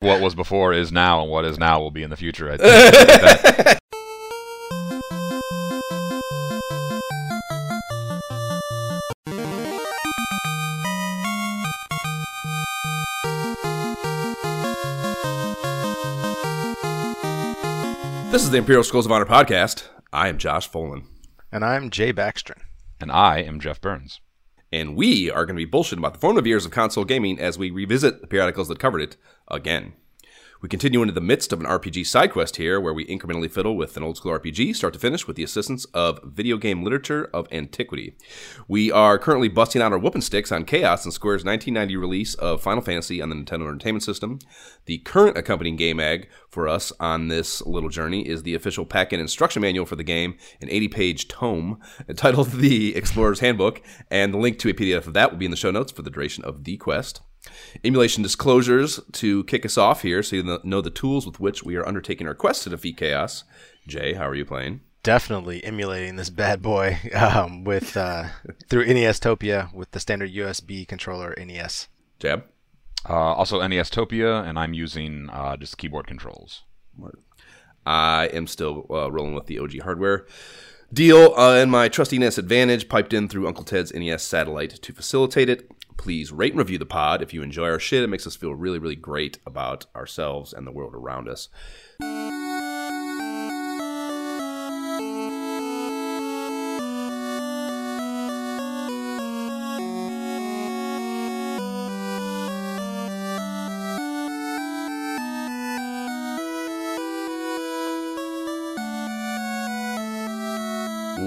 what was before is now, and what is now will be in the future. I think. This is the Imperial Schools of Honor podcast. I am Josh Folan, And I'm Jay Baxter. and I am Jeff Burns. and we are going to be bullshitting about the formative years of console gaming as we revisit the periodicals that covered it again. We continue into the midst of an RPG side quest here, where we incrementally fiddle with an old school RPG, start to finish, with the assistance of video game literature of antiquity. We are currently busting out our whooping sticks on Chaos and Square's 1990 release of Final Fantasy on the Nintendo Entertainment System. The current accompanying game ag for us on this little journey is the official pack-in instruction manual for the game, an 80-page tome entitled The Explorer's Handbook, and the link to a PDF of that will be in the show notes for the duration of the quest. Emulation disclosures to kick us off here, so you know the tools with which we are undertaking our quest to defeat chaos. Jay, how are you playing? Definitely emulating this bad boy um, with uh, through Nestopia with the standard USB controller NES. Jab. Uh, also, Nestopia, and I'm using uh, just keyboard controls. I am still uh, rolling with the OG hardware deal, uh, and my trusty NES Advantage piped in through Uncle Ted's NES satellite to facilitate it. Please rate and review the pod if you enjoy our shit. It makes us feel really, really great about ourselves and the world around us.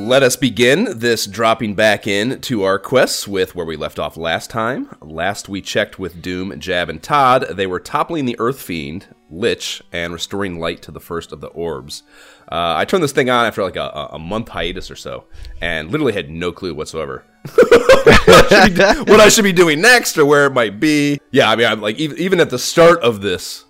Let us begin this dropping back in to our quests with where we left off last time. Last we checked with Doom, Jab, and Todd, they were toppling the Earth Fiend, Lich, and restoring light to the first of the orbs. Uh, I turned this thing on after like a, a month hiatus or so, and literally had no clue whatsoever what, I should be, what I should be doing next or where it might be. Yeah, I mean, I'm like even at the start of this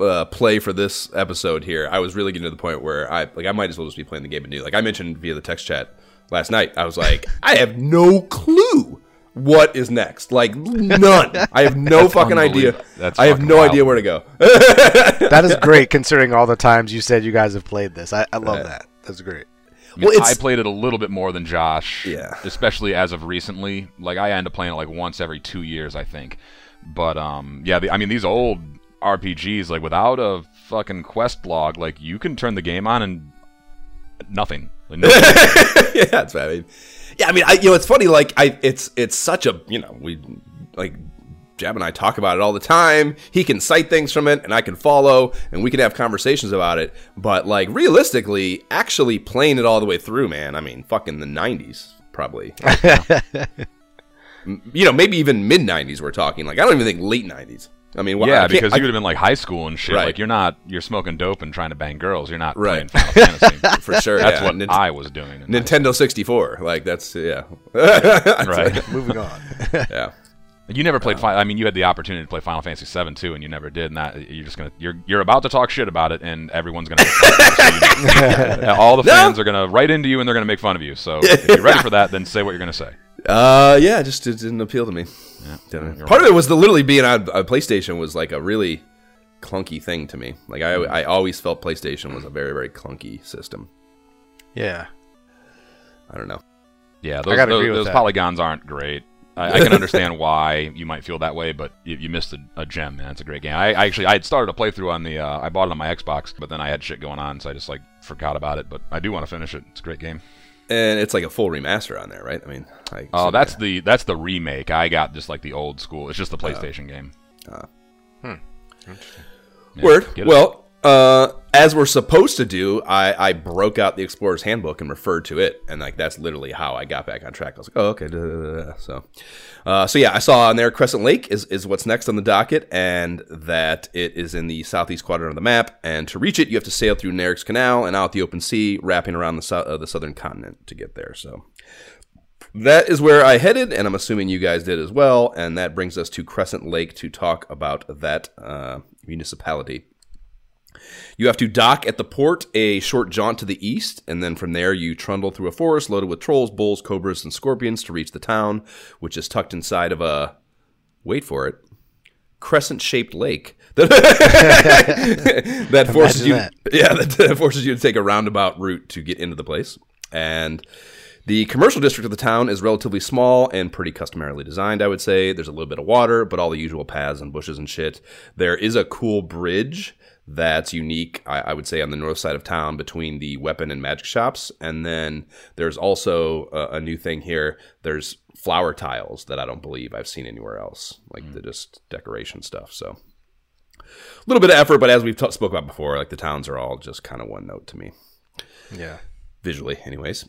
uh, play for this episode here, I was really getting to the point where I like I might as well just be playing the game anew. Like I mentioned via the text chat last night, I was like, I have no clue what is next. Like none. I have no fucking idea. That's I have no wild. idea where to go. That is great considering all the times you said you guys have played this. I, I love that. That's great. I, mean, Well, it's- I played it a little bit more than Josh. Yeah. Especially as of recently. Like I end up playing it like once every two years, I think. But um, yeah. The, I mean, these old RPGs, like without a fucking quest log, like you can turn the game on and nothing. Like, no- yeah, that's bad. I mean, yeah, I mean, I, you know, it's funny. Like, I, it's, it's such a, you know, we, like, Jab and I talk about it all the time. He can cite things from it, and I can follow, and we can have conversations about it. But like, realistically, actually playing it all the way through, man. I mean, fucking the '90s, probably. M- you know, maybe even mid '90s. We're talking. Like, I don't even think late '90s. I mean, well, yeah, can't- because you would have been like high school and shit. Right. Like you're not, you're smoking dope and trying to bang girls. You're not Right. playing Final Fantasy. for sure. That's yeah. what Nin- I was doing. in Nintendo 64. Like, that's yeah, school. right. Moving on. yeah. You never played. Uh, Fi- I mean, you had the opportunity to play Final Fantasy VII too, and you never did. And that you're just gonna you're you're about to talk shit about it, and everyone's gonna. Make fun of you. All the fans are gonna write into you, and they're gonna make fun of you. So if you're ready for that, then say what you're gonna say. Uh, yeah, just it didn't appeal to me. Didn't. you're Part of it was the literally being on a PlayStation was like a really clunky thing to me. Like I, I always felt PlayStation was a very, very clunky system. Yeah. I don't know. Yeah, those, gotta those, those polygons aren't great. I, I can understand why you might feel that way, but you, you missed a, a gem, man. It's a great game. I, I actually I had started a playthrough on the uh, I bought it on my Xbox, but then I had shit going on, so I just like forgot about it. But I do want to finish it. It's a great game. And it's like a full remaster on there, right? I mean, like, Oh, so- that's the that's the remake. I got just like the old school. It's just the uh, PlayStation game. Uh. Hmm. Yeah, word. Well, uh, as we're supposed to do, I, I broke out the Explorer's Handbook and referred to it, and like that's literally how I got back on track. I was like, oh, okay. da, da, da. So, uh, so yeah, I saw on there Crescent Lake is, is what's next on the docket, and that it is in the southeast quadrant of the map. And to reach it, you have to sail through Nerrick's Canal and out the open sea, wrapping around the sou- uh, the southern continent to get there. So. That is where I headed, and I'm assuming you guys did as well. And that brings us to Crescent Lake to talk about that uh, municipality. You have to dock at the port, a short jaunt to the east, and then from there you trundle through a forest loaded with trolls, bulls, cobras, and scorpions to reach the town, which is tucked inside of a. Wait for it. crescent-shaped lake that, that forces you, that. yeah, that forces you to take a roundabout route to get into the place. And the commercial district of the town is relatively small and pretty customarily designed, I would say. There's a little bit of water, but all the usual paths and bushes and shit. There is a cool bridge that's unique, I, I would say, on the north side of town between the weapon and magic shops. And then there's also a, a new thing here. There's flower tiles that I don't believe I've seen anywhere else, like the hmm. just decoration stuff. So a little bit of effort, but as we've t- spoke about before, like the towns are all just kind of one note to me Yeah. visually, anyways.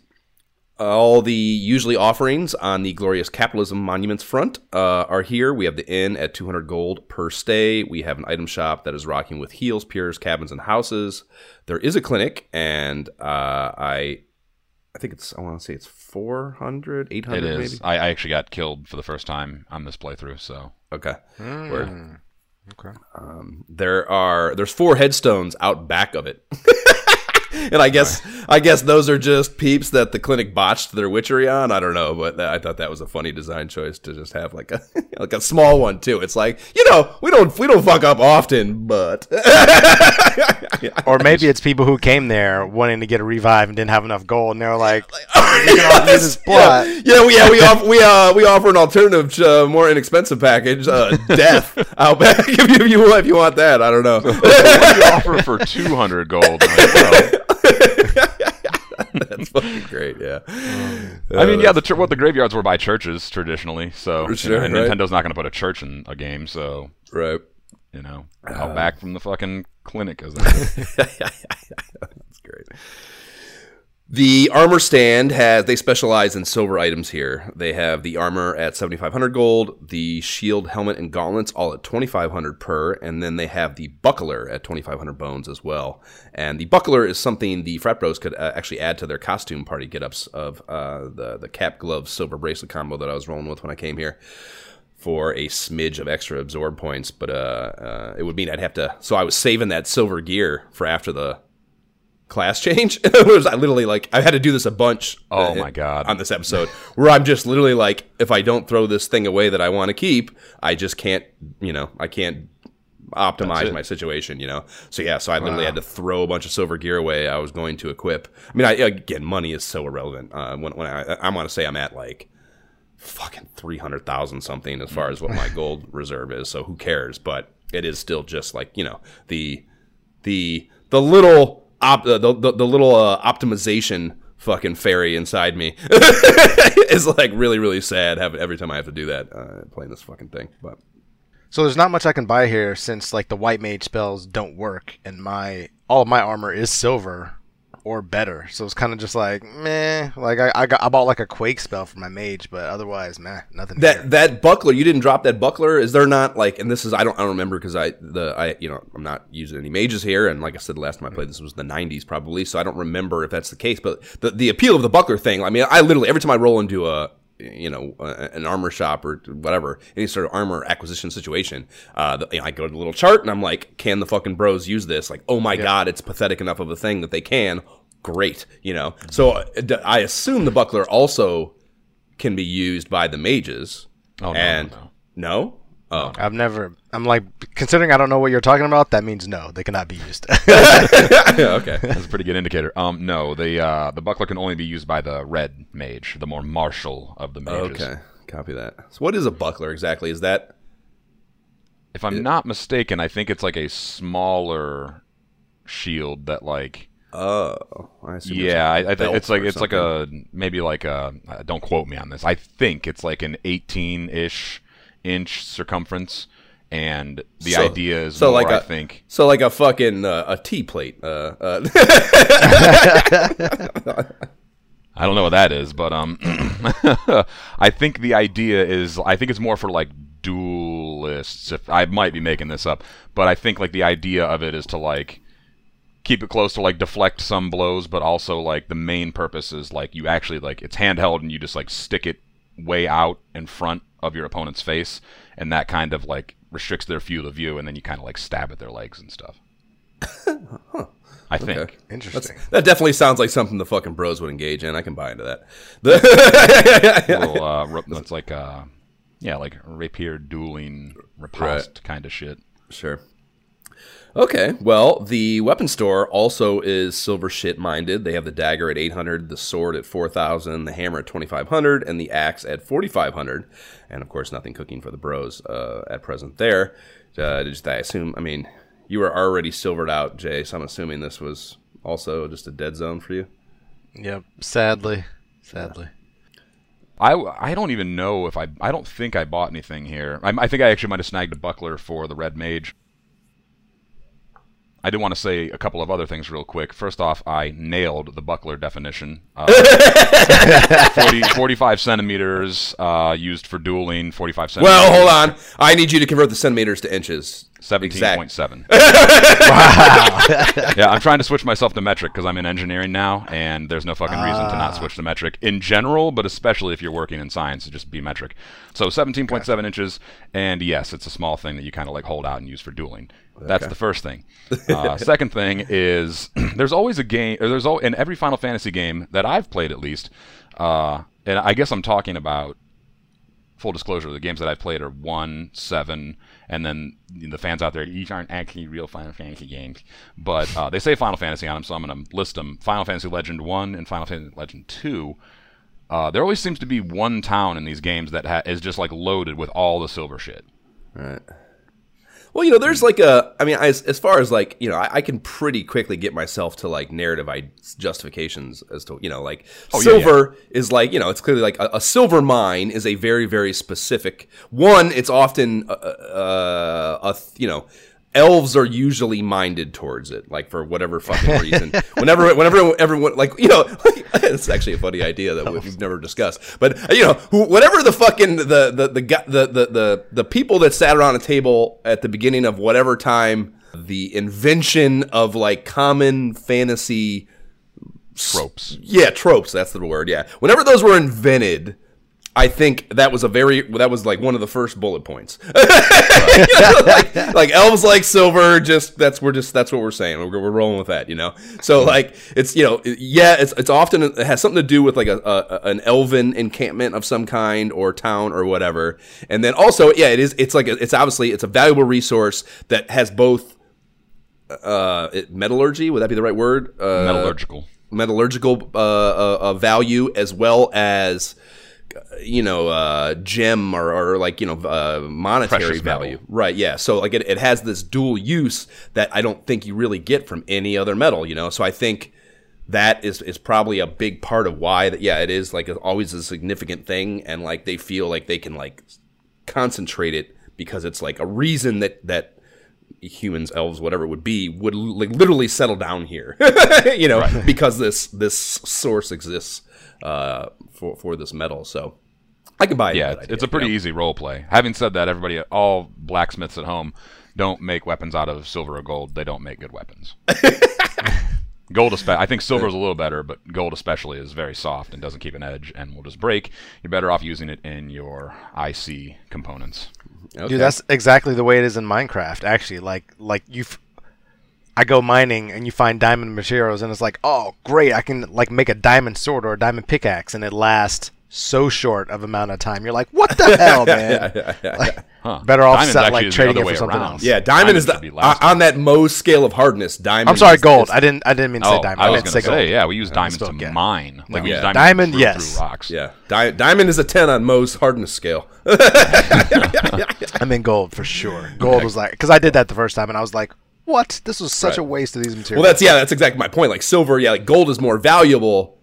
All the usually offerings on the glorious capitalism monuments front uh, are here. We have the inn at 200 gold per stay. We have an item shop that is rocking with heals, pures, cabins, and houses. There is a clinic, and uh, I, I think it's I want to say it's 400, 800 It is. maybe. I, I actually got killed for the first time on this playthrough, so Okay. Word. Okay. there are there's four headstones out back of it and i guess i guess those are just peeps that the clinic botched their witchery on. I don't know but i thought that was a funny design choice to just have like a like a small one too. It's like you know we don't we don't fuck up often but Or maybe it's people who came there wanting to get a revive and didn't have enough gold, and they're like, "We can offer you this plot." yeah, yeah we yeah, we, off, we uh we offer an alternative uh, more inexpensive package uh death. Out back if you, if you if you want that i don't know. What do you offer for 200 gold? Like, well, that's fucking great yeah I mean, yeah, the what the graveyards were by churches traditionally, so Sure, and right. Nintendo's not going to put a church in a game, so right you know, Uh. out back from the fucking clinic as that. That's great. The armor stand has they specialize in silver items here. They have the armor at 7500 gold, the shield, helmet and gauntlets all at 2500 per, and then they have the buckler at 2500 bones as well. And the buckler is something the frat bros could uh, actually add to their costume party get-ups of uh, the the cap glove silver bracelet combo that I was rolling with when I came here for a smidge of extra absorb points, but uh, uh, it would mean I'd have to. So I was saving that silver gear for after the class change. it was I literally like I had to do this a bunch. Oh uh, my God. On this episode, where I'm just literally like, if I don't throw this thing away that I want to keep, I just can't. You know, I can't optimize my situation. You know, so yeah, so I literally had to throw a bunch of silver gear away. I was going to equip. I mean, I, again, money is so irrelevant. Uh, when when I I want to say I'm at like fucking 300,000 something as far as what my gold reserve is. So who cares? But it is still just like, you know, the the the little op, the, the the little uh, optimization fucking fairy inside me is like really really sad having every time I have to do that uh, playing this fucking thing. But So there's not much I can buy here since like the white mage spells don't work, and my all of my armor is silver or better. So it's kind of just like meh. Like I I, got, I bought like a quake spell for my mage, but otherwise, meh, nothing. that that buckler you didn't drop that buckler is there not like and this is i don't i don't remember because i the i you know i'm not using any mages here and like i said the last time i played this was the 90s probably so i don't remember if that's the case but the, the appeal of the buckler thing i mean i literally every time i roll into a you know, an armor shop or whatever, any sort of armor acquisition situation. Uh, the, you know, I go to the little chart and I'm like, can the fucking bros use this? Like, oh my god, it's pathetic enough of a thing that they can. Great, you know. So uh, d- I assume the buckler also can be used by the mages. Oh, no, and no, no? Oh, I've never. I'm like considering I don't know what you're talking about. That means no, they cannot be used. okay. That's a pretty good indicator. Um, no, the uh, the buckler can only be used by the red mage, the more martial of the mages. Okay. Copy that. So what is a buckler exactly? Is that If I'm not mistaken, I think it's like a smaller shield that like oh, I see. yeah, I, I think it's like or it's like a maybe like a uh, don't quote me on this. I think it's like an 18-ish inch circumference, and the So- idea is so more, like I a- think So like a fucking uh, a tea plate. Uh, uh, I don't know what that is, but um, I think the idea is I think it's more for like duelists. If I might be making this up, but I think like the idea of it is to like keep it close to like deflect some blows, but also like the main purpose is like you actually like it's handheld and you just like stick it way out in front of your opponent's face, and that kind of like restricts their field of view, and then you kind of like stab at their legs and stuff. I think. Okay. Interesting. that definitely sounds like something the fucking bros would engage in. I can buy into that. The- little, uh, ro- it's like uh, Yeah, like rapier dueling riposte kind of shit. Sure. Okay, well, the weapon store also is silver shit minded. They have the dagger at 800, the sword at 4000, the hammer at 2500, and the axe at 4500. And of course, nothing cooking for the bros uh, at present there. Uh, just, I assume, I mean, you were already silvered out, Jay, so I'm assuming this was also just a dead zone for you. Yep. Sadly. Sadly. I, I don't even know if I I don't think I bought anything here. I, I think I actually might have snagged a buckler for the red mage. I do want to say a couple of other things real quick. First off, I nailed the buckler definition. Uh, 40, 45 centimeters uh, used for dueling, 45 centimeters. Well, hold on. I need you to convert the centimeters to inches. Seventeen Exact. point seven. yeah, I'm trying to switch myself to metric because I'm in engineering now, and there's no fucking reason to not switch to metric in general, but especially if you're working in science, just be metric. So 17.7 inches, and yes, it's a small thing that you kind of like hold out and use for dueling. That's the first thing. Uh, second thing is there's always a game, or there's al- in every Final Fantasy game that I've played at least, uh, and I guess I'm talking about full disclosure, the games that I've played are one, seven, and then the fans out there, these aren't actually real Final Fantasy games, but uh, they say Final Fantasy on them, so I'm going to list them. Final Fantasy Legend One and Final Fantasy Legend Two. Uh, there always seems to be one town in these games that ha- is just like loaded with all the silver shit. Right. Well, you know, there's like a. I mean, as as far as like you know, I, I can pretty quickly get myself to like narrative I, justifications as to you know, like Oh, yeah, silver is like you know, it's clearly like a, a silver mine is a very very specific one. It's often uh, uh, a you know. Elves are usually minded towards it, like for whatever fucking reason. whenever, whenever everyone, like you know, it's actually a funny idea that we've never discussed. But you know, who, whatever the fucking the the the the the the, the people that sat around a table at the beginning of whatever time the invention of like common fantasy Tropes. yeah tropes that's the word yeah whenever those were invented i think that was a very that was like one of the first bullet points. Like, like elves like silver just that's we're just that's what we're saying. We're, we're rolling with that you know? So like it's you know yeah it's it's often it has something to do with like a, a an elven encampment of some kind or town or whatever. And then also yeah it is it's like a, it's obviously it's a valuable resource that has both uh it, metallurgy would that be the right word? Uh Metallurgical. metallurgical uh, uh, uh, value as well as uh, you know uh, gem or, or like you know uh, monetary Precious metal. value. Right yeah. So like it, it has this dual use that i don't think you really get from any other metal you know? So i think that is is probably a big part of why that yeah it is like always a significant thing and like they feel like they can like concentrate it because it's like a reason that that humans, elves, whatever it would be, would like literally settle down here, you know, because this this source exists uh, for for this metal. So I can buy it. Yeah, it's, it's a pretty easy role play. Having said that, everybody, all blacksmiths at home don't make weapons out of silver or gold. They don't make good weapons. gold, espe- I think silver is a little better, but gold especially is very soft and doesn't keep an edge and will just break. You're better off using it in your IC components. Okay. Dude, that's exactly the way it is in Minecraft. Actually, like like you, f- I go mining and you find diamond materials, and it's like, oh great, I can like make a diamond sword or a diamond pickaxe, and it lasts so short of amount of time. You're like, what the hell, man? Like, Huh. Better off set, like, trading other it for something around. else. yeah, diamond is the be on on that Mohs scale of hardness. Diamond. I'm sorry, is- gold. is- I didn't I didn't mean to say Oh, diamond. I was meant going to to say say, gold. yeah, we use Uh, diamonds to get- mine. Like we Yeah. use diamonds Diamond, through, yes. through rocks. Yeah, Di- diamond is a ten on Mohs hardness scale. I mean gold for sure. Gold was like because I did that the first time, and I was like, what? This was such Right. a waste of these materials. Well, that's yeah, that's exactly my point. Like silver, yeah, like gold is more valuable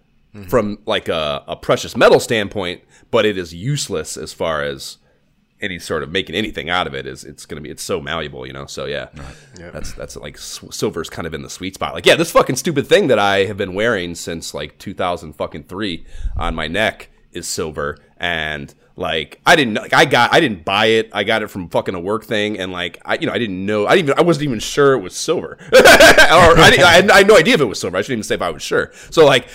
from like a, a precious metal standpoint, but it is useless as far as any sort of making anything out of it. Is it's going to be it's so malleable, you know. So yeah, that's that's like s- silver's kind of in the sweet spot. Like yeah, this fucking stupid thing that I have been wearing since like 2000 fucking three on my neck is silver and. Like I didn't like I got I didn't buy it. I got it from fucking a work thing, and like I you know I didn't know I didn't even I wasn't even sure it was silver, or I, I, had, I had no idea if it was silver. I shouldn't even say if I was sure. So like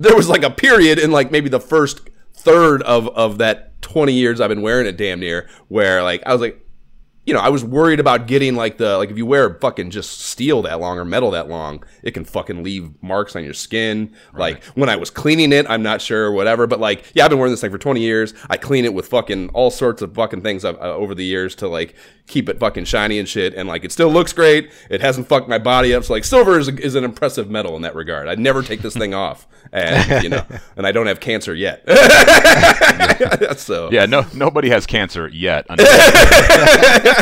there was like a period in like maybe the first third of of that 20 years I've been wearing it damn near where like I was like you know, I was worried about getting like the like if you wear fucking just steel that long or metal that long, it can fucking leave marks on your skin. Like when I was cleaning it, I'm not sure, whatever. But like, yeah, I've been wearing this thing for 20 years. I clean it with fucking all sorts of fucking things uh, over the years to like keep it fucking shiny and shit. And like, it still looks great. It hasn't fucked my body up. So like, silver is, is an impressive metal in that regard. I'd never take this thing off, and you know, and I don't have cancer yet. so Yeah, no, nobody has cancer yet.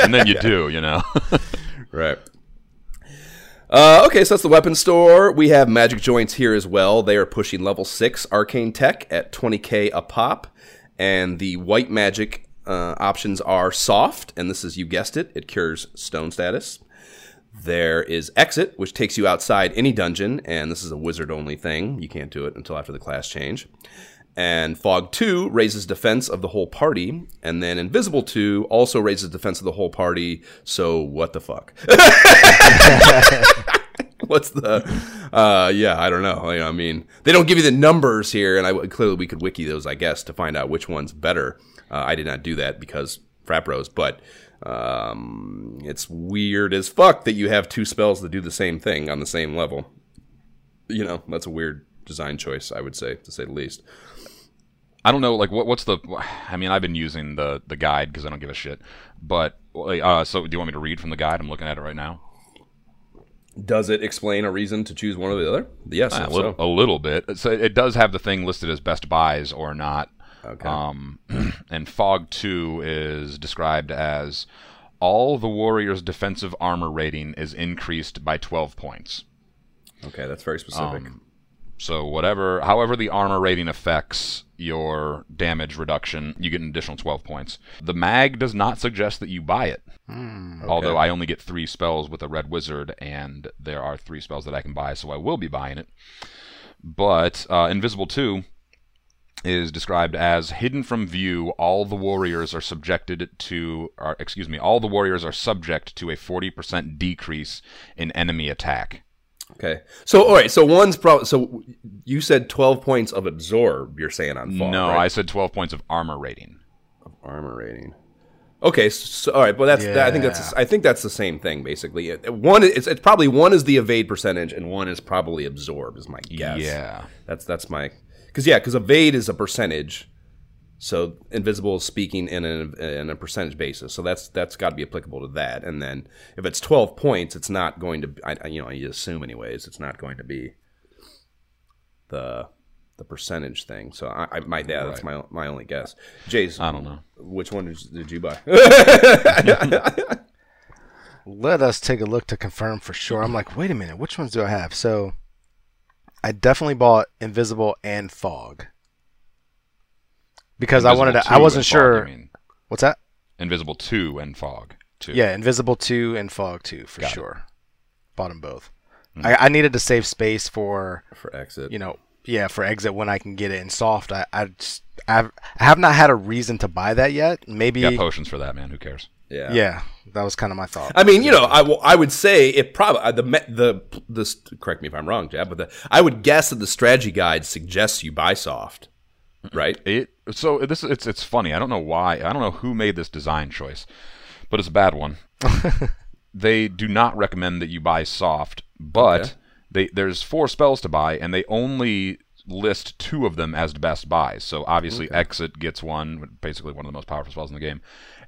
and then you do, you know. Right. Uh, okay, so that's the weapon store. We have magic joints here as well. They are pushing level six arcane tech at 20k a pop, and the white magic uh, options are soft, and this is you guessed it, it cures stone status. There is exit, which takes you outside any dungeon, and this is a wizard only thing. You can't do it until after the class change. And Fog 2 raises defense of the whole party, and then Invisible 2 also raises defense of the whole party. So what the fuck? What's the? Uh, yeah, I don't know. I mean, they don't give you the numbers here, and I clearly we could wiki those, I guess, to find out which one's better. Uh, I did not do that because frat bros, but um, it's weird as fuck that you have two spells that do the same thing on the same level. You know, that's a weird design choice, I would say, to say the least. I don't know, like what what's the? I mean, I've been using the the guide because I don't give a shit. But uh, so do you want me to read from the guide? I'm looking at it right now. Does it explain a reason to choose one or the other? Yes, a little, so. a little bit. So it does have the thing listed as best buys or not. Okay. Um, and Fog 2 is described as all the warrior's defensive armor rating is increased by 12 points. okay, that's very specific. Um, So whatever, however the armor rating affects your damage reduction, you get an additional 12 points. The mag does not suggest that you buy it. Although I only get three spells with a red wizard, and there are three spells that I can buy, so I will be buying it. But uh, Invisible 2 is described as hidden from view. All the warriors are subjected to, or, excuse me, all the warriors are subject to a 40% decrease in enemy attack. Okay. So all right. So one's probably. So you said twelve points of absorb. You're saying on fall. no, right? I said 12 points of armor rating. Of armor rating. Okay. So, all right. Well, that's. that- I think that's. I think that's the same thing basically. One. It's, it's probably one is the evade percentage, and one is probably absorb. Is my guess. Yeah. That's that's my. Because yeah, because evade is a percentage. So invisible is speaking in a, in a percentage basis. So that's that's got to be applicable to that. And then if it's twelve points, it's not going to. I, I- you know, you assume anyways, it's not going to be the the percentage thing. So I, I my yeah, that's my my only guess. Jays, I don't know. which one did, did you buy? Let us take a look to confirm for sure. I'm like, wait a minute, which ones do I have? So, I definitely bought Invisible and Fog because I wanted to. I wasn't and Fog, sure. mean. What's that? Invisible 2 and Fog 2. Yeah, Invisible 2 and Fog 2 for sure. Bought them both. Hmm. I, I needed to save space for, For exit. you know, yeah, for exit when I can get it in soft. I, I just, I've, I have not had a reason to buy that yet. Maybe, Got potions for that, man. Who cares? yeah. yeah, that was kind of my thought. I mean, you know, I, w- I would say it probably uh, the me- the this correct me if I'm wrong, Jab, but the, I would guess that the strategy guide suggests you buy soft, right? It so this it's it's funny. I don't know why. I don't know who made this design choice, but it's a bad one. they do not recommend that you buy soft, but Okay. they there's four spells to buy, and they only list two of them as best buys. So obviously, Exit gets one, basically one of the most powerful spells in the game,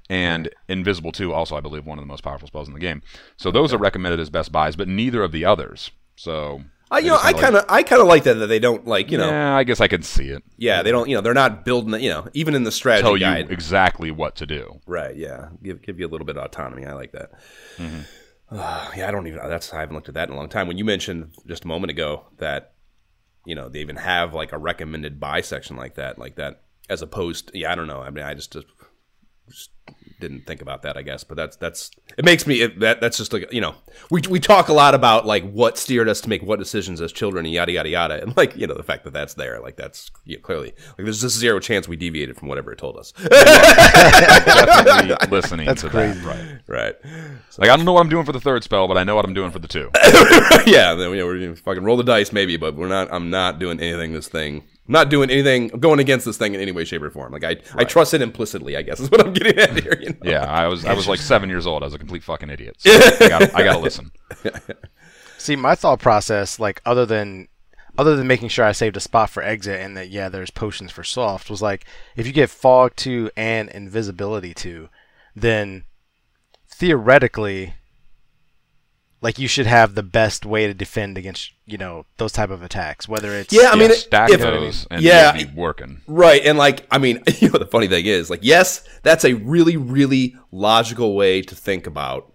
and Invisible Two, also I believe one of the most powerful spells in the game. So those are recommended as best buys, but neither of the others. So I, you know, I kind of I kind of like that that they don't like you know. Yeah, I guess I can see it. yeah they don't you know they're not building you know even in the strategy Tell you guide. exactly what to do. right yeah. Give give you a little bit of autonomy. I like that. Mm-hmm. Uh, yeah I don't even that's I haven't looked at that in a long time. When you mentioned just a moment ago that you know they even have like a recommended buy section like that like that as opposed yeah I don't know. I mean I just just didn't think about that I guess but that's that's it makes me it, that that's just like you know we we talk a lot about like what steered us to make what decisions as children and yada yada yada and like you know the fact that that's there like that's yeah, clearly like there's just zero chance we deviated from whatever it told us Definitely listening to crazy. that. Right. right Like I don't know what I'm doing for the third spell, but I know what I'm doing for the two. yeah then you know, we're gonna fucking roll the dice maybe but we're not I'm not doing anything this thing I'm not doing anything, going against this thing in any way, shape, or form. Like I, I trust it implicitly. I guess is what I'm getting at here. You know? Yeah, I was I was like seven years old. I was a complete fucking idiot. So I got I got to listen. See, my thought process, like other than other than making sure I saved a spot for exit and that yeah, there's potions for soft, was like if you get fog two and invisibility two, then theoretically like you should have the best way to defend against you know those type of attacks whether it's Yeah, I mean, yeah, it- stack if- those and yeah, yeah, be working. Right, and like I mean, you know, the funny thing is, like, yes, that's a really, really logical way to think about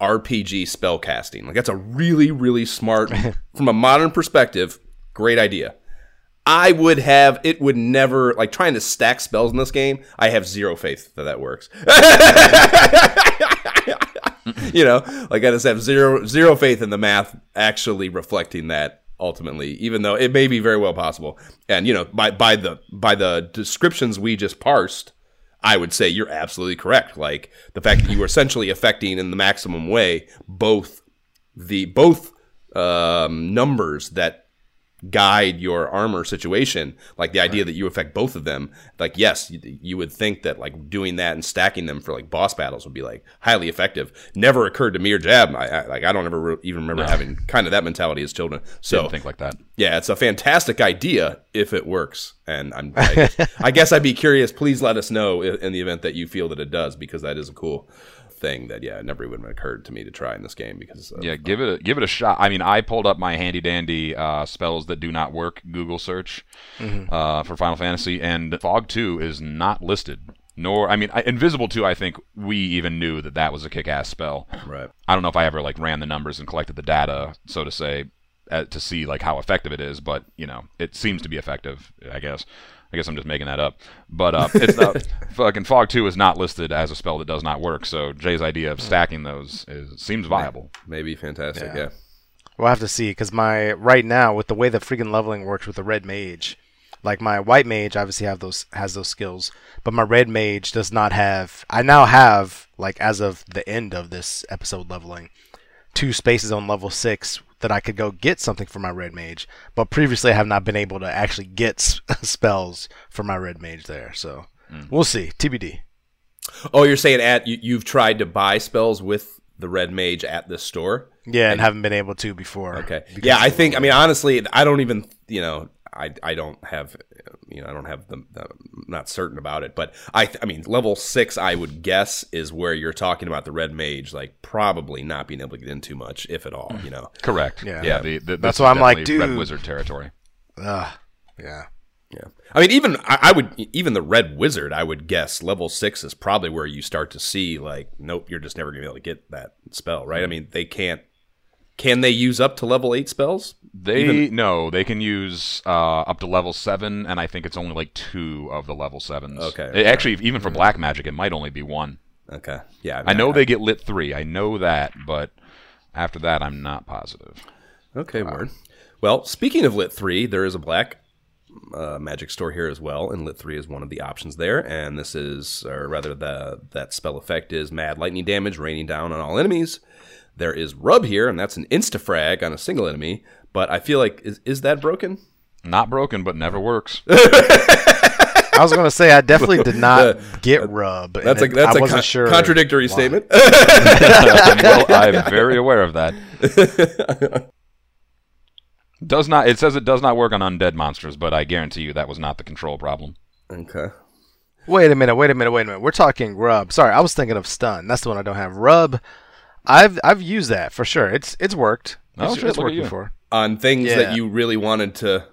RPG spell casting. Like, that's a really, really smart, from a modern perspective, great idea. I would have it would never like trying to stack spells in this game. I have zero faith that that works. you know, like I just have zero zero faith in the math actually reflecting that ultimately, even though it may be very well possible. And you know, by by the by the descriptions we just parsed, I would say you're absolutely correct. Like the fact that you were essentially affecting in the maximum way both the both um, numbers that guide your armor situation like the idea that you affect both of them like yes you, you would think that like doing that and stacking them for like boss battles would be like highly effective. Never occurred to me or jab i, I like i don't ever re- even remember having kind of that mentality as children. So Didn't think like that. yeah it's a fantastic idea if it works and i'm I, I guess i'd be curious please let us know in the event that you feel that it does because that is a cool thing that yeah never even occurred to me to try in this game because of, Yeah, give it a, give it a shot. I mean, I pulled up my handy dandy uh, spells that do not work Google search uh, for Final Fantasy, and Fog Two is not listed. Nor, I mean, I, Invisible Two. I think we even knew that that was a kick-ass spell. right I don't know if I ever like ran the numbers and collected the data, so to say, uh, to see like how effective it is. But you know, it seems to be effective. I guess. I guess I'm just making that up. But uh, it's not fucking Fog Two is not listed as a spell that does not work. So Jay's idea of stacking those is seems viable. maybe fantastic Yeah. yeah. We'll have to see because my right now with the way the freaking leveling works with the red mage, like my white mage obviously have those has those skills, but my red mage does not have. I now have like as of the end of this episode leveling, two spaces on level six that I could go get something for my red mage, but previously I have not been able to actually get s- spells for my red mage there. So hmm. we'll see. TBD. Oh, you're saying at you, you've tried to buy spells with the red mage at this store? Yeah, and haven't been able to before. Okay. Yeah, I think. I mean, honestly, I don't even. You know, I I don't have. You know, I don't have the. the I'm not certain about it, but I. I mean, level six, I would guess, is where you're talking about the red mage, like probably not being able to get in too much, if at all. You know. Correct. Yeah. Yeah. The, the, That's why I'm like, definitely Red dude. Wizard territory. Ugh, yeah. Yeah. I mean, even I, I would even the red wizard, I would guess level six is probably where you start to see like, nope, you're just never gonna be able to get that spell, right? I mean, they can't. Can they use up to level eight spells? They no, they can use uh, up to level seven, and I think it's only like two of the level sevens. Okay. It- actually, even for black magic, it might only be one. Okay. Yeah. I know they get lit three. I know that, but after that, I'm not positive. Okay, word. Well, speaking of Lit 3, there is a black uh, magic store here as well, and Lit 3 is one of the options there. And this is, or rather, the that spell effect is Mad Lightning Damage raining down on all enemies. There is Rub here, and that's an insta frag on a single enemy. But I feel like, is, is that broken? Not broken, but never works. I was gonna say I definitely did not get rub. That's and a that's I a con- sure contradictory why. statement. well, I'm very aware of that. Does not. It says it does not work on undead monsters, but I guarantee you that was not the control problem. okay. Wait a minute, wait a minute, wait a minute. We're talking rub. Sorry, I was thinking of stun. That's the one I don't have. Rub. I've I've used that for sure. It's it's worked. Oh, it's, shit, it's look at worked you. before. On things Yeah. that you really wanted to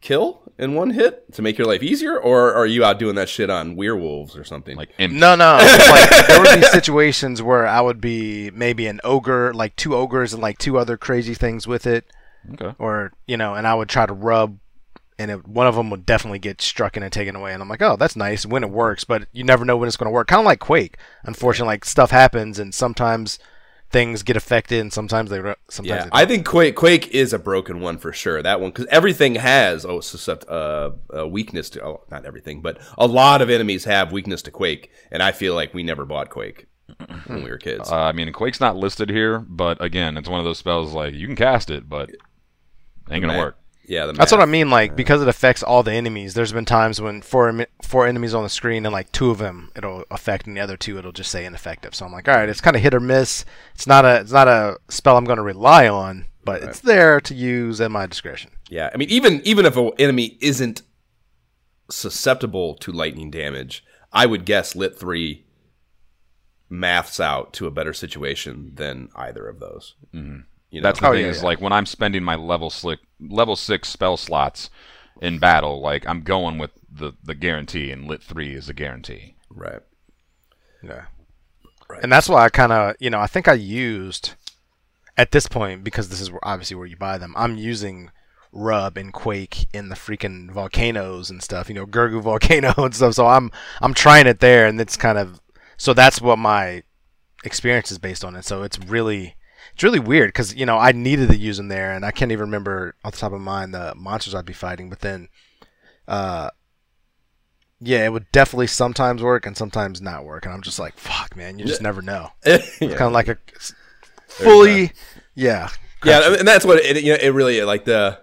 kill in one hit to make your life easier, or are you out doing that shit on werewolves or something? Like imps. No, no. like there would be situations where I would be maybe an ogre, like two ogres and like two other crazy things with it, Okay. or you know, and I would try to rub, and it, one of them would definitely get struck and taken away, and I'm like, oh, that's nice when it works, but you never know when it's going to work. Kind of like Quake. Unfortunately, like stuff happens, and sometimes things get affected, and sometimes they re- sometimes Yeah, they I think Quake Quake is a broken one for sure. That one because everything has oh suscept, uh, a weakness to oh not everything, but a lot of enemies have weakness to Quake, and I feel like we never bought Quake when we were kids. Uh, I mean, Quake's not listed here, but again, it's one of those spells like you can cast it, but it ain't gonna work. Yeah, the That's what I mean. Like because it affects all the enemies. There's been times when four four enemies on the screen and like two of them it'll affect, and the other two it'll just say ineffective. So I'm like, all right, it's kind of hit or miss. It's not a it's not a spell I'm going to rely on, but it's there to use at my discretion. Yeah, I mean, even even if an enemy isn't susceptible to lightning damage, I would guess Lit Three maths out to a better situation than either of those. Mm-hmm. You know? That's the Oh, thing yeah, is yeah. like when I'm spending my level slick level six spell slots in battle, like I'm going with the the guarantee, and lit three is a guarantee. right. Yeah. Right. And that's why I kind of, you know, I think I used at this point because this is where- obviously where you buy them. I'm using Rub and Quake in the freaking volcanoes and stuff, you know, Gurgu volcano and stuff. So I'm I'm trying it there, and it's kind of so that's what my experience is based on. And so it's really it's really weird because you know I needed to use them there, and I can't even remember off the top of my mind the monsters I'd be fighting. But then, uh, yeah, it would definitely sometimes work and sometimes not work, and I'm just like, fuck, man, you just never know. It's yeah. kind of like a fully, yeah, yeah, and that's what it, you know, it really like the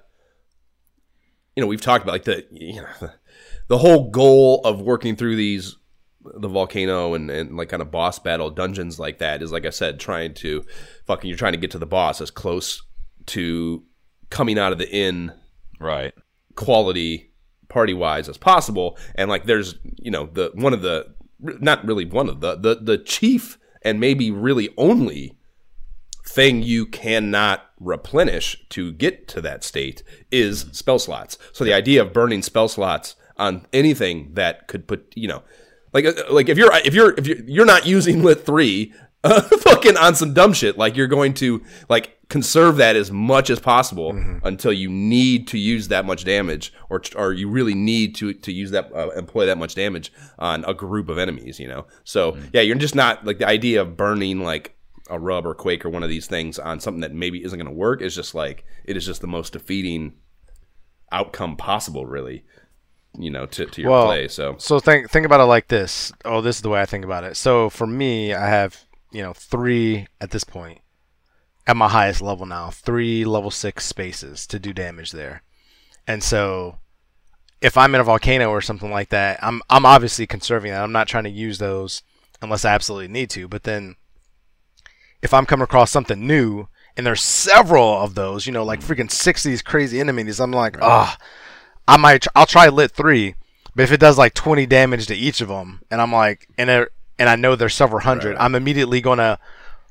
you know we've talked about like the you know the, the whole goal of working through these the volcano and, and like kind of boss battle dungeons like that is like I said trying to fucking you're trying to get to the boss as close to coming out of the inn Right. quality party wise as possible. And like there's you know the one of the not really one of the the the chief and maybe really only thing you cannot replenish to get to that state is spell slots. So the idea of burning spell slots on anything that could put you know like uh, like if you're if you're if you're, you're not using lit 3 uh, fucking on some dumb shit like you're going to like conserve that as much as possible until you need to use that much damage or or you really need to to use that uh, employ that much damage on a group of enemies you know? So yeah you're just not like the idea of burning like a rub or quake or one of these things on something that maybe isn't going to work is just like it is just the most defeating outcome possible really you know to, to your Well, play so So think think about it like this. Oh, this is the way I think about it. So for me, I have you know three at this point at my highest level now, three level six spaces to do damage there, and so if I'm in a volcano or something like that, I'm I'm obviously conserving that. I'm not trying to use those unless I absolutely need to. But then if I'm coming across something new and there's several of those, you know, like freaking six of these crazy enemies, I'm like, ah. I might tr- I'll try lit three, but if it does like twenty damage to each of them, and I'm like, and it, and I know there's several hundred, I'm immediately gonna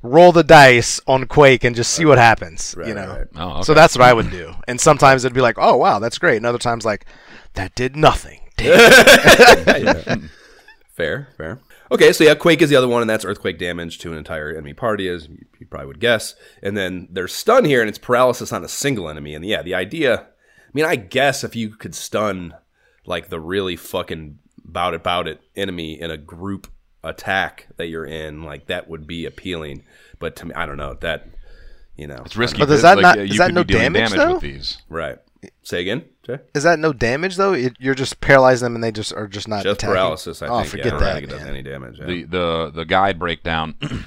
roll the dice on Quake and just see what happens. you know, right. Oh, okay. so that's what I would do. And sometimes it'd be like, oh wow, that's great, and other times like, that did nothing. Damn. Fair, fair. Okay, so yeah, Quake is the other one, and that's earthquake damage to an entire enemy party, as you you probably would guess. And then there's stun here, and it's paralysis on a single enemy. And yeah, the idea, I mean, I guess if you could stun like the really fucking bout it, bout it enemy in a group attack that you're in, like that would be appealing. But to me, I don't know that, you know, It's risky. But does that like, not- uh, is that no damage, damage though? with these. right. Say again, Jay? Is that no damage though? It, you're just paralyzing them and they just are just not Just attacking? paralysis. I oh, think. forget yeah, I don't that. think it does any damage. yeah. The the the guide breakdown.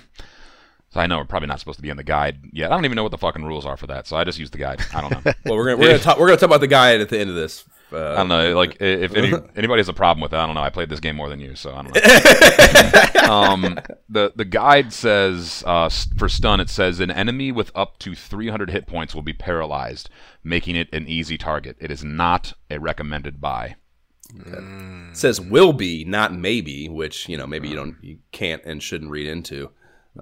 so I know we're probably not supposed to be in the guide yet. I don't even know what the fucking rules are for that. So I just use the guide. I don't know. well, we're gonna we're gonna talk we're gonna talk about the guide at the end of this. Uh, I don't know. Like, if any, anybody has a problem with it, I don't know. I played this game more than you, so I don't know. um, the the guide says uh, for stun, it says an enemy with up to 300 hit points will be paralyzed, making it an easy target. It is not a recommended buy. says will be, not maybe, which you know maybe you don't you can't and shouldn't read into.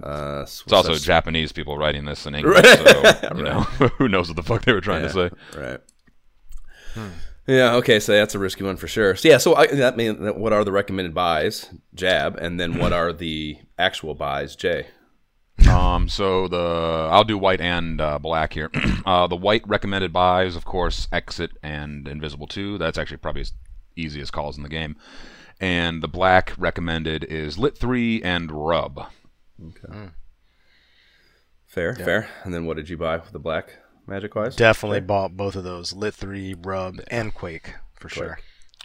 Uh, It's also Japanese people writing this in English, so you know who knows what the fuck they were trying to say. right. Yeah. Okay. So that's a risky one for sure. So yeah. So I, that means what are the recommended buys, Jab, and then what are the actual buys, Jay? Um, so the I'll do white and uh, black here. uh, the white recommended buys, of course, Exit and Invisible Two. That's actually probably as easy as calls in the game. And the black recommended is Lit Three and Rub. Hmm. Fair. Fair. And then what did you buy with the black magic wise? Definitely bought both of those, Lit Three, Rub, and Quake for sure.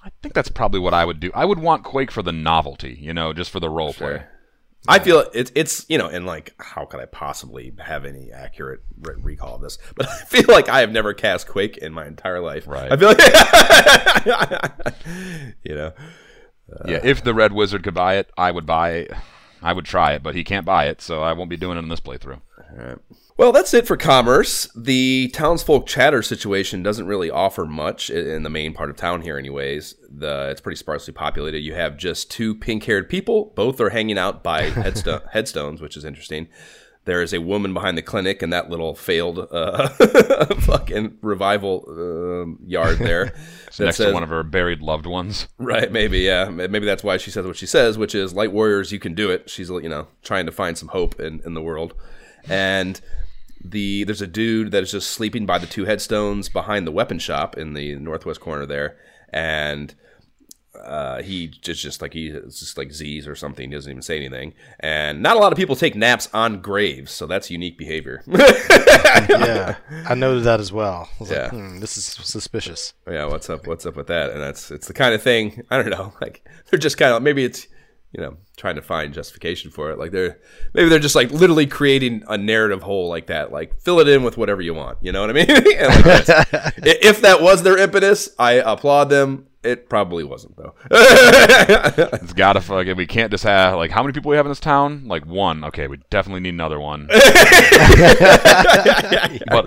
I think that's probably what I would do. I would want Quake for the novelty, you know, just for the role play. I feel it's it's you know, and like, how could I possibly have any accurate re- recall of this? But I feel like I have never cast Quake in my entire life. Right. I feel like, you know, yeah, uh, if the Red Wizard could buy it, I would buy it. I would try it, but he can't buy it, so I won't be doing it in this playthrough. Well, that's it for commerce. The townsfolk chatter situation doesn't really offer much in the main part of town here, anyways. The it's pretty sparsely populated. You have just two pink-haired people. Both are hanging out by headsto- headstones, which is interesting. There is a woman behind the clinic in that little failed uh, fucking revival um yard there. that Next says- to one of her buried loved ones. Right, maybe, yeah. Maybe that's why she says what she says, which is light warriors, you can do it. She's, you know, trying to find some hope in, in the world. And the there's a dude that is just sleeping by the two headstones behind the weapon shop in the northwest corner there. And uh, he just just like he it's just like Z's or something. He doesn't even say anything. And not a lot of people take naps on graves, so that's unique behavior. yeah, I noted that as well. Yeah. like, hmm, this is suspicious. yeah, what's up? What's up with that? And that's it's the kind of thing I don't know. Like they're just kind of maybe it's you know trying to find justification for it. Like they're maybe they're just like literally creating a narrative hole like that. Like fill it in with whatever you want. You know what I mean? Like, if that was their impetus, I applaud them. It probably wasn't though. It's gotta fucking. We can't just have like how many people we have in this town? Like one. Okay, we definitely need another one. but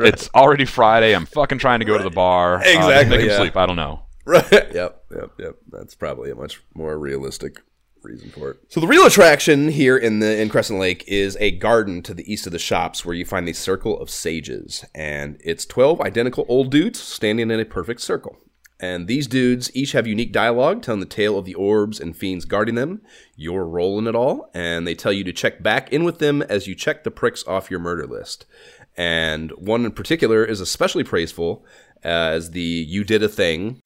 it's already Friday. I'm fucking trying to go to the bar. Uh, just Exactly, make him yeah. sleep. I don't know. Right. Yep. Yep. Yep. That's probably a much more realistic reason for it. So the real attraction here in the in Crescent Lake is a garden to the east of the shops where you find the Circle of Sages, and it's twelve identical old dudes standing in a perfect circle. And these dudes each have unique dialogue telling the tale of the orbs and fiends guarding them, your role in it all, and they tell you to check back in with them as you check the pricks off your murder list. And one in particular is especially praiseful as the You Did a Thing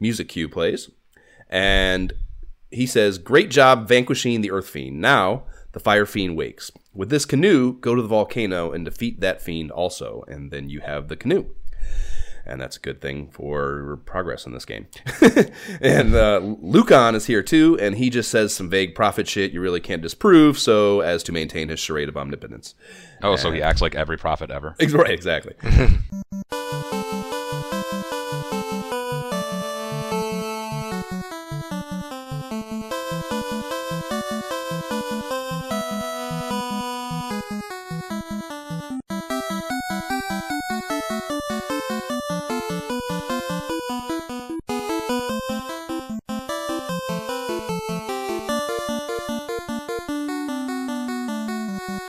music cue plays. And he says, Great job vanquishing the Earth Fiend. Now the Fire Fiend wakes. With this canoe, go to the volcano and defeat that fiend also. And then you have the canoe. And that's a good thing for progress in this game. and uh, Lukahn is here too, and he just says some vague prophet shit you really can't disprove, so as to maintain his charade of omnipotence. Oh, so he acts like every prophet ever. Right, exactly.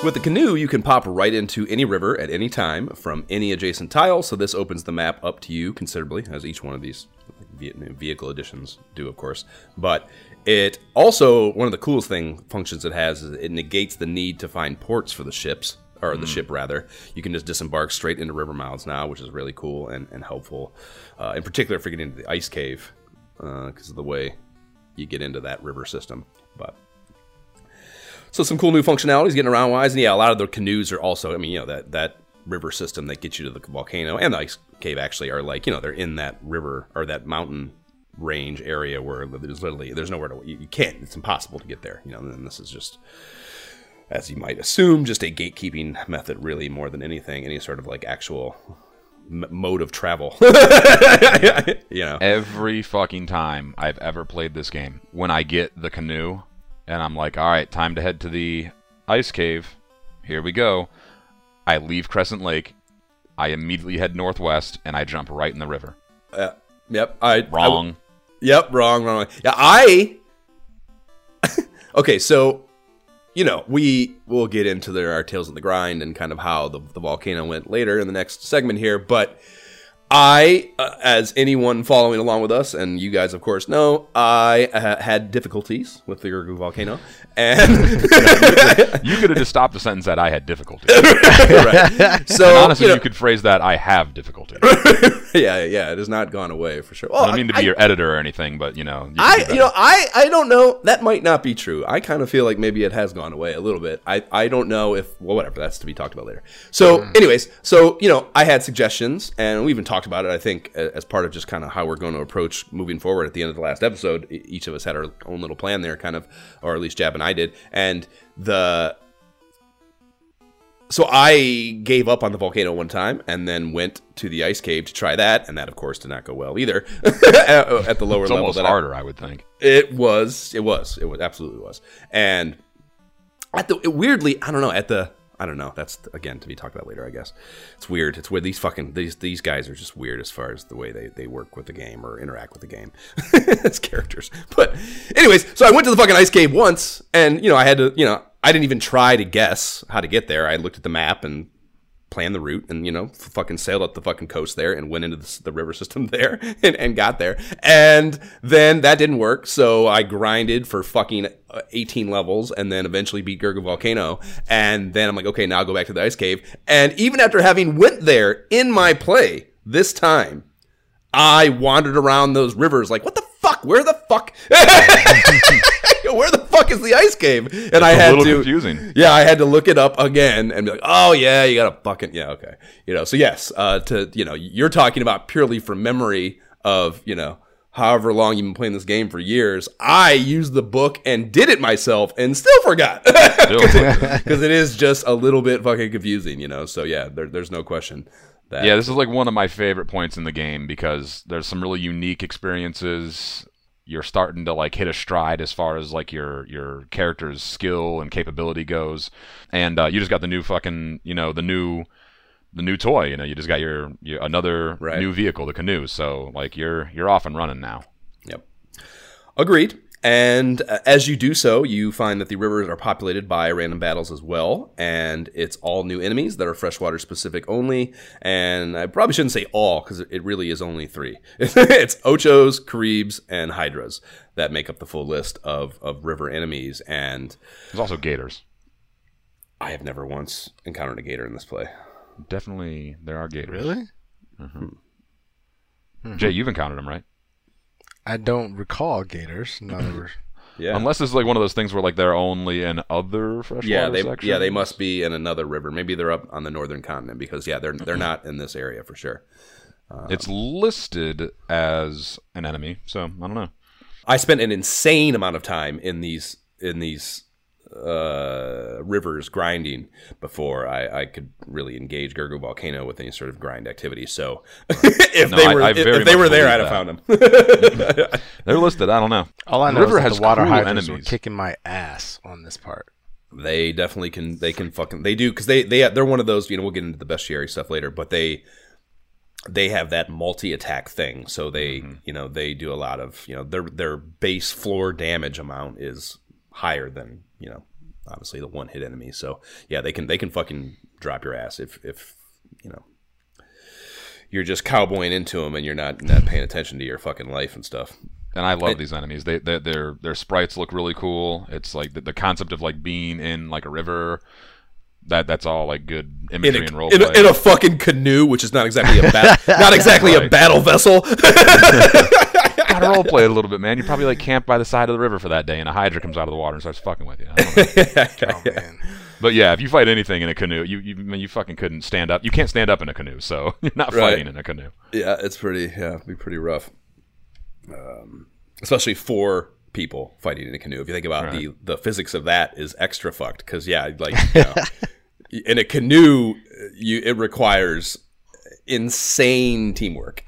With the canoe, you can pop right into any river at any time from any adjacent tile, so this opens the map up to you considerably, as each one of these vehicle additions do, of course. But it also, one of the coolest thing functions it has is it negates the need to find ports for the ships, or the ship rather. You can just disembark straight into river mouths now, which is really cool and, and helpful, uh, in particular for getting into the ice cave, because of the way you get into that river system. So some cool new functionalities getting around wise, and yeah, a lot of the canoes are also. I mean, you know that that river system that gets you to the volcano and the ice cave actually are like you know they're in that river or that mountain range area where there's literally there's nowhere to you, you can't it's impossible to get there. You know, and this is just as you might assume, just a gatekeeping method, really more than anything, any sort of like actual mode of travel. you know, Every fucking time I've ever played this game, when I get the canoe and I'm like, all right, time to head to the ice cave. Here we go. I leave Crescent Lake. I immediately head northwest and I jump right in the river. uh, yep, I I- Wrong. Yep, wrong, wrong. wrong. Yeah, I. okay, so you know we will get into our tales of the grind and kind of how the, the volcano went later in the next segment here, but I, uh, as anyone following along with us, and you guys of course know, I uh, had difficulties with the Gurgu volcano, and You could have just stopped the sentence that "I had difficulty." right. So And honestly, you you, could phrase that "I have difficulty." yeah, yeah, it has not gone away for sure. Well, I don't mean to be your editor or anything, but you know, you, I, you know. I, I don't know. That might not be true. I kind of feel like maybe it has gone away a little bit. I, I don't know if, well, whatever. That's to be talked about later. So, mm. anyways, so you know, I had suggestions, and we even talked about it. I think as part of just kind of how we're going to approach moving forward. At the end of the last episode, each of us had our own little plan there, kind of, or at least Jab and I did, and the so I gave up on the volcano one time and then went to the ice cave to try that, and that of course did not go well either at at the lower it's level. almost that I- harder, I would think. it was. It was. It was absolutely was. And at the weirdly, I don't know. At the I don't know. That's again to be talked about later. I guess it's weird. It's weird. These fucking these these guys are just weird as far as the way they they work with the game or interact with the game as characters. But anyways, so I went to the fucking ice cave once, and you know I had to. You know I didn't even try to guess how to get there. I looked at the map and planned the route and you know fucking sailed up the fucking coast there and went into the, the river system there and, and got there. And then that didn't work. So i grinded for fucking uh, 18 levels and then eventually beat Gurgu volcano. And then i'm like okay now i'll go back to the ice cave. And even after having went there in my play this time i wandered around those rivers like what the fuck? Where the fuck where the fuck is the ice cave and i a had little to confusing. yeah, I had to look it up again and be like, oh yeah, you got a fucking yeah, okay, you know. So yes, uh, to you know, you're talking about purely from memory of you know, however long you've been playing this game for years. I used the book and did it myself and still forgot because it is just a little bit fucking confusing, you know. So yeah, there, there's no question that yeah, this is like one of my favorite points in the game because there's some really unique experiences. You're starting to like hit a stride as far as like your your character's skill and capability goes, and uh, you just got the new fucking you know the new the new toy. You know, you just got your, your another Right. new vehicle, the canoe. So like you're you're off and running now. Yep. Agreed. And uh, as you do so, you find that the rivers are populated by random battles as well, and it's all new enemies that are freshwater specific only. And I probably shouldn't say all because it really is only three. it's Ochos, Caribs, and Hydras that make up the full list of, of river enemies. And There's also gators. I have never once encountered a gator in this play. Definitely, there are gators. Really? Jay, you've encountered them, right? I don't recall gators. No, they were. Yeah. Unless it's like one of those things where like they're only in other freshwater yeah, they sections. yeah they must be in another river. Maybe they're up on the northern continent because yeah they're they're not in this area for sure. Uh, it's listed as an enemy, so I don't know. I spent an insane amount of time in these in these uh, rivers grinding before I, I could really engage Gurgu Volcano with any sort of grind activity. So if No, they I- were I if, very if they were there, I'd have found them. They're listed. I don't know. All I know river is that has the water cruel hydrants were enemies. kicking my ass on this part. they definitely can. They can fucking. They do because they they they're one of those. You know, we'll get into the bestiary stuff later, but they they have that multi attack thing. So they Mm-hmm. you know they do a lot of you know their their base floor damage amount is higher than you know obviously the one hit enemy. So yeah, they can they can fucking drop your ass if if you know you're just cowboying into them and you're not not paying attention to your fucking life and stuff. And I love these enemies. They, they their their sprites look really cool. It's like the, the concept of like being in like a river. That that's all like good In imagery a, and role in, a, in a fucking canoe, which is not exactly a bat- not exactly a battle vessel. Gotta role play it a little bit, man. You probably like camp by the side of the river for that day, and a hydra comes out of the water and starts fucking with you. I don't know. Oh man. but yeah, if you fight anything in a canoe, you you I mean, you fucking couldn't stand up. You can't stand up in a canoe, so you're not Right. fighting in a canoe. Yeah, it's pretty. Yeah, it'd be pretty rough. Um, especially for people fighting in a canoe. If you think about the the physics of that, is extra fucked. Because yeah, like you know, in a canoe, you it requires insane teamwork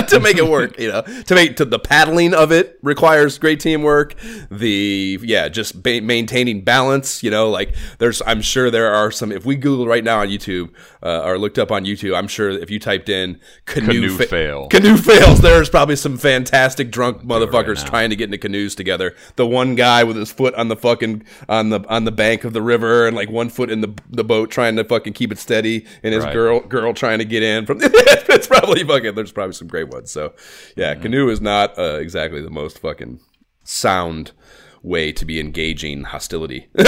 to make it work. You know, to make to the paddling of it requires great teamwork. The yeah, just ba- maintaining balance. You know, like there's I'm sure there are some. If we Google right now on YouTube uh, or looked up on YouTube, I'm sure if you typed in canoe, Canoe fail. canoe fails, there's probably some fantastic drunk motherfuckers now. trying to get into canoes together. The one guy with his foot on the fucking on the on the bank of the river and like one foot in the the boat trying to fucking keep it steady, and his Right. girl girl trying to get in from. it's probably fucking. There's probably some great ones. So yeah, Mm-hmm. canoe is not uh, exactly the most fucking sound way to be engaging hostility.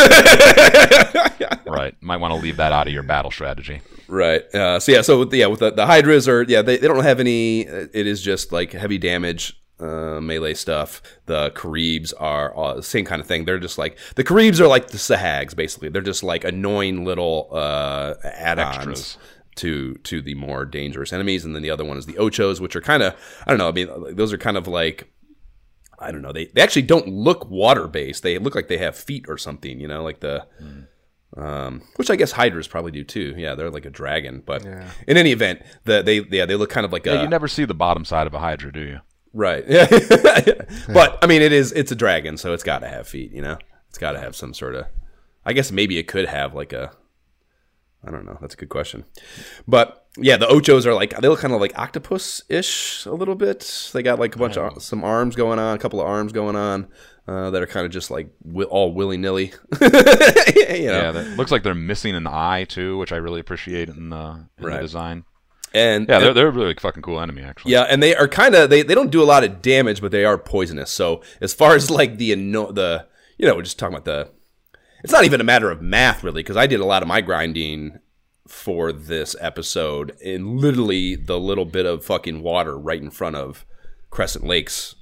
Right. Might want to leave that out of your battle strategy. Right. Uh, so yeah. So with the, yeah, with the, the Hydras are yeah they, they don't have any. It is just like heavy damage uh, melee stuff. The Karibs are uh, the same kind of thing. They're just like the Karibs are like the Sahags basically. They're just like annoying little uh, add-ons. Extras. To, to the more dangerous enemies, and then the other one is the Ochos, which are kind of I don't know. I mean, those are kind of like I don't know. They they actually don't look water based. They look like they have feet or something. You know, like the. Um, which I guess Hydras probably do too. Yeah, they're like a dragon. But Yeah. in any event, the they yeah they look kind of like Yeah, a you never see the bottom side of a Hydra, do you? right. Yeah, but I mean it is it's a dragon, so it's got to have feet. You know, it's got to have some sort of. I guess maybe it could have like a. I don't know. That's a good question. But yeah, the Ochos are like they look kind of like octopus ish a little bit. They got like a bunch of some arms going on, a couple of arms going on uh, that are kind of just like wi- all willy nilly. you know? Yeah, that looks like they're missing an eye too, which I really appreciate in the, in Right. the design. and Yeah, they're, they're a really fucking cool enemy actually. Yeah, and they are kind of they, they don't do a lot of damage, but they are poisonous. So as far as like the the you know we're just talking about the it's not even a matter of math really because I did a lot of my grinding for this episode in literally the little bit of fucking water right in front of Crescent Lakes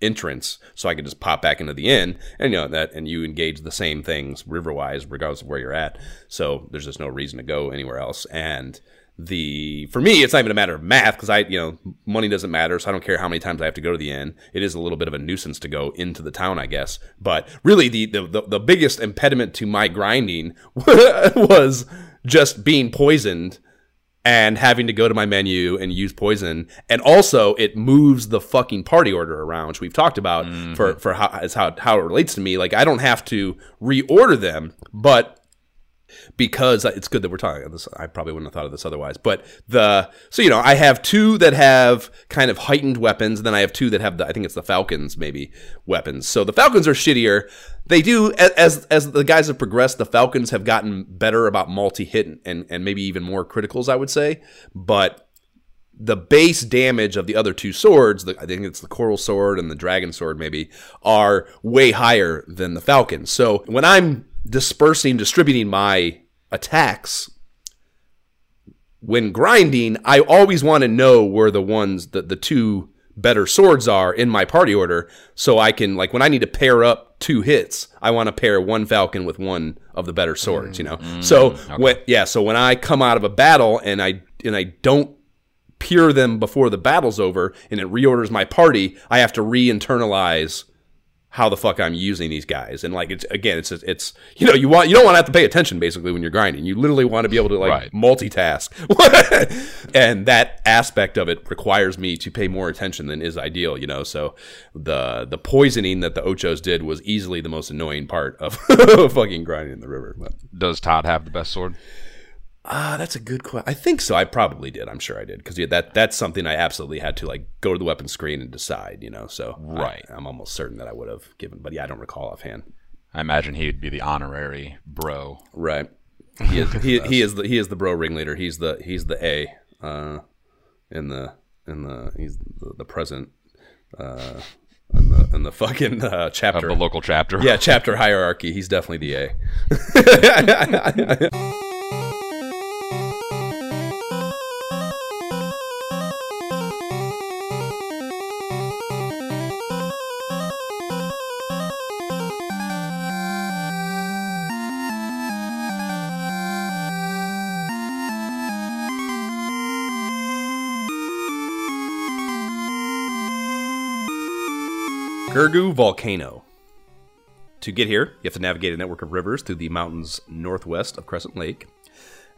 entrance so I could just pop back into the inn and you know that and you engage the same things riverwise regardless of where you're at. So there's just no reason to go anywhere else. And the for me it's not even a matter of math because I you know money doesn't matter so I don't care how many times I have to go to the inn it is a little bit of a nuisance to go into the town I guess but really the the, the, the biggest impediment to my grinding was just being poisoned and having to go to my menu and use poison. And also, it moves the fucking party order around, which we've talked about for mm-hmm. for how as how how it relates to me. Like I don't have to reorder them, but because it's good that we're talking about this. I probably wouldn't have thought of this otherwise. But the so you know I have two that have kind of heightened weapons, and then I have two that have the I think it's the Falcons maybe weapons. So the Falcons are shittier. They do as as the guys have progressed. The Falcons have gotten better about multi hit and and maybe even more criticals. I would say, but the base damage of the other two swords, the, I think it's the coral sword and the dragon sword, maybe, are way higher than the falcon. So when I'm dispersing, distributing my attacks, when grinding, I always want to know where the ones that the two better swords are in my party order, so I can like when I need to pair up two hits, I want to pair one falcon with one of the better swords. You know, mm, so mm, when yeah, so when I come out of a battle and I and I don't peer them before the battle's over and it reorders my party, I have to re-internalize how the fuck I'm using these guys. And like it's again, it's it's you know you want you don't want to have to pay attention basically when you're grinding. You literally want to be able to like Right. multitask, and that aspect of it requires me to pay more attention than is ideal. You know, so the the poisoning that the Ochos did was easily the most annoying part of fucking grinding in the river. But Does Todd have the best sword? Ah, that's a good question. I think so. I probably did. I'm sure I did because yeah, that that's something I absolutely had to like go to the weapon screen and decide. You know, so Right. I, am almost certain that I would have given, but yeah, I don't recall offhand. I imagine he'd be the honorary bro. Right. He is he, he is the he is the bro ringleader. He's the he's the A uh, in the in the he's the, the present uh, in the in the fucking uh, Of chapter. the local chapter. yeah, chapter hierarchy. He's definitely the A. Volcano. To get here, you have to navigate a network of rivers through the mountains northwest of Crescent Lake.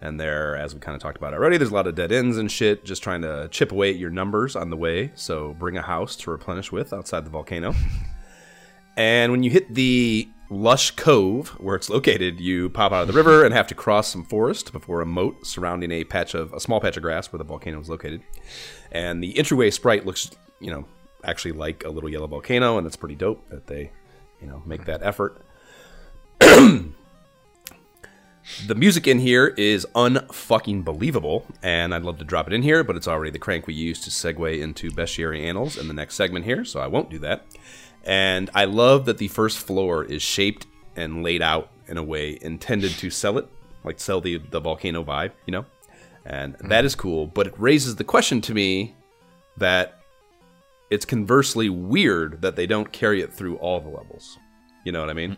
And there, as we kind of talked about already, there's a lot of dead ends and shit, just trying to chip away at your numbers on the way. So bring a house to replenish with outside the volcano. and when you hit the Lush Cove, where it's located, you pop out of the river and have to cross some forest before a moat surrounding a patch of a small patch of grass where the volcano is located. And the entryway sprite looks, you know, actually like a little yellow volcano, and it's pretty dope that they, you know, make that effort. The music in here is unfucking believable, and I'd love to drop it in here, but it's already the crank we use to segue into Bestiary Annals in the next segment here, so I won't do that. And I love that the first floor is shaped and laid out in a way intended to sell it like sell the the volcano vibe, you know, and that is cool. But it raises the question to me that it's conversely weird that they don't carry it through all the levels. You know what I mean?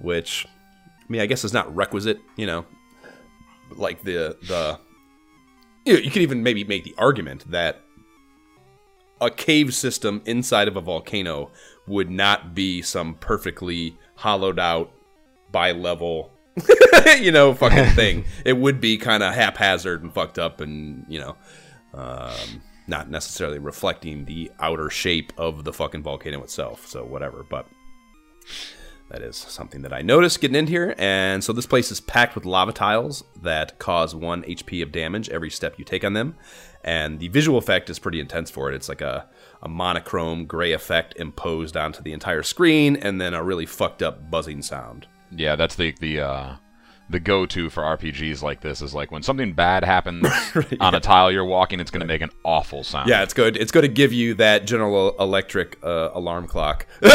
Which, I mean, I guess is not requisite. You know, like the the you, know, you could even maybe make the argument that a cave system inside of a volcano would not be some perfectly hollowed out by level you know fucking thing it would be kind of haphazard and fucked up and you know um, not necessarily reflecting the outer shape of the fucking volcano itself so whatever but that is something that I noticed getting in here. And so this place is packed with lava tiles that cause one HP of damage every step you take on them. And the visual effect is pretty intense for it. It's like a, a monochrome gray effect imposed onto the entire screen, and then a really fucked up buzzing sound. Yeah, that's the the uh, the go-to for RPGs like this is like when something bad happens on a tile you're walking, it's going to make an awful sound. Yeah, it's good. It's going to give you that General Electric uh, alarm clock Oh,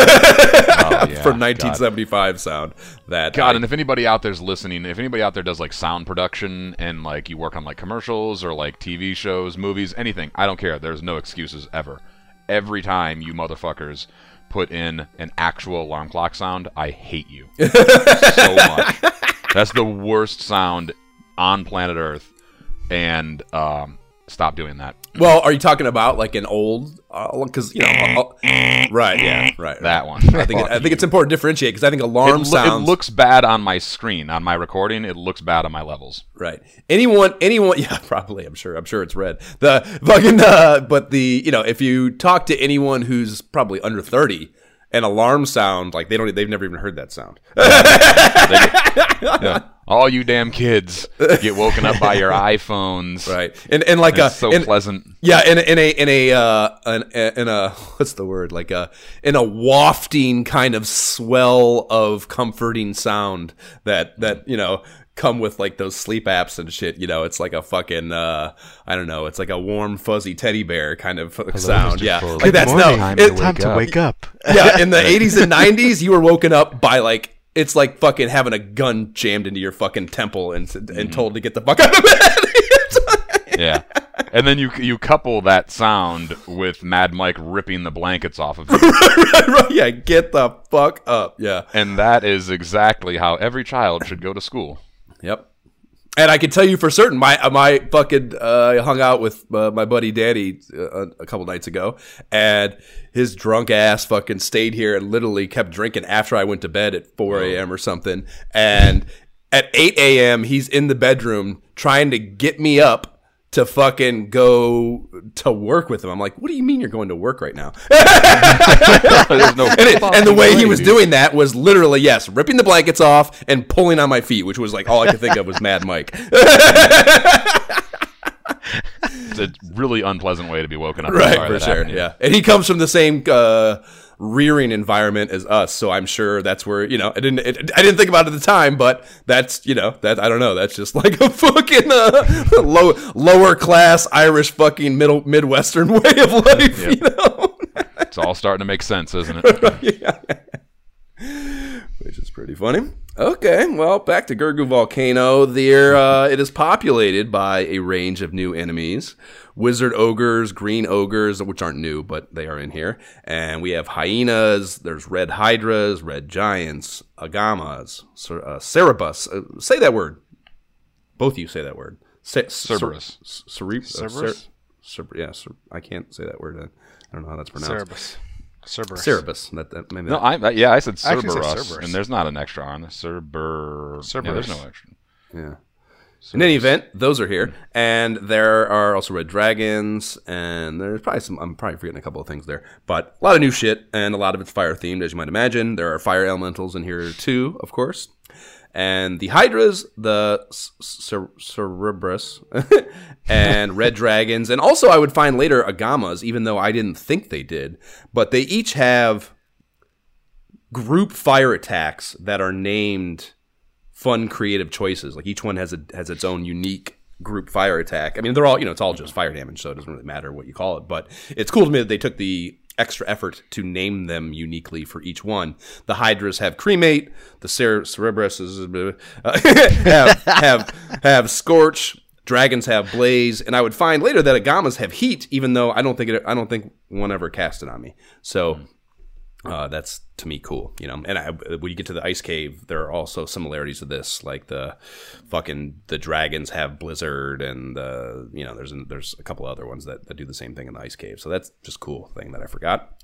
yeah, from God. 1975 sound. That God, I- and if anybody out there's listening, if anybody out there does like sound production and like you work on like commercials or like TV shows, movies, anything, I don't care. There's no excuses ever. Every time you motherfuckers put in an actual alarm clock sound, I hate you so much. That's the worst sound on planet Earth, and um, stop doing that. well, are you talking about like an old? Because you know, uh, uh, right? Yeah, right. That one. I think I think it's important to differentiate because I think alarm It, lo- it sounds looks bad on my screen, on my recording. It looks bad on my levels. Right. Anyone, anyone, yeah, probably. I'm sure. I'm sure it's red. The fucking, uh, but the, you know, if you talk to anyone who's probably under 30, an alarm sound, like they don't, they've never even heard that sound. Yeah. All you damn kids get woken up by your iPhones. right. And, and like a, It's so and- pleasant. yeah, in a, in a, in a, uh, an, in a, what's the word? Like a, in a wafting kind of swell of comforting sound that, that, you know, come with like those sleep apps and shit. You know, it's like a fucking, uh, I don't know, it's like a warm, fuzzy teddy bear kind of sound. Mr. Yeah. Like, that's no, Time it- to Time to wake up. yeah, in the 80s and 90s, you were woken up by like it's like fucking having a gun jammed into your fucking temple and and told to get the fuck out of bed. Yeah. And then you you couple that sound with Mad Mike ripping the blankets off of you. Right, yeah, get the fuck up. Yeah. and that is exactly how every child should go to school. Yep. And I can tell you for certain, my uh, my fucking uh, hung out with uh, my buddy Danny uh, a couple nights ago, and his drunk ass fucking stayed here and literally kept drinking after I went to bed at four a.m. or something. And at eight a.m., he's in the bedroom trying to get me up to fucking go to work with him. I'm like, what do you mean you're going to work right now? No and, it, and the way he was doing that was literally yes, ripping the blankets off and pulling on my feet, which was like all I could think of was Mad Mike. It's a really unpleasant way to be woken up. right, for sure. happened. Yeah, and he comes from the same uh, rearing environment as us, so I'm sure that's where you know I didn't it, I didn't think about it at the time, but that's you know that I don't know that's just like a fucking uh, low lower class Irish fucking middle midwestern way of life, Yep. you know. It's all starting to make sense, isn't it? Which is pretty funny. Okay, well, back to Gurgu Volcano. There, uh, it is populated by a range of new enemies: wizard ogres, green ogres, which aren't new, but they are in here, and we have hyenas. There's red hydras, red giants, agamas, cer- uh, cerebus. Uh, say that word. Both of you say that word. Ce- Cerberus. cer- uh, Cerberus? cer- cer- yeah, cer- I can't say that word. I don't know how that's pronounced. Cerebus. Cerberus. Cerebus. That, that, maybe No, that- I, yeah, I said I said Cerberus, Cerberus. and there's not an extra R on the Cerber. Yeah, there's no extra. Yeah. In any event, those are here, and there are also red dragons, and there's probably some. I'm probably forgetting a couple of things there, but a lot of new shit, and a lot of it's fire themed, as you might imagine. There are fire elementals in here too, of course, and the hydras, the cer- cerebrus, and red dragons, and also I would find later agamas, even though I didn't think they did, but they each have group fire attacks that are named fun creative choices. Like each one has a has its own unique group fire attack. I mean, they're all you know, it's all just fire damage, so it doesn't really matter what you call it. But it's cool to me that they took the extra effort to name them uniquely for each one. The Hydras have cremate, the Cer- Cerebrus uh, have have have scorch, dragons have blaze, and I would find later that Agamas have heat, even though I don't think it, I don't think one ever cast it on me. So. Uh, that's to me cool, you know. And I, when you get to the ice cave, there are also similarities to this, like the fucking the dragons have blizzard, and the you know there's there's a couple other ones that, that do the same thing in the ice cave. So that's just cool thing that I forgot.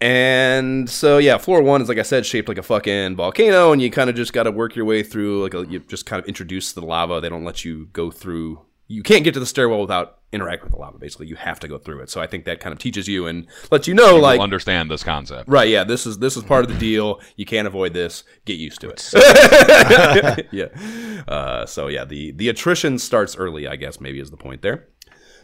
And so yeah, floor one is like I said, shaped like a fucking volcano, and you kind of just got to work your way through. Like a, you just kind of introduce the lava. They don't let you go through. You can't get to the stairwell without interacting with the lava. Basically, you have to go through it. So I think that kind of teaches you and lets you know, You'll like, understand this concept. right, yeah, this is this is part of the deal. You can't avoid this. Get used to it. yeah. Uh, so yeah, the the attrition starts early. I guess maybe is the point there.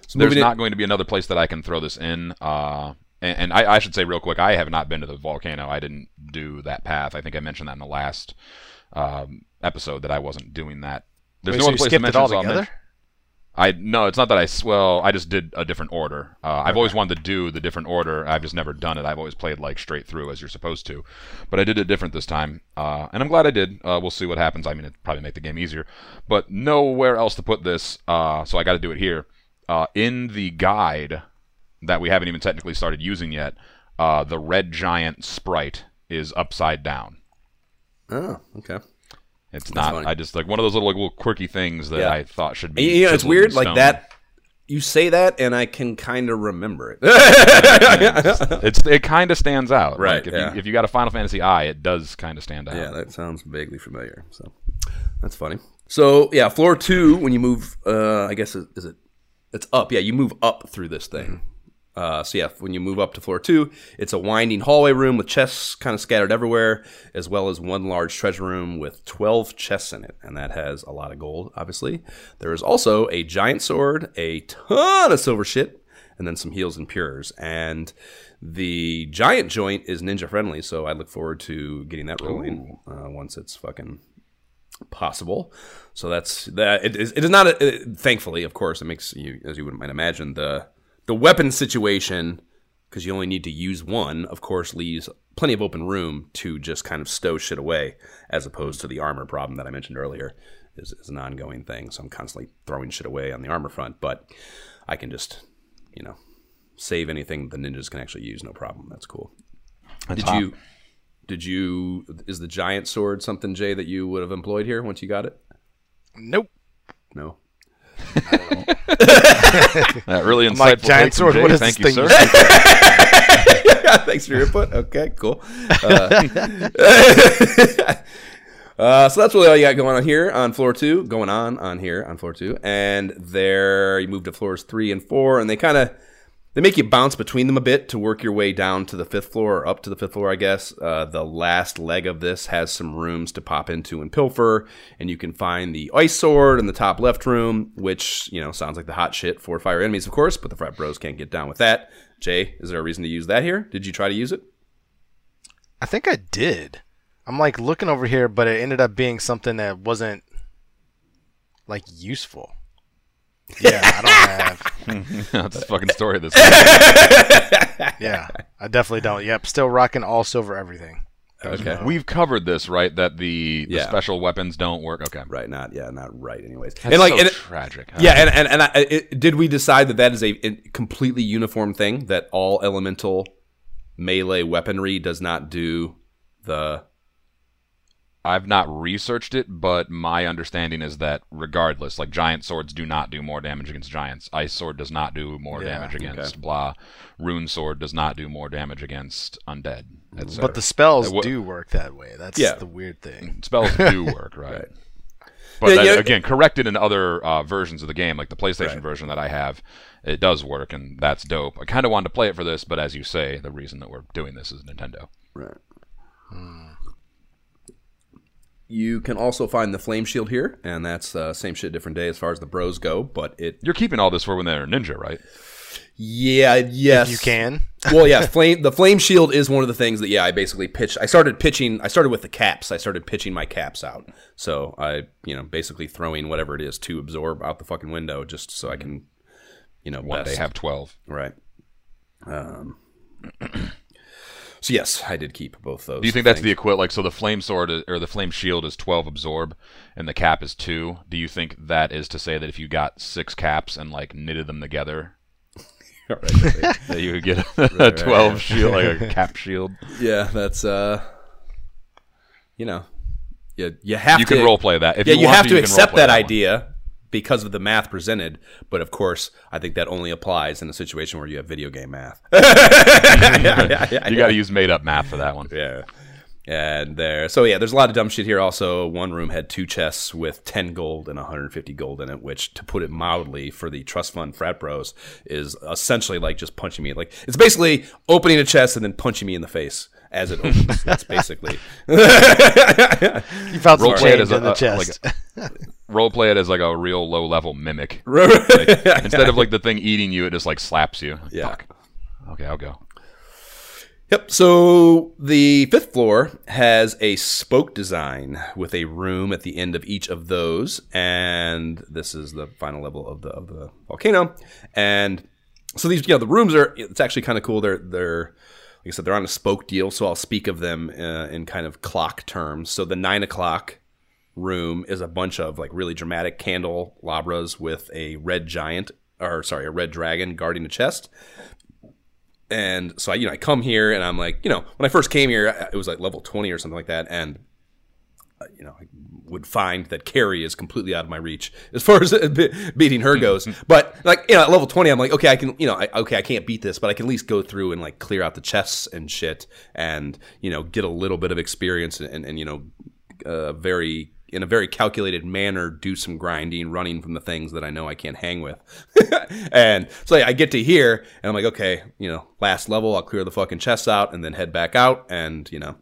So There's moving in- not going to be another place that I can throw this in. Uh, and, and I, I should say real quick, I have not been to the volcano. I didn't do that path. I think I mentioned that in the last um, episode that I wasn't doing that. There's Wait, no so other place to skipped it mention. all so I'll together? I no, it's not that I well, I just did a different order. Uh, I've always wanted to do the different order. I've just never done it. I've always played like straight through as you're supposed to, but I did it different this time, uh, and I'm glad I did. Uh, we'll see what happens. I mean, it probably make the game easier, but nowhere else to put this, uh, so I got to do it here. Uh, in the guide that we haven't even technically started using yet, uh, the red giant sprite is upside down. Oh, okay. It's not. funny. I just like one of those little like, little quirky things that Yeah. I thought should be. You know, it's weird like that. You say that, and I can kind of remember it. it's it kind of stands out. Right, Like, if yeah. you if you got a Final Fantasy eye, it does kind of stand out. Yeah, that sounds vaguely familiar. So that's funny. So yeah, floor two. When you move, uh, I guess it, is it? It's up. Yeah, you move up through this thing. Uh, so yeah, when you move up to floor two, it's a winding hallway room with chests kind of scattered everywhere, as well as one large treasure room with twelve chests in it, and that has a lot of gold. Obviously, there is also a giant sword, a ton of silver shit, and then some heals and pures. And the giant joint is ninja friendly, so I look forward to getting that rolling uh, once it's fucking possible. So that's that. It is, it is not. A, it- thankfully, of course, it makes you, as you would might imagine, the the weapon situation because you only need to use one. Of course, leaves plenty of open room to just kind of stow shit away, as opposed to the armor problem that I mentioned earlier. Is, is an ongoing thing, so I'm constantly throwing shit away on the armor front. But I can just, you know, save anything the ninjas can actually use, no problem. That's cool. That's Did hot. you? Did you? Is the giant sword something, Jay, that you would have employed here once you got it? Nope. No. That really insightful. like, giant take from sword, Jay. what is Thank this you, thing sir. Thanks for your input. Okay, cool. Uh, uh, so that's really all you got going on here on floor two. Going on on here on floor two, and there you move to floors three and four, and they kind of they make you bounce between them a bit to work your way down to the fifth floor or up to the fifth floor, I guess. Uh, the last leg of this has some rooms to pop into and pilfer, and you can find the ice sword in the top left room, which you know sounds like the hot shit for fire enemies, of course, but the frat bros can't get down with that. Jay, is there a reason to use that here? Did you try to use it? I think I did. I'm like looking over here, but it ended up being something that wasn't like useful. Yeah, I don't have. That's the fucking story of this. Yeah, I definitely don't. Yep, still rocking all silver everything. Okay. We've covered this, right? That the, the Yeah. special weapons don't work. Okay. Right, not yeah, not right. Anyways, That's and like, so and it- tragic. yeah, and and, and I, it, did we decide that that is a, a completely uniform thing that all elemental melee weaponry does not do the I've not researched it, but my understanding is that regardless, like giant swords do not do more damage against giants. Ice sword does not do more Yeah, damage okay. against blah. Rune sword does not do more damage against undead. But the spells Uh, wha- do work that way. That's Yeah. the weird thing. spells do work, right? Right. But Yeah, that- again, corrected in other uh, versions of the game, like the PlayStation Right. version that I have, it does work, and that's dope. I kind of wanted to play it for this, but as you say, the reason that we're doing this is Nintendo. right. You can also find the flame shield here, and that's uh, same shit, different day as far as the bros go. But it, You're keeping all this for when they're ninja, right? yeah, yes, You can. well, yeah, flame. The flame shield is one of the things that yeah, I basically pitched. I started pitching. I started with the caps. I started pitching my caps out. So I, you know, basically throwing whatever it is to absorb out the fucking window, just so I can, you know, One best. day have twelve. right. Um, So yes, I did keep both those. Do you think that's the equivalent? Like, so the flame sword is, or the flame shield is 12 absorb, and the cap is two. Do you think that is to say that if you got six caps and like knitted them together, Right, right. that you would get a right, 12 yeah. shield, like a cap shield? yeah, that's uh, you know, you you have You to can role play that. If yeah, you, you, have to you accept roleplay that, idea because of the math presented. But of course, I think that only applies in a situation where you have video game math. You got to use made up math for that one. Yeah. And there, so yeah, there's a lot of dumb shit here. Also, one room had two chests with 10 gold and 150 gold in it, which, to put it mildly, for the trust fund frat bros, is essentially like just punching me. Like it's basically opening a chest and then punching me in the face as it opens. That's basically. You found some Role play it change as a- in the a- chest. Role play it as like a real low level mimic. Instead of like the thing eating you, it just like slaps you. Yeah. Fuck. Okay, I'll go. Yep. So the fifth floor has a spoke design with a room at the end of each of those, and this is the final level of the of the volcano. And so these, you know, the rooms are. It's actually kind of cool. They're they're like I said, they're on a spoke deal. So I'll speak of them uh, in kind of clock terms. So the nine o'clock room is a bunch of like really dramatic candelabras with a red giant, or sorry, a red dragon guarding the chest and so I, you know, I come here and I'm like, you know, when I first came here, it was like level 20 or something like that, and uh, you know, I would find that Kary is completely out of my reach as far as be- beating her goes. But like, you know, at level 20, I'm like, okay, I can, you know, I, okay, I can't beat this, but I can at least go through and like clear out the chests and shit, and you know, get a little bit of experience and, and, and you know, uh, very in a very calculated manner do some grinding running from the things that i know i can't hang with and so i get to here and i'm like okay you know last level i'll clear the fucking chests out and then head back out and you know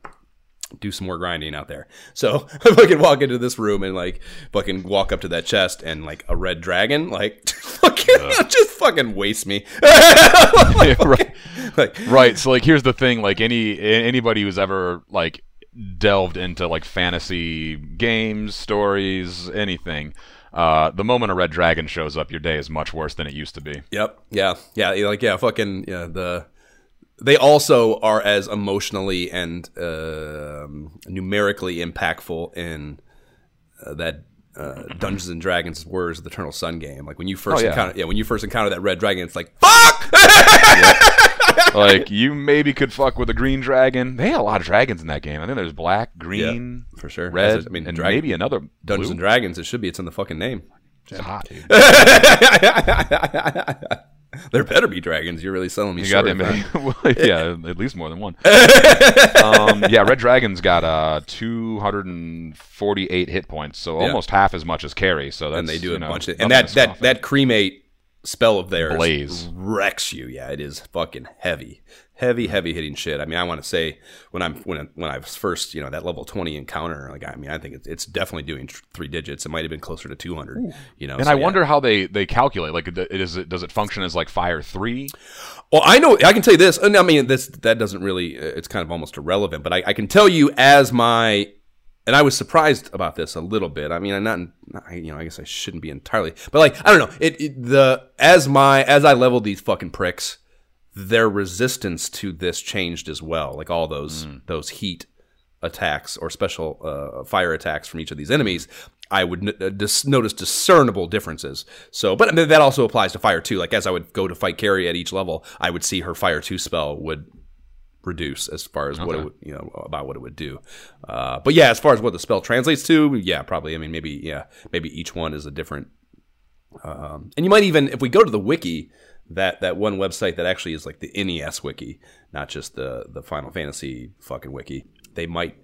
do some more grinding out there. So I fucking walk into this room and like fucking walk up to that chest and like a red dragon like fucking just fucking waste me. right. like Right. So like here's the thing, like any anybody who's ever like delved into like fantasy games, stories, anything, uh, the moment a red dragon shows up, your day is much worse than it used to be. Yep. Yeah. Yeah. Like yeah. Fucking yeah. The they also are as emotionally and um numerically impactful in uh, that. Uh, Dungeons and Dragons Warriors of the Eternal Sun game. Like when you first Oh, yeah. encounter, yeah, when you first encounter that red dragon, it's like fuck. like you maybe could fuck with a green dragon. They had a lot of dragons in that game. I think there's black, green, for sure. red, I mean, and dragon- maybe another Dungeons blue. and Dragons. It should be. It's in the fucking name. It's hot, dude. there better be dragons. You're really selling me You short. well, yeah, at least more than one. um, yeah, Red Dragon's got uh 248 hit points, so Yeah. almost half as much as Kary. So that's and they do a know, bunch of and that that that cremate spell of theirs Blaze. wrecks you. Yeah, it is fucking heavy, heavy, heavy hitting shit. I mean, I want to say when I'm when I, when I was first, you know, that level twenty encounter. Like, I mean, I think it's, it's definitely doing three digits. It might have been closer to two hundred. You know, And so, I yeah. wonder how they they calculate. Like, it is it does it function as like Fire three? Well, I know I can tell you this. and I mean, this that doesn't really. uh, It's kind of almost irrelevant, but I, I can tell you as my, and I was surprised about this a little bit. I mean, I'm not, not- I, you know, I guess I shouldn't be entirely, but like I don't know. It, it the as my as I leveled these fucking pricks, their resistance to this changed as well. Like all those those heat attacks or special uh, fire attacks from each of these enemies, I would n- uh, dis- notice discernible differences. So, but I mean, that also applies to fire too. Like as I would go to fight Kary at each level, I would see her fire two spell would reduce as far as what it would, you know, about what it would do. Uh, but yeah, as far as what the spell translates to, yeah, probably. I mean, maybe, yeah, maybe each one is a different. Um, and you might even, if we go to the wiki, that that one website that actually is like the NES wiki, not just the the Final Fantasy fucking wiki, they might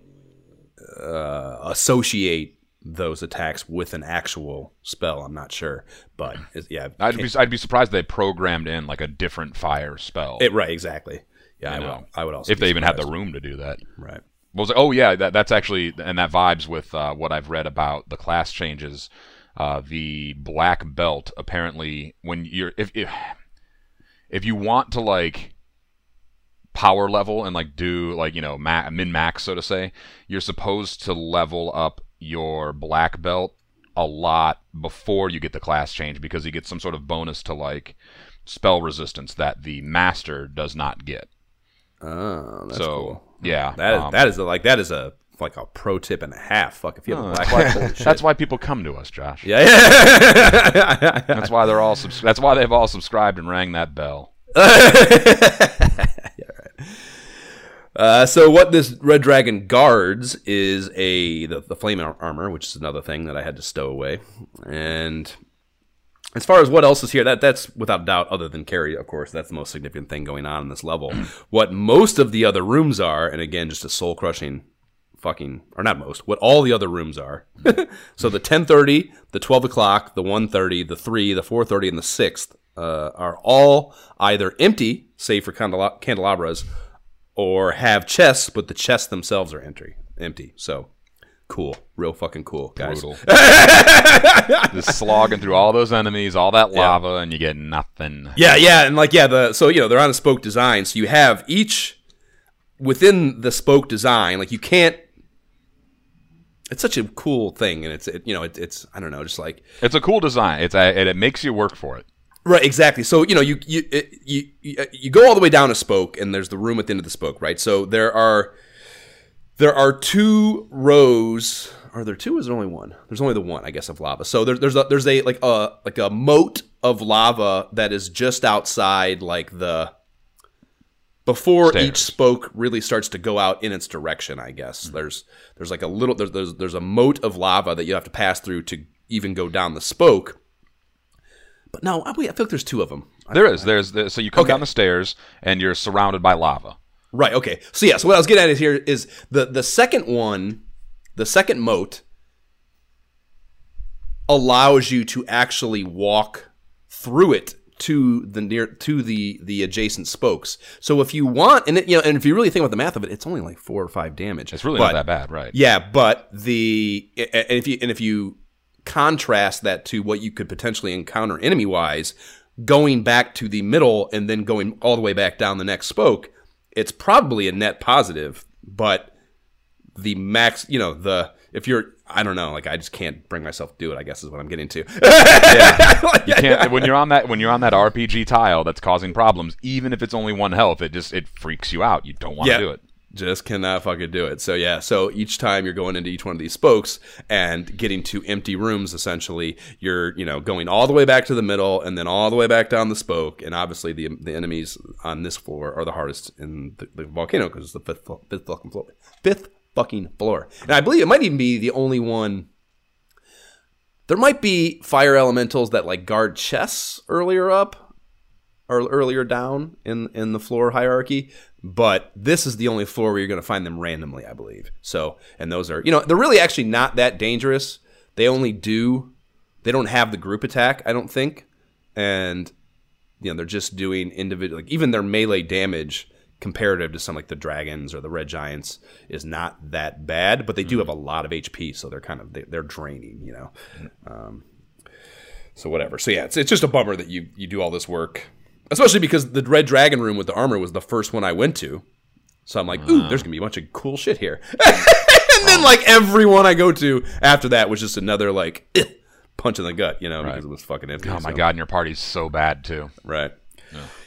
uh, associate those attacks with an actual spell. I'm not sure, but yeah, I'd be I'd be surprised they programmed in like a different fire spell. it, right, exactly. Yeah, I know, would, I would also if they even had the room to do that. right. What was it? Oh yeah, that, that's actually and that vibes with uh, what I've read about the class changes. Uh, the black belt apparently when you're if, if if you want to like power level and like do like you know ma- min max so to say, you're supposed to level up your black belt a lot before you get the class change because you get some sort of bonus to like spell resistance that the master does not get. Oh, that's so cool. yeah, That is, um, that is a, like that is a like a pro tip and a half. Fuck if you have a uh, black that's, why, that's why people come to us, Josh. yeah, yeah. That's why they're all. Subs- that's why they've all subscribed and rang that bell. Uh, so what this red dragon guards is a the, the flame ar- armor, which is another thing that I had to stow away. And as far as what else is here, that that's without doubt, other than Kary, of course, that's the most significant thing going on in this level. what most of the other rooms are, and again, just a soul crushing fucking or not most, what all the other rooms are. so the ten thirty, the twelve o'clock, the one thirty, the three, the four thirty, and the sixth uh, are all either empty, save for candela- candelabras, or have chests, but the chests themselves are empty. Empty. So cool, real fucking cool, guys. Brutal. Just slogging through all those enemies, all that lava, and you get nothing. Yeah, yeah, and like yeah, the so you know they're on a spoke design, so you have each within the spoke design, like you can't. It's such a cool thing, and it's it, you know it, it's I don't know, just like It's a cool design. It's a, and it makes you work for it. Right, exactly. So you know, you you it- you you, you go all the way down a spoke, and there's the room at the end of the spoke, right? So there are there are two rows. Are there two? Or is there only one? There's only the one, I guess, of lava. So there, there's a, there's a like a like a moat of lava that is just outside, like the before Stairs. each spoke really starts to go out in its direction. I guess hmm. there's there's like a little there's, there's there's a moat of lava that you have to pass through to even go down the spoke. But no, I, wait, I feel like there's two of them. There is. There's. The, so you come Okay. down the stairs, and you're surrounded by lava. Right. Okay. So yeah. So what I was getting at is here is the the second one, the second moat allows you to actually walk through it to the near to the the adjacent spokes. So if you want, and it, you know, and if you really think about the math of it, it's only like four or five damage. It's really But- not that bad, right? Yeah, but the and if you and if you contrast that to what you could potentially encounter enemy wise, going back to the middle and then going all the way back down the next spoke, it's probably a net positive. But the max, you know, the if you're, I don't know, like I just can't bring myself to do it. I guess is what I'm getting to. yeah, You can't when you're on that when you're on that RPG tile that's causing problems. Even if it's only one health, it just it freaks you out. You don't want to Yeah. do it. Just cannot fucking do it. So yeah, so each time you're going into each one of these spokes and getting to empty rooms, essentially, you're you know going all the way back to the middle and then all the way back down the spoke. And obviously, the the enemies on this floor are the hardest in the, the volcano because it's the fifth fifth fucking floor, fifth fucking floor. And I believe it might even be the only one. There might be fire elementals that like guard chests earlier up or earlier down in in the floor hierarchy but this is the only floor where you're going to find them randomly i believe. So and those are you know they're really actually not that dangerous. They only do they don't have the group attack i don't think. And you know they're just doing individual like even their melee damage comparative to some like the dragons or the red giants is not that bad but they do have a lot of hp so they're kind of they, they're draining you know? Um, so whatever. So yeah it's, it's just a bummer that you you do all this work especially because the red dragon room with the armor was the first one i went to so i'm like ooh there's ah. gonna be a bunch of cool shit here and then ah. like every one i go to after that was just another like eh, punch in the gut you know because it was fucking empty Oh my so- god, and your party's so bad too. Right.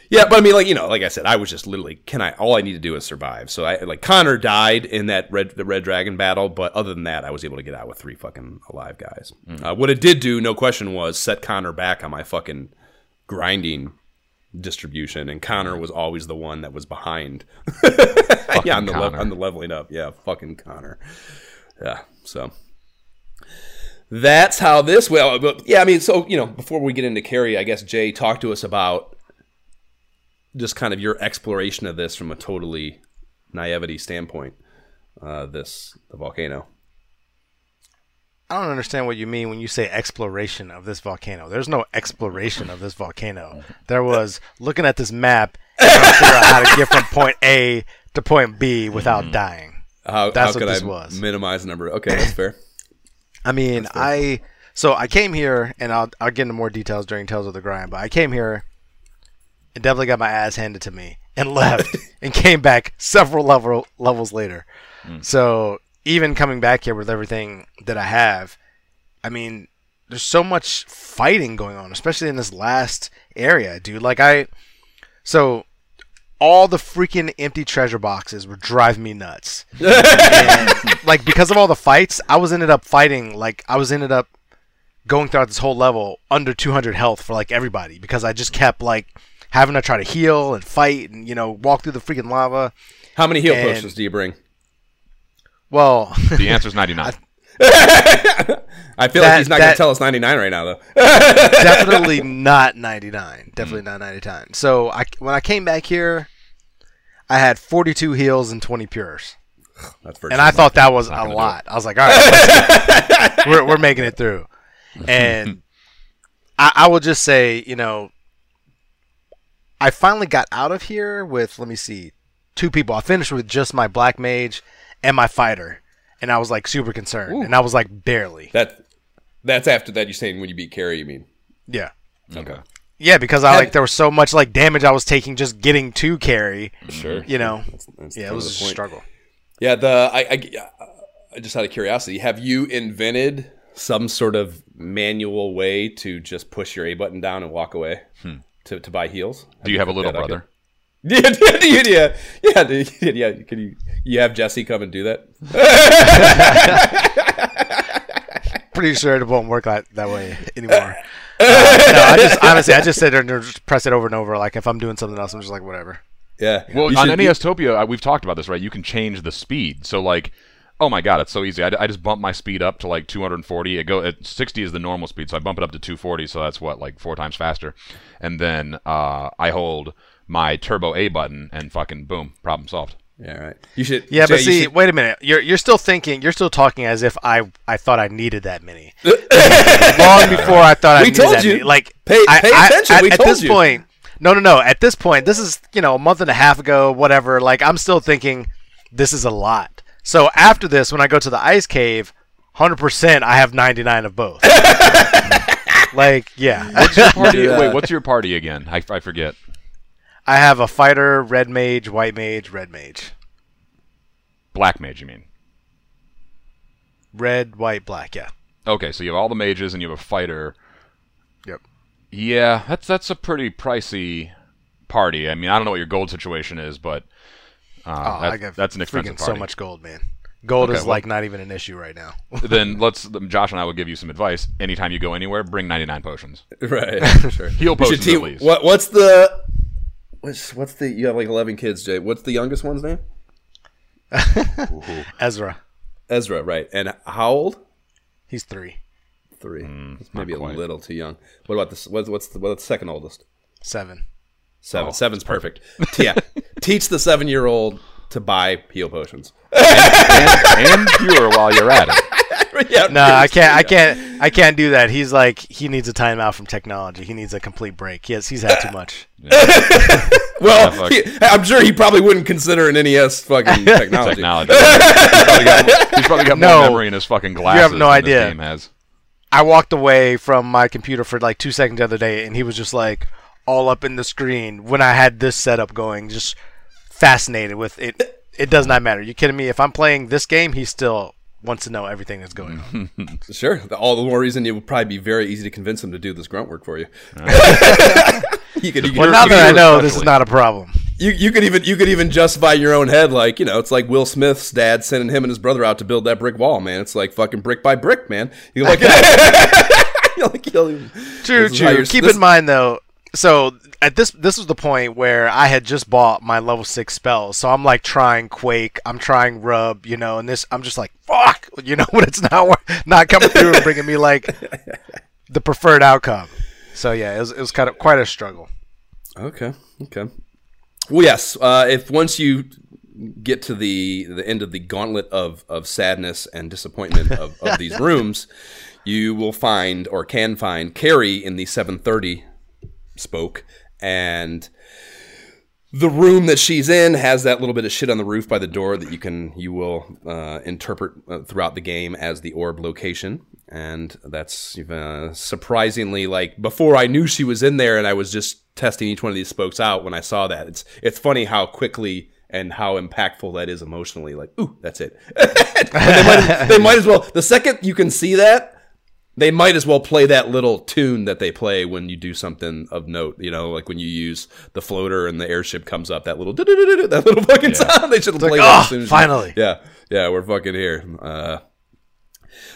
Yeah. but I mean, like you know, like I said, I was just literally, can I? All I need to do is survive. So I like Connor died in that red the red dragon battle, but other than that, I was able to get out with three fucking alive guys. Mm. Uh, what it did do, no question, was set Connor back on my fucking grinding distribution, and Connor was always the one that was behind. yeah, on the le- on the leveling up. Yeah, fucking Connor. Yeah. So that's how this well but yeah i mean so you know before we get into Kary i guess jay talk to us about just kind of your exploration of this from a totally naivety standpoint uh this the volcano I don't understand what you mean when you say exploration of this volcano. There's no exploration of this volcano. There was looking at this map and trying to figure out how to get from point A to point B without mm-hmm. dying. how, That's how what could this i was. minimize the number okay that's fair I mean, I so I came here, and I'll I'll get into more details during Tales of the Grind. But I came here and definitely got my ass handed to me and left, and came back several level levels later. Mm. So even coming back here with everything that I have, I mean, there's so much fighting going on, especially in this last area, dude. Like I, so all the freaking empty treasure boxes were driving me nuts. And, like because of all the fights, I was ended up fighting like I was ended up going throughout this whole level under 200 health for like everybody because I just kept like having to try to heal and fight and you know walk through the freaking lava. How many heal And- potions do you bring? Well, The answer's 99. I feel like he's not going to tell us 99 right now, though. definitely not 99. Definitely not 99. So I when I came back here, I had 42 heals and 20 pures. That's and I thought that was a lot. I was like, all right, let's we're we're making it through. And I, I will just say, you know, I finally got out of here with let me see, two people. I finished with just my black mage and my fighter, and I was like super concerned, and I was like barely, that. That's after that. You're saying when you beat Kary, you mean? yeah. Okay. Mm-hmm. Yeah, because I like there was so much like damage I was taking just getting to Kary. Sure. You know, That's, that's yeah, it was a point. struggle. Yeah, the I, I, I just out of curiosity, have you invented some sort of manual way to just push your A button down and walk away hmm. to, to buy heals? Do you have a little brother? Yeah, do you- yeah, yeah, yeah. Can you you have Jesse come and do that? Pretty sure it won't work that, that way anymore. Uh, no, I just honestly, I just sit there and just press it over and over. Like if I'm doing something else, I'm just like whatever. Yeah. Well, You on should- NES Topia, uh, we've talked about this, right? You can change the speed. So, like, oh my god, it's so easy. I, I just bump my speed up to like 240. It go at 60 is the normal speed, so I bump it up to 240. So that's what like four times faster. And then uh, I hold my turbo A button, and fucking boom, problem solved. Yeah, right. You should. Yeah, Jay, but see, should- wait a minute. You're you're still thinking. You're still talking as if I I thought I needed that many. Long before I thought I We needed told that you. many. Like Pay- I- pay I- attention. At, We at told this you. point, no, no, no. At this point, this is you know a month and a half ago, whatever. Like I'm still thinking this is a lot. So after this, when I go to the ice cave, hundred percent, I have ninety nine of both. like yeah, What's your party? Yeah. Wait, what's your party again? I, I forget. I have a fighter, red mage, white mage, red mage, Black mage, you mean? red, white, black. Yeah. Okay, so you have all the mages and you have a fighter. Yep. Yeah, that's that's a pretty pricey party. I mean, I don't know what your gold situation is, but uh, Oh, that- I get that's an expensive freaking party. so much gold, man. Gold Okay, is well- like not even an issue right now. then let's Josh and I will give you some advice. Anytime you go anywhere, bring 99 potions. right. Sure. Heal You should potions te- at least. What what's the what's what's the you have like eleven kids, Jay. What's the youngest one's name? Ezra, Ezra, right. And how old? he's three, Three. Hmm, it's maybe a little too young. What about this what's what's the what's the second oldest? seven. Seven. Oh, Seven's perfect. yeah. Teach the seven year old to buy heal potions. and, and pure while you're at it. yeah, No, I can't. I can't. I can't do that. He's like he needs a timeout from technology. He needs a complete break. Yes, he's had too much. Well, fuck. he- I'm sure he probably wouldn't consider an NES fucking technology. Technology. he's, probably got, he's probably got more No. memory in his fucking glasses. You have no than idea. This game has. I walked away from my computer for like two seconds the other day, and he was just like all up in the screen when I had this setup going, just fascinated with it. It does not matter. You kidding me? If I'm playing this game, he's still wants to know everything that's going on. Sure. All the more reason it would probably be very easy to convince him to do this grunt work for you. Uh-huh. you could, you could, Well, now you that I could- know this is not a problem. you, you could even you could even justify your own head like you know it's like Will Smith's dad sending him and his brother out to build that brick wall man it's like fucking brick by brick man you're like, you're like you'll- True, this is how true. Keep this- in mind though. So at this, this was the point where I had just bought my level six spells. So I'm like trying Quake, I'm trying Rub, you know, and this I'm just like fuck, you know, when it's not not coming through and bringing me like the preferred outcome. So yeah, it was, it was kind of quite a struggle. Okay. Okay. Well, yes. Uh, if once you get to the the end of the gauntlet of of sadness and disappointment of, of these rooms, you will find or can find Kary in the 730 spoke and the room that she's in has that little bit of shit on the roof by the door that you can you will uh, interpret uh, throughout the game as the orb location. And that's uh, surprisingly like before I knew she was in there and I was just testing each one of these spokes out when I saw that it's it's funny how quickly and how impactful that is emotionally like ooh that's it. They, might, they might as well the second you can see that they might as well play that little tune that they play when you do something of note. You know, like when you use the floater and the airship comes up, that little that little fucking sound. They should play that "Ah, as soon as you- finally." yeah, yeah, we're fucking here. Uh,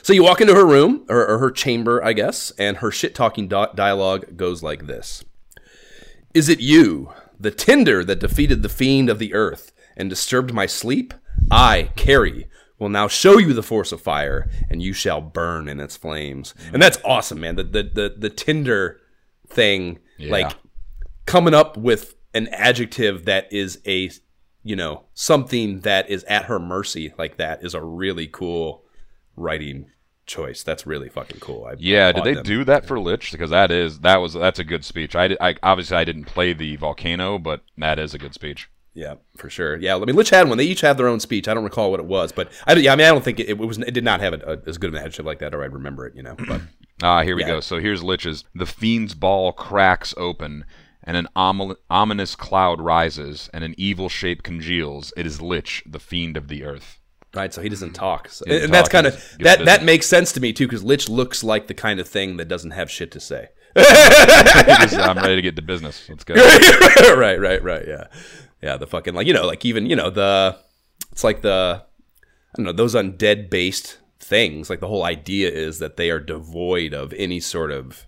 so you walk into her room or, or her chamber, I guess, and her shit talking do- dialogue goes like this: Is it you, the tinder that defeated the fiend of the earth and disturbed my sleep? I, Kary, will now show you the force of fire, and you shall burn in its flames. And that's awesome, man. The the the, the tinder thing, like coming up with an adjective that is a you know something that is at her mercy like that is a really cool writing choice that's really fucking cool I Yeah, did they them. do that for Lich? Because that is that was that's a good speech. I, I obviously I didn't play the volcano, but that is a good speech. Yeah for sure yeah i mean lich had one they each have their own speech i don't recall what it was but i yeah i mean i don't think it, it was it did not have a, a, as good of an adjective like that or i'd remember it you know but Ah, here we Yeah. go. So here's Lich's. The fiend's ball cracks open, and an omel- ominous cloud rises, and an evil shape congeals. It is Lich, the fiend of the earth. right so he doesn't talk So- He doesn't and that's kind of just gives that that makes sense to me too because lich looks like the kind of thing that doesn't have shit to say I'm ready to get to business. Let's go. right, right, right. Yeah, yeah. The fucking like you know like even you know the it's like the I don't know those undead based things. Like the whole idea is that they are devoid of any sort of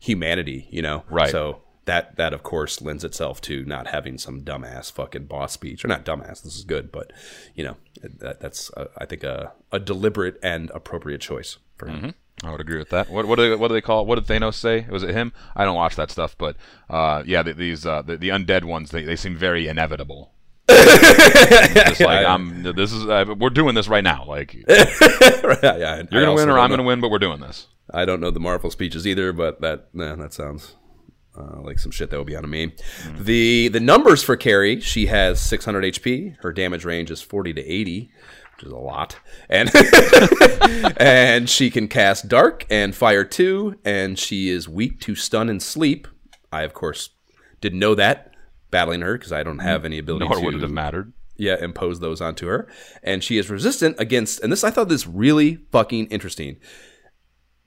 humanity. You know, Right. So that that of course lends itself to not having some dumbass fucking boss speech or not dumbass. This is good, but you know that, that's uh, I think a a deliberate and appropriate choice for him. I would agree with that. What what do they, what do they call? What did Thanos say? Was it him? I don't watch that stuff, but uh, yeah, the, these uh, the, the undead ones they, they seem very inevitable. Just like I'm. This is uh, we're doing this right now. Like you're gonna win or I'm gonna win, but we're doing this. I don't know the Marvel speeches either, but that nah, that sounds uh, like some shit that would be on a meme. The the numbers for Kary, she has 600 HP. Her damage range is 40 to 80, which is a lot, and and she can cast Dark and Fire two, and she is weak to stun and sleep. I of course didn't know that battling her because I don't have any ability Nor to would it have mattered. yeah, impose those onto her. And she is resistant against, and this I thought this really fucking interesting.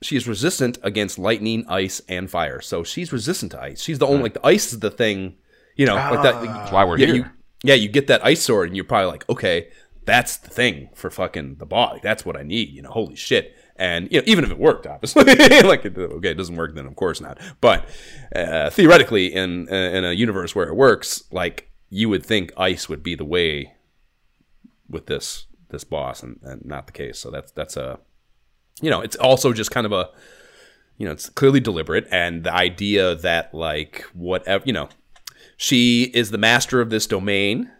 She is resistant against lightning, ice, and fire. So she's resistant to ice. She's the only hmm. like the ice is the thing, you know, like that. That's why we're yeah, here. you, yeah, you get that ice sword, and you're probably like, okay, that's the thing for fucking the body. That's what I need. You know, holy shit. And you know, even if it worked, obviously, like okay, it doesn't work, then of course not. But uh, theoretically, in uh, in a universe where it works, like you would think ice would be the way with this this boss, and, and not the case. So that's that's a you know, it's also just kind of a you know, it's clearly deliberate, and the idea that like whatever you know, she is the master of this domain,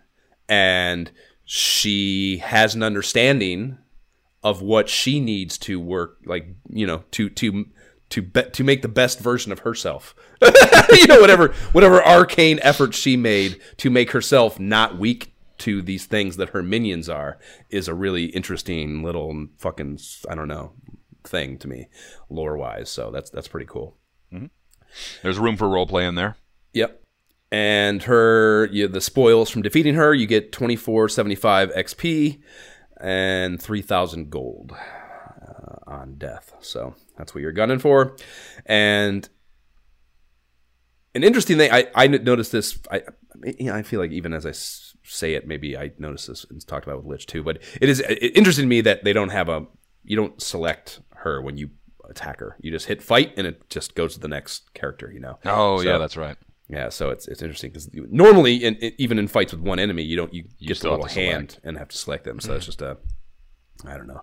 and she has an understanding of what she needs to work like you know to to to be, to make the best version of herself you know whatever whatever arcane effort she made to make herself not weak to these things that her minions are is a really interesting little fucking i don't know thing to me lore wise so that's that's pretty cool mm-hmm. There's room for role play in there. Yep. And her, you, the spoils from defeating her, you get 2475 XP and 3000 gold uh, on death. So that's what you're gunning for. And an interesting thing, I, I noticed this. I, you know, I feel like even as I s- say it, maybe I noticed this and talked about it with Lich too. But it is it, interesting to me that they don't have a, you don't select her when you attack her. You just hit fight and it just goes to the next character, you know? Oh So- yeah, that's right. Yeah, so it's it's interesting because normally, in, in- even in fights with one enemy, you don't you, get the little hand and have to select them. So it's just a, I don't know,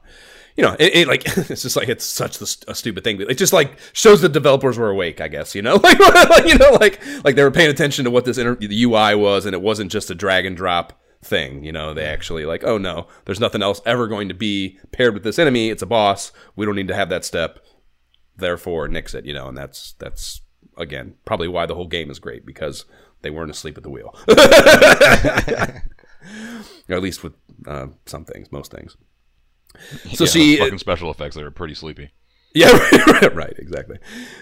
you know, it, it like it's just like it's such the, a stupid thing. But it just like shows the developers were awake, I guess. You know, like, like you know, like like they were paying attention to what this inter- the UI was, and it wasn't just a drag and drop thing. You know, they actually like, oh no, there's nothing else ever going to be paired with this enemy. It's a boss. We don't need to have that step. Therefore, nix it. You know, and that's that's again probably why the whole game is great because they weren't asleep at the wheel. or at least with uh, some things, most things. So Yeah, she, fucking special effects that are pretty sleepy. yeah, right, right, exactly.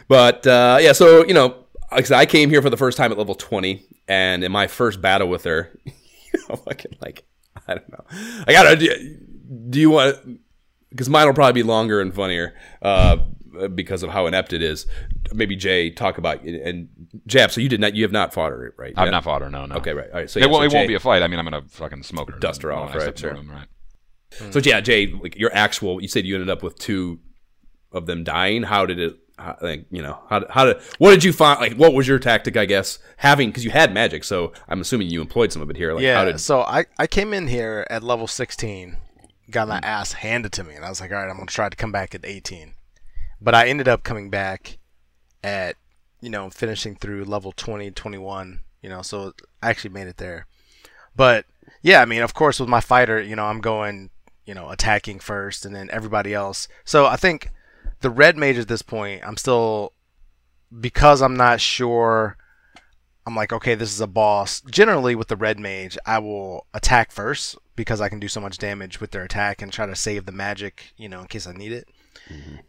But uh, yeah, so you know, like I said, I came here for the first time at level twenty, and in my first battle with her, you know, fucking like I don't know, I gotta. Do, do you want? Because mine will probably be longer and funnier. Uh, uh, because of how inept it is. Maybe Jay talk about and Jab. So you did not, you have not fought her, right? I've Yeah. not fought her. No, no. Okay, right. All right. So it yeah, won't. so it won't be a fight. I mean, I'm gonna fucking smoke her, Dust her when off, I right, step in the sure. room, right. So yeah, Jay, like your actual, you said you ended up with two of them dying. How did it? How, like you know, how how did what did you find? Like, what was your tactic? I guess having because you had magic, so I'm assuming you employed some of it here. Like, yeah. how did So I I came in here at level 16, got my ass handed to me, and I was like, all right, I'm gonna try to come back at 18. But I ended up coming back at you know finishing through level 20, 21. You know, so I actually made it there. But yeah, I mean, of course, with my fighter, you know, I'm going, you know, attacking first, and then everybody else. So I think the red mage at this point, I'm still because I'm not sure. I'm like, okay, this is a boss. Generally, with the red mage, I will attack first because I can do so much damage with their attack and try to save the magic, you know, in case I need it.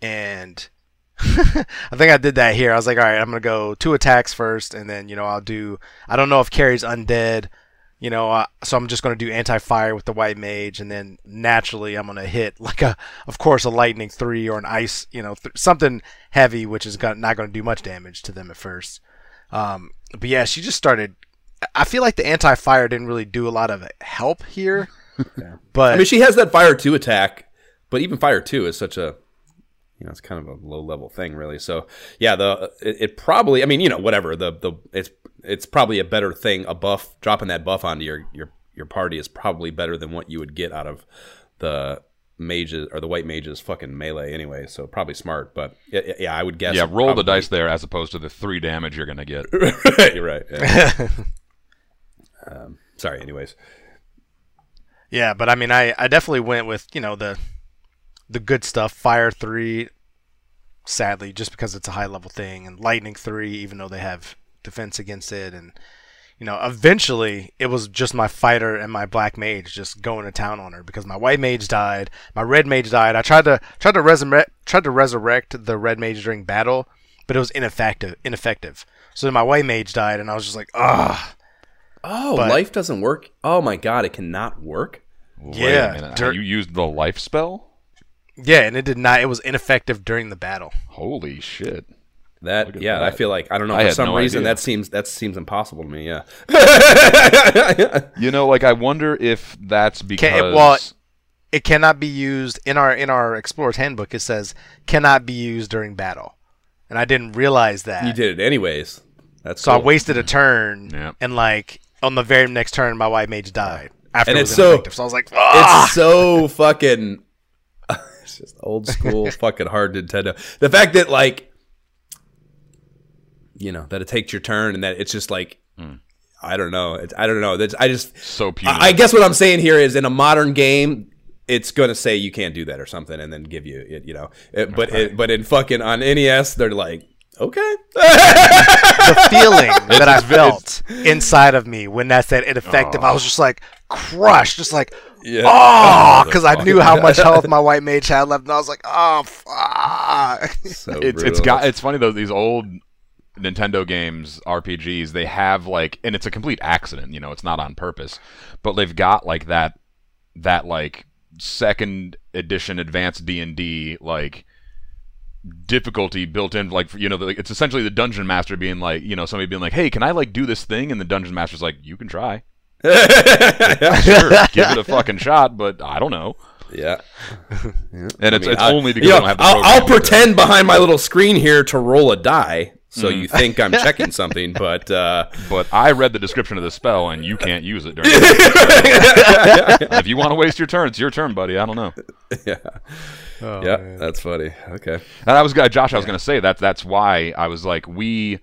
And I think I did that here. I was like, all right, I'm gonna go two attacks first, and then you know I'll do. I don't know if Kary's undead, you know, uh, so I'm just gonna do anti-fire with the white mage, and then naturally I'm gonna hit like a, of course, a lightning three or an ice, you know, th- something heavy, which is gonna, not gonna do much damage to them at first. Um, but yeah, she just started. I feel like the anti-fire didn't really do a lot of help here, but I mean, she has that fire two attack, but even fire two is such a, you know, it's kind of a low level thing, really. So yeah, the it, it probably, I mean, you know, whatever the the it's it's probably a better thing. A buff dropping that buff onto your your your party is probably better than what you would get out of the mages or the white mages fucking melee anyway. So probably smart, but yeah, yeah I would guess. Yeah, roll the dice there as opposed to the three damage you're gonna get. You're right. yeah. um, sorry. Anyways, Yeah, but I mean, I, I definitely went with you know the the good stuff. Fire three, sadly, just because it's a high level thing, and lightning three, even though they have defense against it, and you know, eventually it was just my fighter and my black mage just going to town on her because my white mage died, my red mage died. I tried to tried to resurrect tried to resurrect the red mage during battle, but it was ineffective. Ineffective. So then my white mage died, and I was just like, ah. oh, But- life doesn't work. Oh my god, it cannot work. Wait Yeah, a minute. dur- you used the life spell. Yeah, and it did not. It was ineffective during the battle. Holy shit! That Look at yeah, I feel like I don't know I for some no reason idea. that seems that seems impossible to me. Yeah, You know, like I wonder if that's because Can't- well, it cannot be used in our in our explorer's handbook it says cannot be used during battle and i didn't realize that you did it anyways. That's so i wasted a turn Yeah. and like on the very next turn my white mage died after And it it's so- so i was like ah! It's so fucking. It's just old school, fucking hard Nintendo. The fact that like, you know, that it takes your turn and that it's just like, I don't know. It's, I don't know. That's, I just. so punitive. I I guess what I'm saying here is in a modern game, it's going to say you can't do that or something, and then give you, it, you know. It, but it, but in fucking on NES, they're like, okay, the feeling that i felt inside of me when that said it ineffective i was just like crushed just like yeah, oh because i knew how much health my white mage had left and i was like oh fuck. So it's it's brutal. got it's funny though these old Nintendo games RPGs they have like and it's a complete accident you know it's not on purpose but they've got like that that like second edition advanced D&D like difficulty built in like you know like, it's essentially the dungeon master being like you know somebody being like hey can I like do this thing? And the dungeon master's like you can try sure give it a fucking shot but I don't know yeah. and it's, I mean, it's I- only because you I don't have the I'll, I'll to do that. pretend behind my little screen here to roll a die, so Mm. you think I'm checking something, but uh, But I read the description of the spell, and you can't use it during. if you want to waste your turn, it's your turn, buddy. I don't know. yeah, Oh, yeah, man. that's funny. Okay, And I was, uh, Josh. I was going to say that. That's why I was like, we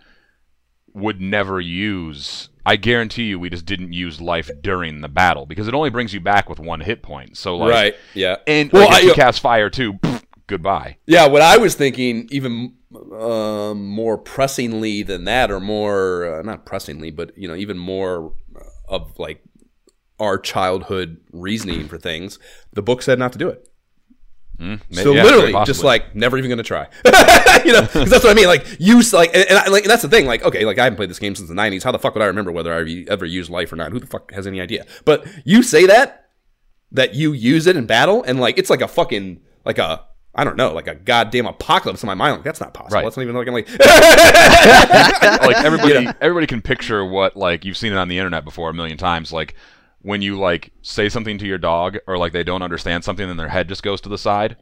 would never use. I guarantee you, we just didn't use life during the battle because it only brings you back with one hit point. So like, right, yeah, and well, like, if I, you cast fire too, pff, goodbye. yeah. What I was thinking, even um, more pressingly than that, or more uh, not pressingly, but you know, even more of like our childhood reasoning for things. The book said not to do it. Mm, So yeah, literally, just like never even gonna try. you know, because that's what I mean. Like you, like, and, and, I, like, and that's the thing. Like, okay, like I haven't played this game since the '90s. How the fuck would I remember whether I ever- used life or not? Who the fuck has any idea? But you say that that you use it in battle, and like it's like a fucking like a I don't know, like a goddamn apocalypse in my mind. Like that's not possible. Right. That's not even like I'm like like everybody everybody can picture what like you've seen it on the internet before a million times like when you like say something to your dog or like they don't understand something and their head just goes to the side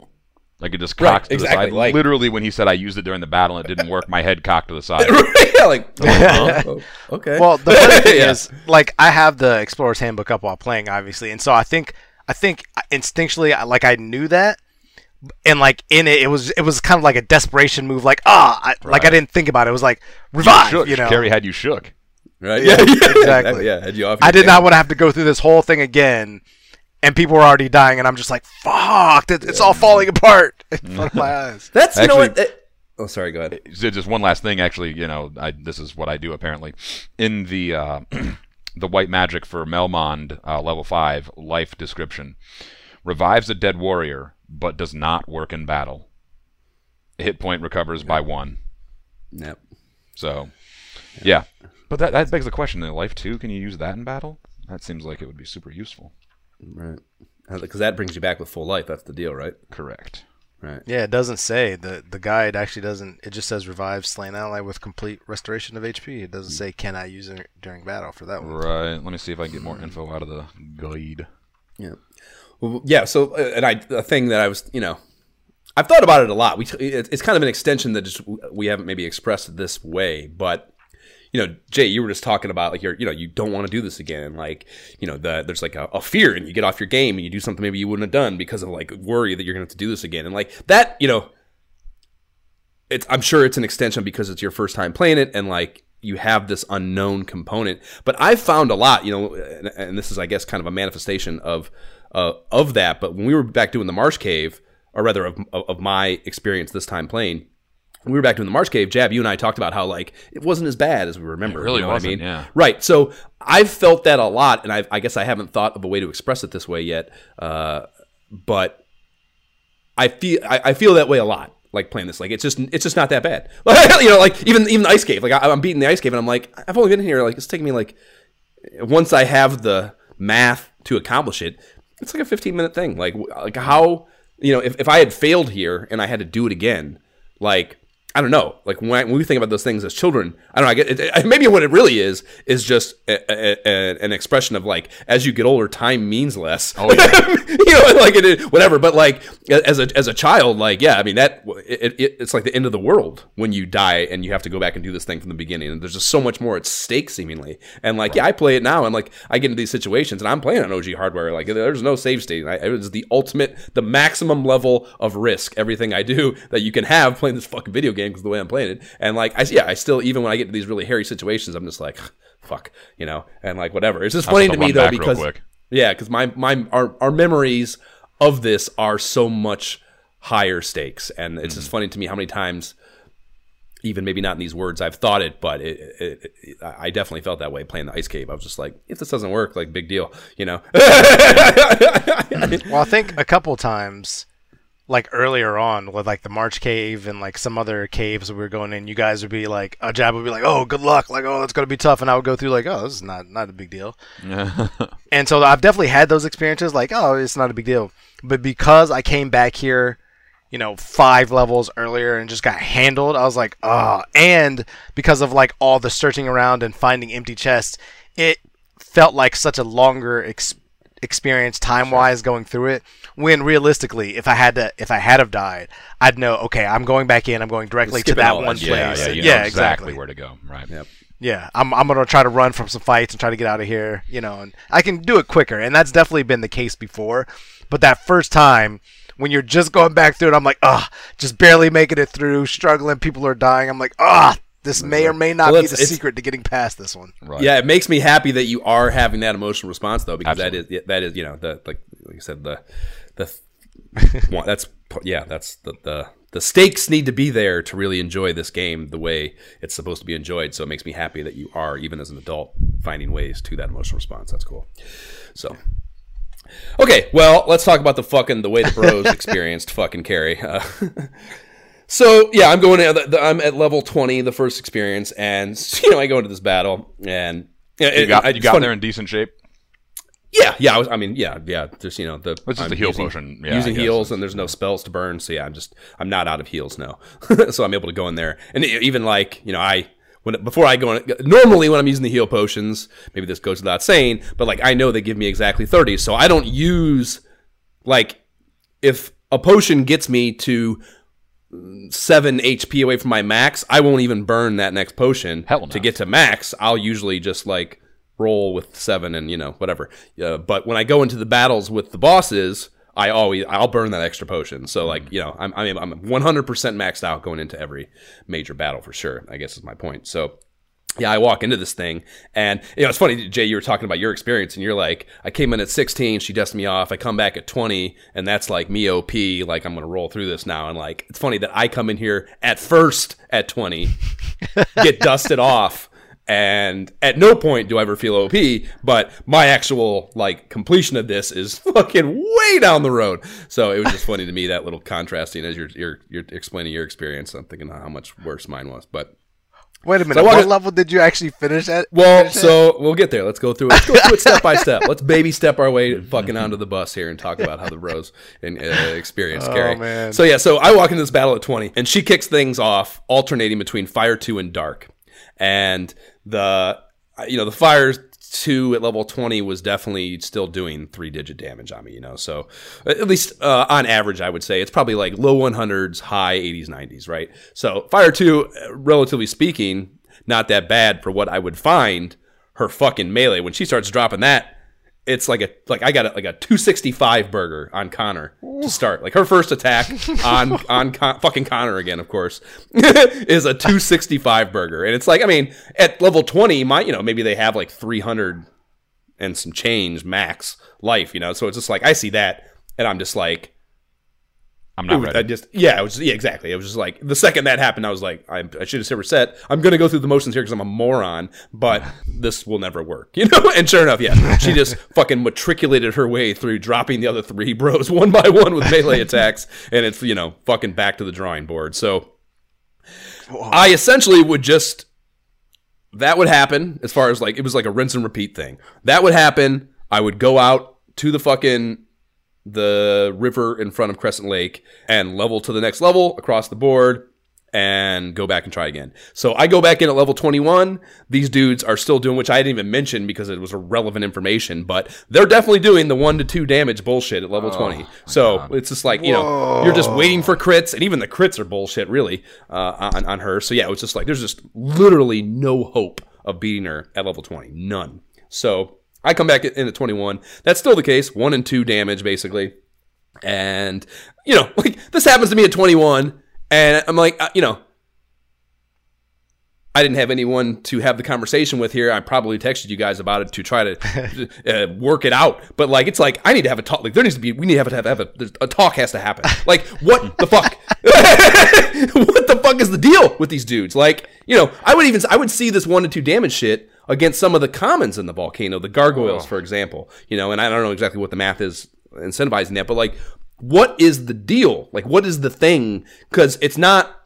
like it just Right, cocks to exactly, the side like- literally when he said i used it during the battle and it didn't work my head cocked to the side yeah, like oh, oh, okay. Well, the funny thing Yeah. is, like, I have the Explorer's Handbook up while playing, obviously, and so I think, I think instinctually, like, I knew that, and like in it, it was, it was kind of like a desperation move, like, ah, I, like I didn't think about it. It was like revive, shook you know. Kary had you shook right? Yeah, yeah, exactly. Yeah, had you off. I did game. not want to have to go through this whole thing again, and people were already dying, and I'm just like, fuck, it- it's all falling apart in front of my eyes. That's you know what. Actually- that- oh, sorry. Go ahead. Just one last thing actually you know I, this is what i do apparently in the uh, the white magic for melmond uh, level 5 life description revives a dead warrior but does not work in battle hit point recovers by one Yep. So, yeah. But that, that begs the question: in life too, can you use that in battle? That seems like it would be super useful. Right. Because that brings you back with full life. That's the deal, right? Correct. Right. Yeah, it doesn't say the the guide actually doesn't. It just says revive slain ally with complete restoration of HP. It doesn't say can I use it during battle for that one. Right. Let me see if I can get more info out of the guide. Yeah. Well, yeah. So, uh, and I, a thing that I was, you know, I've thought about it a lot. We, it- it's kind of an extension that just we haven't maybe expressed this way, but you know, Jay, you were just talking about like you're, you know, you don't want to do this again. Like, you know, the, there's like a, a fear and you get off your game and you do something maybe you wouldn't have done because of like worry that you're going to have to do this again. And like that, you know, it's, I'm sure it's an extension because it's your first time playing it and like you have this unknown component. But I've found a lot, you know, and, and this is, I guess, kind of a manifestation of, uh, of that. But when we were back doing the Marsh Cave, or rather of, of, of my experience this time playing, we were back doing the Marsh Cave, Jab, you and I talked about how like it wasn't as bad as we remember. It really you know wasn't, I mean? yeah. Right. So I've felt that a lot, and I've, I guess I haven't thought of a way to express it this way yet. Uh, but I feel I, I feel that way a lot. Like playing this, like it's just it's just not that bad. you know, like even even the ice cave. Like I, I'm beating the ice cave, and I'm like I've only been in here like it's taking me like once I have the math to accomplish it, it's like a 15 minute thing. Like like how you know if, if I had failed here and I had to do it again, like I don't know. Like when, I, when we think about those things as children, I don't know. I get, it, it- maybe what it really is is just a, a, a, an expression of like as you get older, time means less. Oh, yeah. you know, like it whatever. But like as a as a child, like yeah, I mean that it, it, it's like the end of the world when you die and you have to go back and do this thing from the beginning. And there's just so much more at stake seemingly. And like yeah, I play it now and like I get into these situations and I'm playing on OG hardware. Like there's no save state. I, it was the ultimate, the maximum level of risk. Everything I do that you can have playing this fucking video game because the way I'm playing it. And like I yeah, I still even when I get to these really hairy situations, I'm just like fuck, you know, and like whatever. It's just funny to me though because. Yeah, because my my our, our memories of this are so much higher stakes, and it's Mm. just funny to me how many times, even maybe not in these words, I've thought it, but it, it, it, I definitely felt that way playing the ice cave. I was just like, if this doesn't work, like big deal, you know? Well, I think a couple times, like earlier on with like the Marsh Cave and like some other caves we were going in, you guys would be like, a jab would be like, "Oh, good luck," like, "Oh, it's gonna be tough," and I would go through like, "Oh, this is not not a big deal." And so I've definitely had those experiences, like, "Oh, it's not a big deal," but because I came back here. You know, five levels earlier and just got handled. I was like, ah. And because of like all the searching around and finding empty chests, it felt like such a longer ex- experience time wise going through it when realistically if i had to if i had have died i'd know okay i'm going back in i'm going directly to that all that one yeah, place yeah, you know yeah exactly where to go. Right. Yep. yeah I'm, I'm gonna try to run from some fights and try to get out of here you know and i can do it quicker and that's definitely been the case before but that first time when you're just going back through it i'm like ah just barely making it through struggling people are dying i'm like ah this may or may not Well, be the secret to getting past this one Right. Yeah, it makes me happy that you are having that emotional response though, because Absolutely. that is that is you know the like like you said the the one, that's yeah that's the, the the stakes need to be there to really enjoy this game the way it's supposed to be enjoyed. So it makes me happy that you are even as an adult finding ways to that emotional response. That's cool. So. Okay, well, let's talk about the fucking the way the bros experienced fucking Kary. Uh, so yeah, I'm going. To, the, I'm at level 20, the first experience, and you know I go into this battle, and yeah, You it- got I- you it's got there in decent shape. Yeah, yeah. I, was, I mean, yeah, yeah. There's you know the Which is I'm the heal using, potion, yeah, using heals, and there's no spells to burn. So yeah, I'm just I'm not out of heals now, so I'm able to go in there. And even like you know I when before I go in, normally when I'm using the heal potions, maybe this goes without saying, but like I know they give me exactly 30, so I don't use like if a potion gets me to seven HP away from my max, I won't even burn that next potion Hell no. to get to max. I'll usually just like roll with seven and you know whatever. Uh, but when I go into the battles with the bosses, I always I'll burn that extra potion. So like you know I'm I'm I'm 100% maxed out going into every major battle for sure. I guess is my point. So yeah, I walk into this thing, and you know it's funny, Jay. You were talking about your experience, and you're like, I came in at 16, she dusted me off. I come back at 20, and that's like me OP. Like I'm gonna roll through this now, and like it's funny that I come in here at first at 20, get dusted off, and at no point do I ever feel OP. But my actual like completion of this is fucking way down the road. So it was just funny to me that little contrasting as you're you're, you're explaining your experience. I'm thinking how much worse mine was, but. Wait a minute. Wanna- what level did you actually finish at? Well, finish at? so we'll get there. Let's go through it. Let's go through it step by step. Let's baby step our way fucking onto the bus here and talk about how the bros and uh, experience Kary. Oh, man. So yeah, so I walk into this battle at 20 and she kicks things off alternating between fire 2 and dark. And the you know, the fire 2 at level 20 was definitely still doing 3 digit damage on me, you know. So at least uh, on average I would say it's probably like low 100s, high 80s, 90s, right? So fire 2 uh, relatively speaking not that bad for what I would find her fucking melee. When she starts dropping that, it's like a like I got a, like a 265 burger on Connor to start. Like her first attack on on Con- fucking Connor again, of course, is a 265 burger, and it's like I mean at level 20, my you know maybe they have like 300 and some change max life, you know. So it's just like I see that, and I'm just like. I'm not was- ready. I just yeah, it was yeah exactly. It was just like the second that happened, I was like, I, I should have said I'm gonna go through the motions here because I'm a moron, but this will never work, you know. And sure enough, yeah, she just fucking matriculated her way through, dropping the other three bros one by one with melee attacks, and it's you know fucking back to the drawing board. So I essentially would just that would happen as far as like it was like a rinse and repeat thing. That would happen. I would go out to the fucking the river in front of Crescent Lake and level to the next level across the board and go back and try again. So I go back in at level 21. These dudes are still doing, which I didn't even mention because it was irrelevant information, but they're definitely doing the one to two damage bullshit at level 20. So it's just like, you know, you're just waiting for crits, and even the crits are bullshit, really, uh, on, on her. So yeah, it was just like, there's just literally no hope of beating her at level 20. None. So I come back in at 21. That's still the case. One and two damage, basically. And, you know, like this happens to me at 21. And I'm like, uh, you know, I didn't have anyone to have the conversation with here. I probably texted you guys about it to try to uh, work it out. But like, it's like I need to have a talk. Like, there needs to be. We need to have a have, have a, a talk has to happen. Like, what the fuck? what the fuck is the deal with these dudes? Like, you know, I would even I would see this one to two damage shit against some of the commons in the volcano, the gargoyles, for example. You know, and I don't know exactly what the math is incentivizing that, but like, what is the deal? Like, what is the thing? Because it's not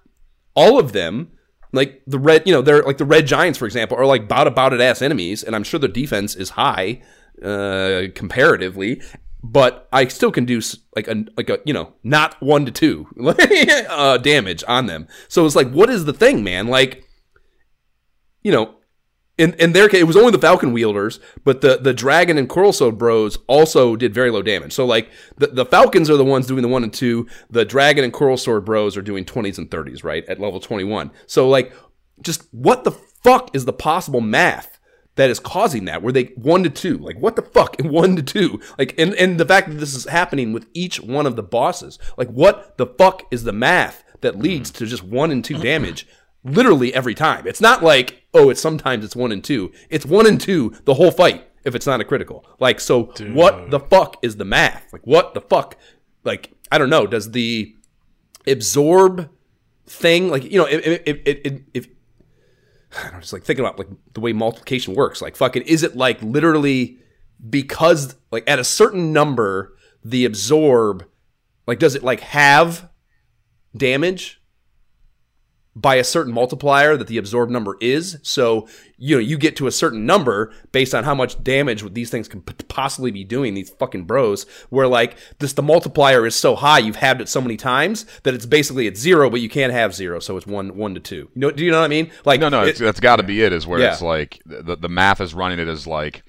all of them like the red you know they're like the red giants for example are like bout about it ass enemies and i'm sure their defense is high uh comparatively but i still can do like a like a you know not one to two uh damage on them so it's like what is the thing man like you know in, in their case, it was only the Falcon wielders, but the, the Dragon and Coral Sword bros also did very low damage. So, like, the, the Falcons are the ones doing the one and two. The Dragon and Coral Sword bros are doing 20s and 30s, right? At level 21. So, like, just what the fuck is the possible math that is causing that? Where they one to two? Like, what the fuck? One to two? Like, and, and the fact that this is happening with each one of the bosses. Like, what the fuck is the math that leads mm-hmm. to just one and two damage? Literally every time. It's not like, oh, it's sometimes it's one and two. It's one and two the whole fight if it's not a critical. Like, so what the fuck is the math? Like, what the fuck? Like, I don't know. Does the absorb thing, like, you know, if, if, if, if, if I don't know, just like thinking about like the way multiplication works. Like, fucking, is it like literally because, like, at a certain number, the absorb, like, does it like have damage? By a certain multiplier that the absorb number is. So, you know, you get to a certain number based on how much damage these things can p- possibly be doing, these fucking bros, where like this, the multiplier is so high, you've had it so many times that it's basically at zero, but you can't have zero. So it's one, one to two. You know, do you know what I mean? Like, No, no, it- it's, that's got to be it. Is where Yeah. it's like the the math is running it as like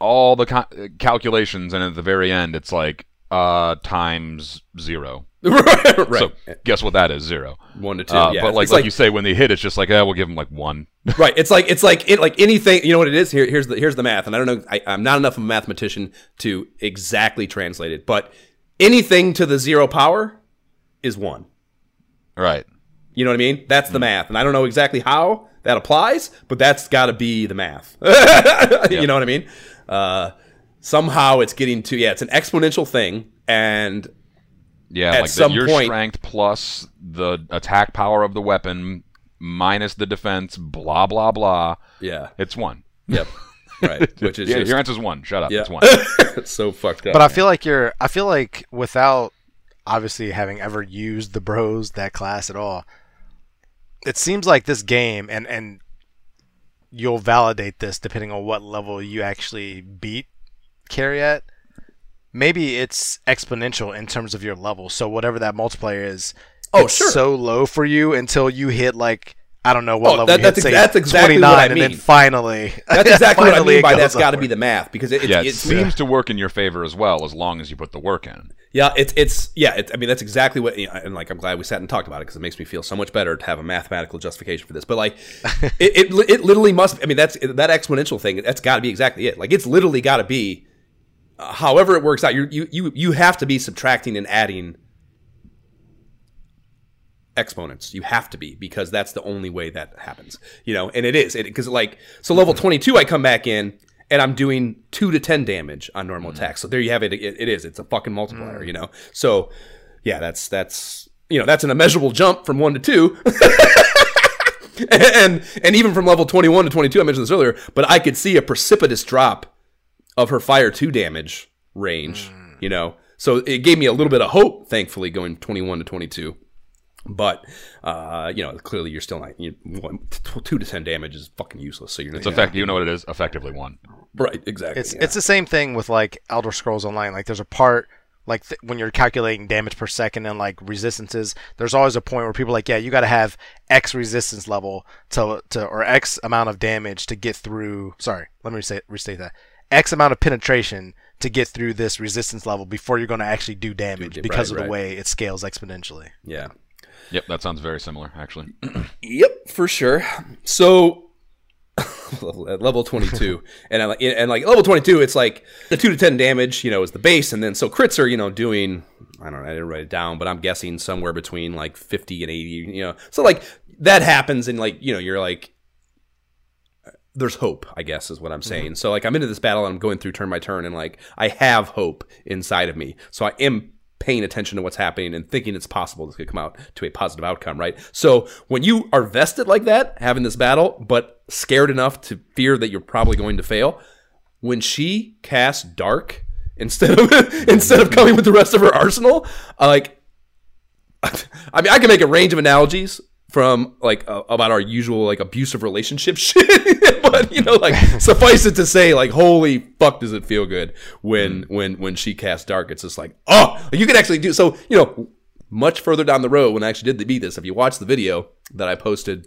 all the ca- calculations, and at the very end, it's like uh times zero. right. So guess what that is? Zero. one to two. Uh, yeah. But like, It's like you say, when they hit, it's just like, eh, we'll give them like one. right. It's like it's like it like anything. You know what it is? Here, here's the here's the math, and I don't know. I, I'm not enough of a mathematician to exactly translate it, but anything to the zero power is one. right. You know what I mean? That's Mm. the math, and I don't know exactly how that applies, but that's got to be the math. You know what I mean? Uh, somehow it's getting to yeah, it's an exponential thing, and Yeah, At like some the, your point- strength plus the attack power of the weapon minus the defense, blah blah blah. yeah, It's one. yep, right. Which is Yeah, just, your answer's one. Shut up. yeah, It's one. it's so fucked up. But I feel like you're. I feel like without obviously having ever used the bros that class at all, it seems like this game and and you'll validate this depending on what level you actually beat Kary at. Maybe it's exponential in terms of your level. So whatever that multiplier is, Oh, it's sure. so low for you until you hit like I don't know what Oh, level that- that's hit, ex- say that's exactly what 29, I and then mean. finally That's exactly what I mean by goes that's got to be the math because it, it, yeah, it it's seems to work in your favor as well, as long as you put the work in. Yeah, it's it's yeah. It's, I mean, that's exactly what. You know, and like, I'm glad we sat and talked about it because it makes me feel so much better to have a mathematical justification for this. But like, it, it it literally must. I mean, that's that exponential thing. That's got to be exactly it. Like, it's literally got to be. However, it works out. You you you you have to be subtracting and adding exponents. You have to be because that's the only way that happens. You know, and it is because like so level mm-hmm. 22, I come back in and I'm doing two to ten damage on normal mm-hmm. attacks. So there you have it. It, it is. It's a fucking multiplier. Mm. You know. So yeah, that's that's you know that's an immeasurable jump from one to two. and and even from level 21 to 22 i mentioned this earlier but i could see a precipitous drop of her fire 2 damage range you know so it gave me a little bit of hope thankfully going 21 to 22 but uh, you know clearly you're still not you, one, t- 2 to 10 damage is fucking useless so you're It's effect. You know what it is? Effectively one. right exactly It's yeah. it's the same thing with like Elder Scrolls Online. Like there's a part like th- when you're calculating damage per second and like resistances. There's always a point where people are like, yeah, you got to have X resistance level to to or X amount of damage to get through. Sorry, let me restate restate that. X amount of penetration to get through this resistance level before you're going to actually do damage right, because of right. the way it scales exponentially. yeah Yep, that sounds very similar, actually. Yep, for sure. So at level 22 and I, like- and like level 22 it's like the 2 to 10 damage, you know, is the base and then so crits are, you know, doing I don't know, I didn't write it down, but I'm guessing somewhere between like 50 and 80, you know. So like that happens and like, you know, you're like there's hope, I guess is what I'm mm-hmm. saying. So like I'm into this battle and I'm going through turn by turn and like I have hope inside of me. So I am paying attention to what's happening and thinking it's possible this could come out to a positive outcome, right? So when you are vested like that, having this battle, but scared enough to fear that you're probably going to fail, when she casts dark instead of instead of coming with the rest of her arsenal, like I mean, I can make a range of analogies from like uh, about our usual like abusive relationship shit, but you know, like suffice it to say, like holy fuck, does it feel good when when when she casts dark? It's just like oh, you can actually do so. You know, much further down the road when I actually did the beat this, if you watch the video that I posted.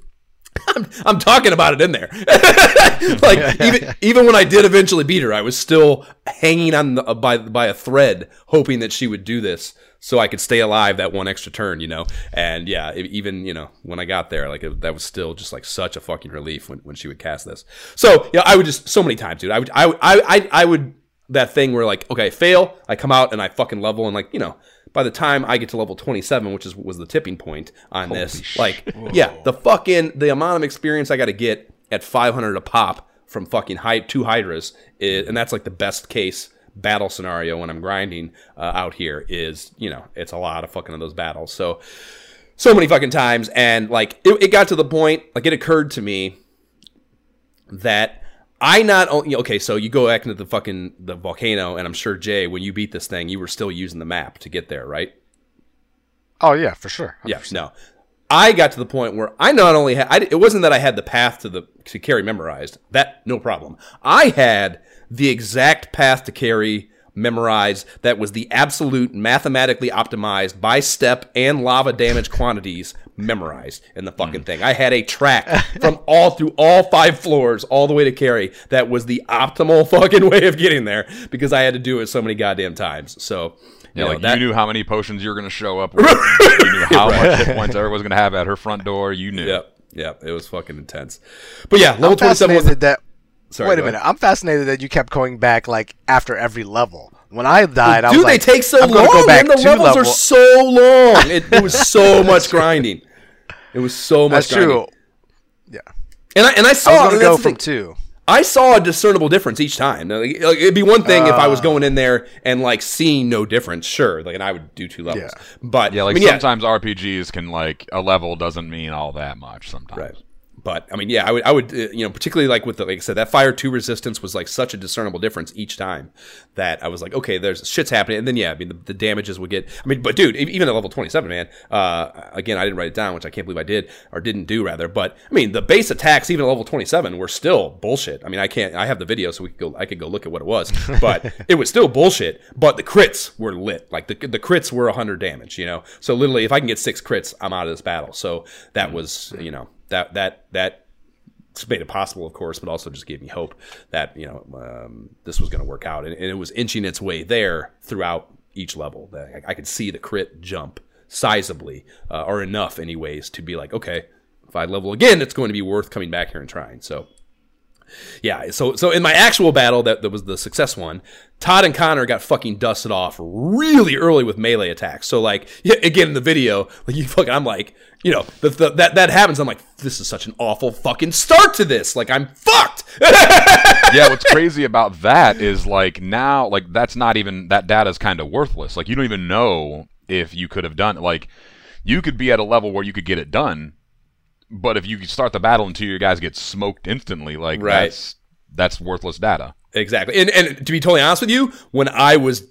I'm, I'm talking about it in there. like even even when I did eventually beat her, I was still hanging on the, uh, by by a thread, hoping that she would do this so I could stay alive that one extra turn, you know. And yeah, even you know when I got there, like it, that was still just like such a fucking relief when, when she would cast this. So yeah, I would just so many times, dude. I would I I I, I would that thing where like okay, fail, I come out and I fucking level and like you know. By the time I get to level 27, which is was the tipping point on this, like, yeah, the fucking the amount of experience I got to get at 500 a pop from fucking high, two hydras, is, and that's like the best case battle scenario when I'm grinding uh, out here. Is you know it's a lot of fucking of those battles. So so many fucking times, and like it, it got to the point, like it occurred to me that I not only okay, so you go back into the fucking the volcano, and I'm sure Jay, when you beat this thing, you were still using the map to get there, right? Oh yeah, for sure. Yeah, no. I got to the point where I not only had, I, it wasn't that I had the path to the to Kary memorized. That no problem. I had the exact path to Kary memorized. That was the absolute mathematically optimized by step and lava damage quantities memorized in the fucking thing. I had a track from all through all five floors all the way to Kary. That was the optimal fucking way of getting there because I had to do it so many goddamn times. So. Yeah, you know, like that- you knew how many potions you were going to show up with. you knew how much hit points everyone was going to have at her front door. You knew. Yep, yep. It was fucking intense. But yeah, level I'm twenty seven was. fascinated that. Sorry, wait a minute. I'm fascinated that you kept going back like after every level. When I died, I Dude, was like, they take so I'm long. go back man. The two levels are so long. It, it was so much grinding. It was so much That's grinding. true. Yeah, And I and I saw I was gonna go from thing. two. I saw a discernible difference each time. Like, like, it'd be one thing if I Ah. was going in there and like seeing no difference, sure. Like, and I would do two levels. Yeah. But Yeah, like I mean, yeah, sometimes RPGs can like a level doesn't mean all that much sometimes. Right. But I mean, yeah, I would, I would, uh, you know, particularly like with the, like I said, that fire two resistance was like such a discernible difference each time that I was like, okay, there's shit's happening, and then yeah, I mean, the, the damages would get. I mean, but dude, even at level twenty seven, man. Uh, again, I didn't write it down, which I can't believe I did or didn't do rather. But I mean, the base attacks even at level twenty seven were still bullshit. I mean, I can't. I have the video, so we could go. I could go look at what it was, but it was still bullshit. But the crits were lit. Like the the crits were hundred damage. You know, so literally, if I can get six crits, I'm out of this battle. So that was, you know, that that that made it possible, of course, but also just gave me hope that you know um, this was going to work out, and, and it was inching its way there throughout each level. I, I could see the crit jump sizably, uh, or enough, anyways, to be like, okay, if I level again, it's going to be worth coming back here and trying. So. Yeah, so so in my actual battle that, that was the success one, Todd and Connor got fucking dusted off really early with melee attacks. So like yeah, again in the video, like you fucking I'm like, you know, the, the, that that happens. I'm like, this is such an awful fucking start to this. Like I'm fucked. yeah, what's crazy about that is like now, like that's not even that data is kind of worthless. Like you don't even know if you could have done like you could be at a level where you could get it done, but if you start the battle until your guys get smoked instantly, like Right. that's that's worthless data. Exactly. And and to be totally honest with you, when I was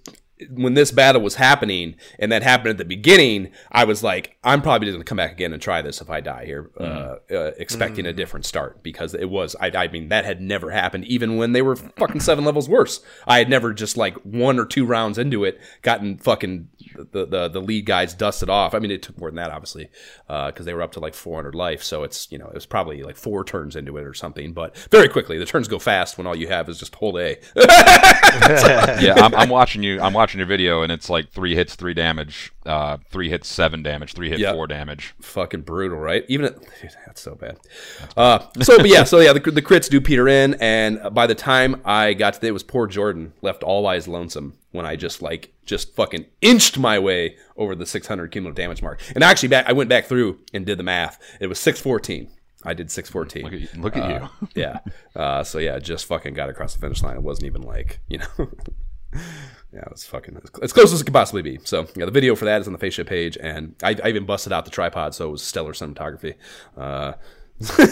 when this battle was happening and that happened at the beginning, I was like, I'm probably just going to come back again and try this if I die here, uh, uh, expecting a different start because it was. I, I mean, that had never happened even when they were fucking seven levels worse. I had never just like one or two rounds into it gotten fucking the the, the lead guys dusted off. I mean, it took more than that obviously because they were up to like 400 life, so it's you know it was probably like four turns into it or something. But very quickly, the turns go fast when all you have is just hold A. yeah, I'm, I'm watching you. I'm watching your video, and it's like three hits, three damage, uh, three hits, seven damage, three hit, Yep. four damage. fucking brutal, right? Even at, dude, that's so bad. Uh, so, but yeah, so yeah, the, the crits do peter in, and by the time I got to, it was poor Jordan left all eyes lonesome when I just like just fucking inched my way over the 600 cumulative damage mark. And actually, back I went back through and did the math. It was 614. I did 614. Look at you. Look at Uh, you. yeah. Uh, so yeah, just fucking got across the finish line. It wasn't even like you know. yeah, it was fucking as close as it could possibly be. So yeah, the video for that is on the Faceship page, and I, I even busted out the tripod, so it was stellar cinematography. Uh, to,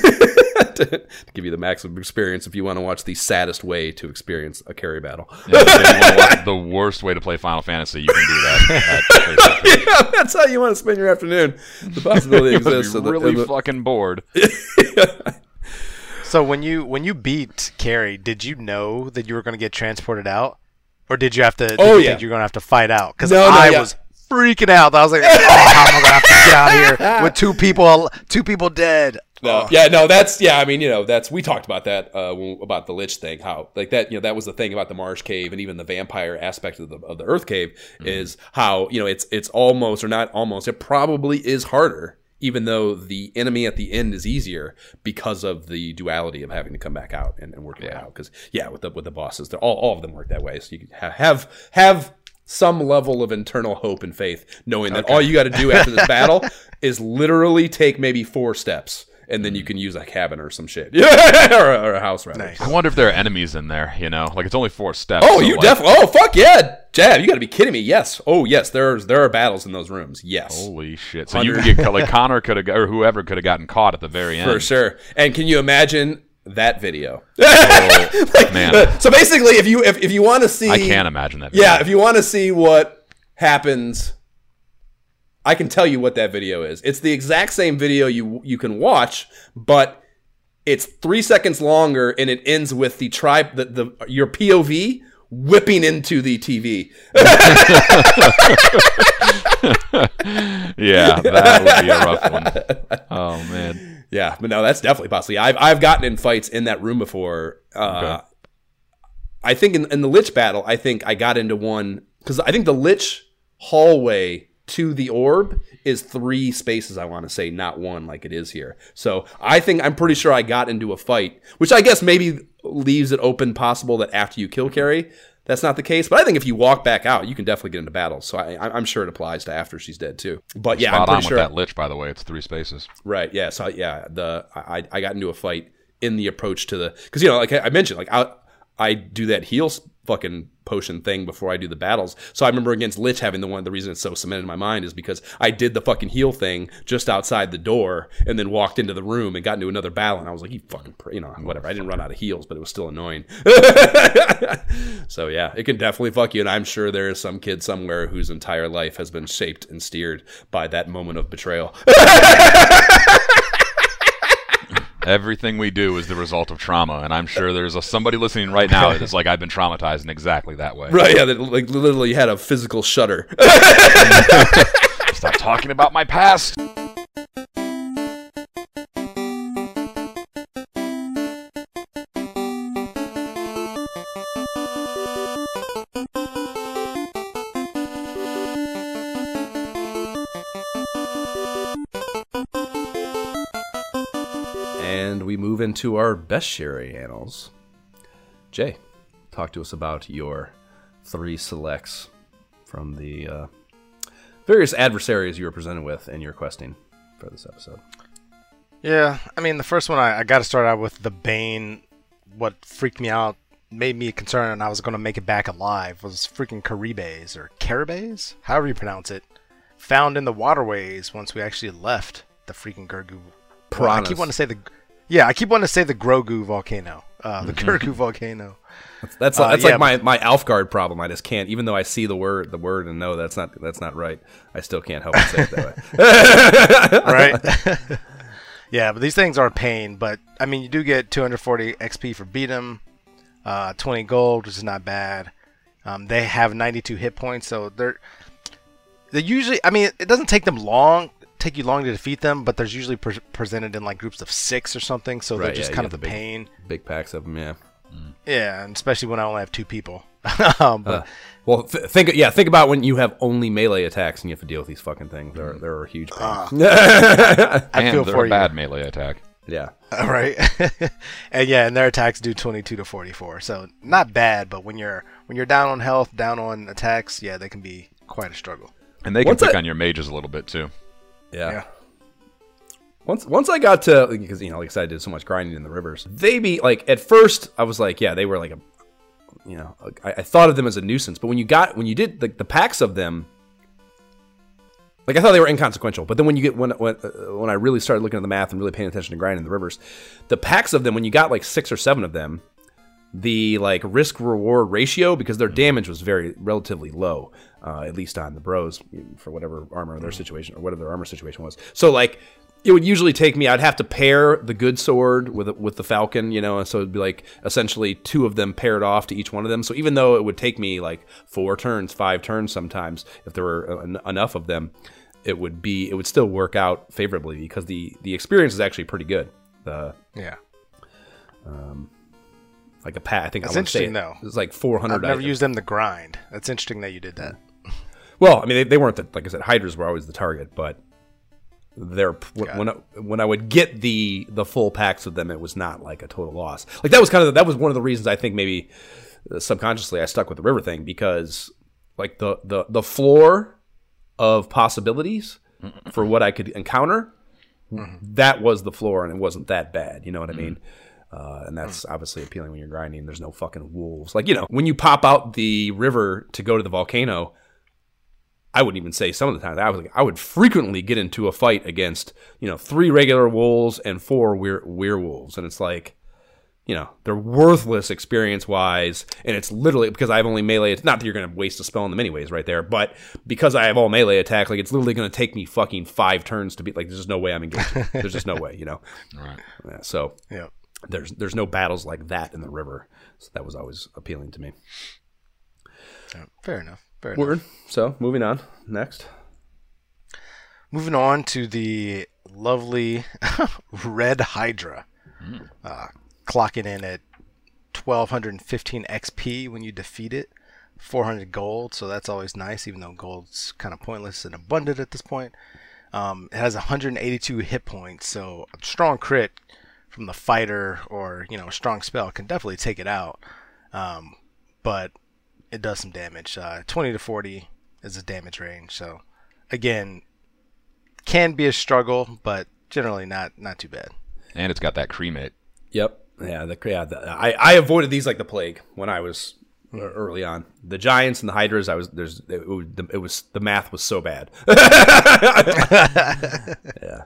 to give you the maximum experience if you want to watch the saddest way to experience a Kary battle. Yeah, if you wanna watch the worst way to play Final Fantasy, you can do that. yeah, that's how you want to spend your afternoon. The possibility You must exists. be in the- in really the- fucking bored. So when you when you beat Kary, did you know that you were going to get transported out, or did you have to? Did Oh, you yeah. think you're going to have to fight out? Because No, no, I yeah. was freaking out. I was like, oh, how am I going to have to get out of here with two people two people dead? No, yeah, no, that's yeah. I mean, you know, that's we talked about that uh, when- about the lich thing. How like that, you know, that was the thing about the marsh cave and even the vampire aspect of the of the earth cave is how you know it's it's almost or not almost it probably is harder. Even though the enemy at the end is easier because of the duality of having to come back out and, and working it out. Because yeah, with the with the bosses, they're all all of them work that way. So you have have, have some level of internal hope and faith, knowing that all you got to do after this battle is literally take maybe four steps, and then you mm. can use a cabin or some shit, yeah, or, a- or a house rather. Nice. I wonder if there are enemies in there. You know, like it's only four steps. Oh, so, you like, definitely. Oh, fuck yeah, Jab! You got to be kidding me. Yes. Oh, yes. There's there are battles in those rooms. Yes. Holy shit! So you could get like Connor could have or whoever could have gotten caught at the very end. For sure. And can you imagine that video? Oh, man, uh, so basically, if you if, if you want to see, I can't imagine that. Yeah, if you want to see what happens I can tell you what that video is. It's the exact same video you you can watch, but it's three seconds longer, and it ends with the tribe the, the your POV whipping into the TV. yeah, that would be a rough one. Oh man. Yeah, but no, that's definitely possible. I've I've gotten in fights in that room before. Uh, Okay. I think in, in the Lich battle, I think I got into one because I think the Lich hallway to the orb is three spaces. I want to say, not one like it is here. So I think I'm pretty sure I got into a fight, which I guess maybe leaves it open possible that after you kill Kary, that's not the case. But I think if you walk back out, you can definitely get into battles. So I, I'm sure it applies to after she's dead too. But yeah, I'm Spot on pretty with that lich, by the way. It's three spaces. Right. Yeah. So yeah, the I I got into a fight in the approach to the because you know like I mentioned like I I do that heal fucking potion thing before I do the battles. So I remember against Lich having the one the reason it's so cemented in my mind is because I did the fucking heal thing just outside the door and then walked into the room and got into another battle and I was like you fucking you know whatever I didn't run out of heals but it was still annoying. so yeah, it can definitely fuck you and I'm sure there is some kid somewhere whose entire life has been shaped and steered by that moment of betrayal. Everything we do is the result of trauma, and I'm sure there's a, somebody listening right now that is like, I've been traumatized in exactly that way. Right, yeah, that like literally had a physical shudder. Stop talking about my past. We move into our bestiary annals. Jay, talk to us about your three selects from the uh, various adversaries you were presented with in your questing for this episode. Yeah, I mean, the first one I, I got to start out with the Bane. What freaked me out, made me concerned, and I was going to make it back alive was freaking Caribes or Caribes, however you pronounce it, found in the waterways once we actually left the freaking Gurgu. I keep wanting to say the, yeah, I keep wanting to say the Grogu volcano, uh, the Gurgu volcano. That's Uh, that's yeah, like my my Alefgard problem. I just can't, even though I see the word the word and know that's not that's not right. I still can't help but say it that way. right? yeah, but these things are a pain. But I mean, you do get 240 XP for beat 'em, uh, 20 gold, which is not bad. Um, they have 92 hit points, so they're they usually. I mean, it doesn't take them long, take you long to defeat them, but there's usually pre- presented in like groups of six or something, so Right, they're just yeah, kind of the big- pain. Big packs of them, yeah. Yeah, and especially when I only have two people. um, but Uh, well, th- think yeah, think about when you have only melee attacks and you have to deal with these fucking things. They're they're a huge pain. I and feel they're for a you. bad melee attack. yeah. right and yeah and their attacks do 22 to 44 so not bad but when you're when you're down on health down on attacks yeah they can be quite a struggle And they can Once pick I- on your mages a little bit too. Yeah. Yeah. Once once I got to because you know like I said I did so much grinding in the rivers. They be like at first I was like yeah they were like a you know I, I thought of them as a nuisance but when you got when you did like the packs of them like I thought they were inconsequential but then when you get when when uh, when I really started looking at the math and really paying attention to grinding in the rivers the packs of them when you got like six or seven of them the like risk reward ratio because their mm-hmm. damage was very relatively low, uh, at least on the bros for whatever armor their mm-hmm. situation or whatever their armor situation was. So like it would usually take me. I'd have to pair the good sword with with the falcon, you know, and so it'd be like essentially two of them paired off to each one of them. So even though it would take me like four turns, five turns sometimes, if there were uh, en- enough of them, it would be it would still work out favorably because the the experience is actually pretty good. The yeah um, like a pack. I think That's I want to say interesting, it- though. It's like four hundred. i've never used them to grind that's interesting that you did that Well, I mean, they, they weren't the, like I said, hydras were always the target, but they're when I, when I would get the the full packs of them, it was not like a total loss. Like that was kind of that was one of the reasons I think maybe uh, subconsciously I stuck with the river thing because like the the the floor of possibilities for what I could encounter that was the floor and it wasn't that bad. You know what I mean? Uh, and that's obviously appealing when you're grinding. There's no fucking wolves. Like, you know, when you pop out the river to go to the volcano, I wouldn't even say some of the time. I was like, I would frequently get into a fight against, you know, three regular wolves and four were- werewolves. And it's like, you know they're worthless experience wise, and it's literally because I have only melee. It's not that you're going to waste a spell on them anyways, right there, but because I have all melee attack, like it's literally going to take me fucking five turns to be like. There's just no way I'm engaging. there's just no way, you know. Right. Yeah, so Yeah. There's there's no battles like that in the river. So that was always appealing to me. Fair enough. Fair enough. Word. So moving on. Next. Moving on to the lovely Red Hydra, uh, clocking in at 1215 XP when you defeat it, 400 gold, so that's always nice, even though gold's kind of pointless and abundant at this point. Um, it has 182 hit points, so a strong crit from the fighter or you know a strong spell can definitely take it out. Um, but it does some damage. Uh, 20 to 40 is the damage range, so again, can be a struggle, but generally not not too bad. And it's got that cremate. Yep. Yeah. The, yeah. The, I I avoided these like the plague when I was uh, early on. The giants and the hydras. I was there's it was, it was the math was so bad. Yeah,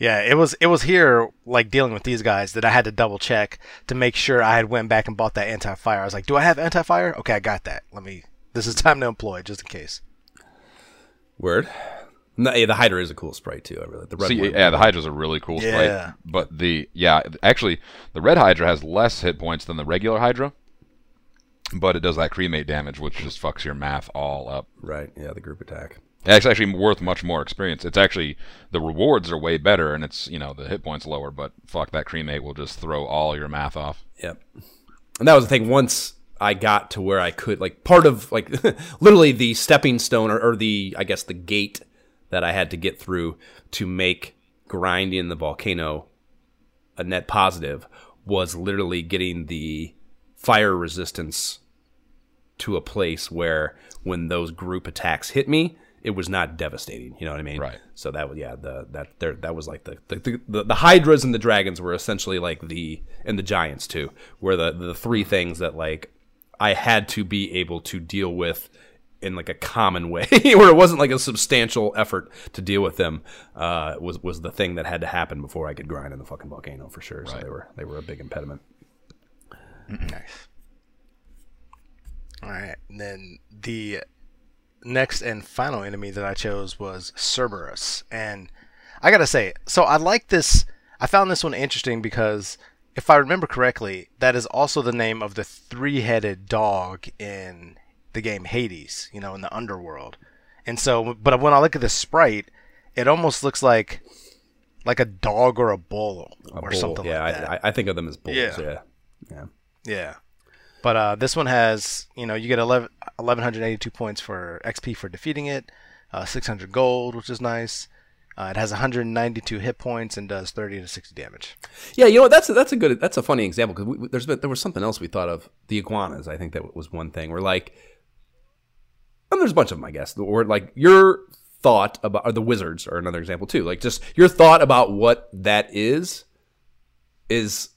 it was it was here like dealing with these guys that I had to double check to make sure I had went back and bought that anti fire. I was like, do I have anti fire? Okay, I got that. Let me. This is time to employ just in case. Word. No, yeah, the hydra is a cool sprite too. I really the red See, one. yeah, the Hydra's a really cool sprite. Yeah. But the yeah, actually, the red Hydra has less hit points than the regular Hydra. But it does that cremate damage, which just fucks your math all up. Right. Yeah. The group attack. It's actually worth much more experience. It's actually the rewards are way better, and it's you know the hit points lower. But fuck that cremate will just throw all your math off. Yep. And that was the thing. Once I got to where I could, like, part of, like, literally the stepping stone or, or the, I guess, the gate that I had to get through to make grinding the volcano a net positive was literally getting the fire resistance to a place where when those group attacks hit me, it was not devastating. You know what I mean? Right. So that was yeah the that there that was like the the, the the hydras and the dragons were essentially like the and the giants too were the the three things that like I had to be able to deal with in like a common way where it wasn't like a substantial effort to deal with them uh, was was the thing that had to happen before I could grind in the fucking volcano for sure. So they were they were a big impediment. Nice. All right, and then the next and final enemy that I chose was Cerberus, and I gotta say, so I like this. I found this one interesting because, if I remember correctly, that is also the name of the three-headed dog in the game Hades. You know, in the underworld. And so, but when I look at the sprite, it almost looks like like a dog or a bull A or bull, something yeah, like that. I I think of them as bulls. Yeah. Yeah, yeah. Yeah. But uh, this one has, you know, you get 11, 1,182 points for XP for defeating it, uh, 600 gold, which is nice. Uh, it has 192 hit points and does 30 to 60 damage. Yeah, you know? That's a, that's a good that's a funny example because been, there was something else we thought of the iguanas. I think that was one thing. We're like, and there's a bunch of them, I guess. Or like your thought about or the wizards are another example too. Like just your thought about what that is is,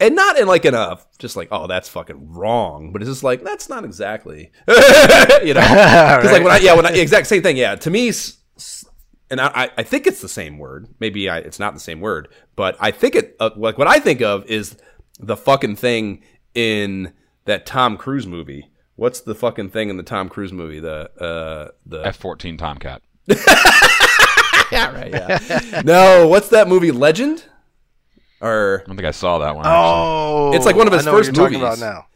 and not in like in a just like oh that's fucking wrong, but it's just like that's not exactly, you know. Because like when I yeah when I exact same thing yeah to me. s- s- And I, I- I think it's the same word. Maybe I, it's not the same word, but I think it. Uh, like what I think of is the fucking thing in that Tom Cruise movie. What's the fucking thing in the Tom Cruise movie? The uh the F fourteen Tomcat. yeah right yeah. no, what's that movie? Legend or I don't think I saw that one. actually. Oh, It's like one of his I know what first you're talking movies. about now.